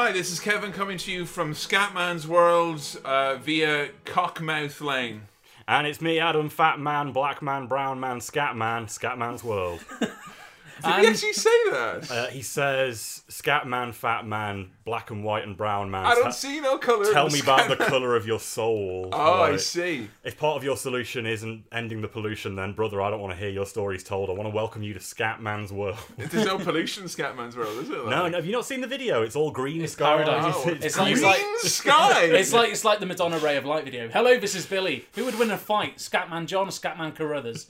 Hi, this is Kevin coming to you from Scatman's World uh, via Cockmouth Lane. And it's me, Adam, Fat Man, Black Man, Brown Man, Scat Man, Scatman's World. Did he actually say that? Uh, he says, Scat Man, Fat Man, Black and White and Brown Man. I don't Te- see no colour. Tell me about the colour of your soul. Oh, I see. If part of your solution isn't ending the pollution, then brother, I don't want to hear your stories told. I want to welcome you to Scatman's world. There's no pollution in Scatman's World, is it? No, no, have you not seen the video? It's all green sky. paradise. Oh, It's like, green it's like sky. It's like it's like the Madonna Ray of Light video. Hello, this is Billy. Who would win a fight, Scatman John or Scatman Crothers?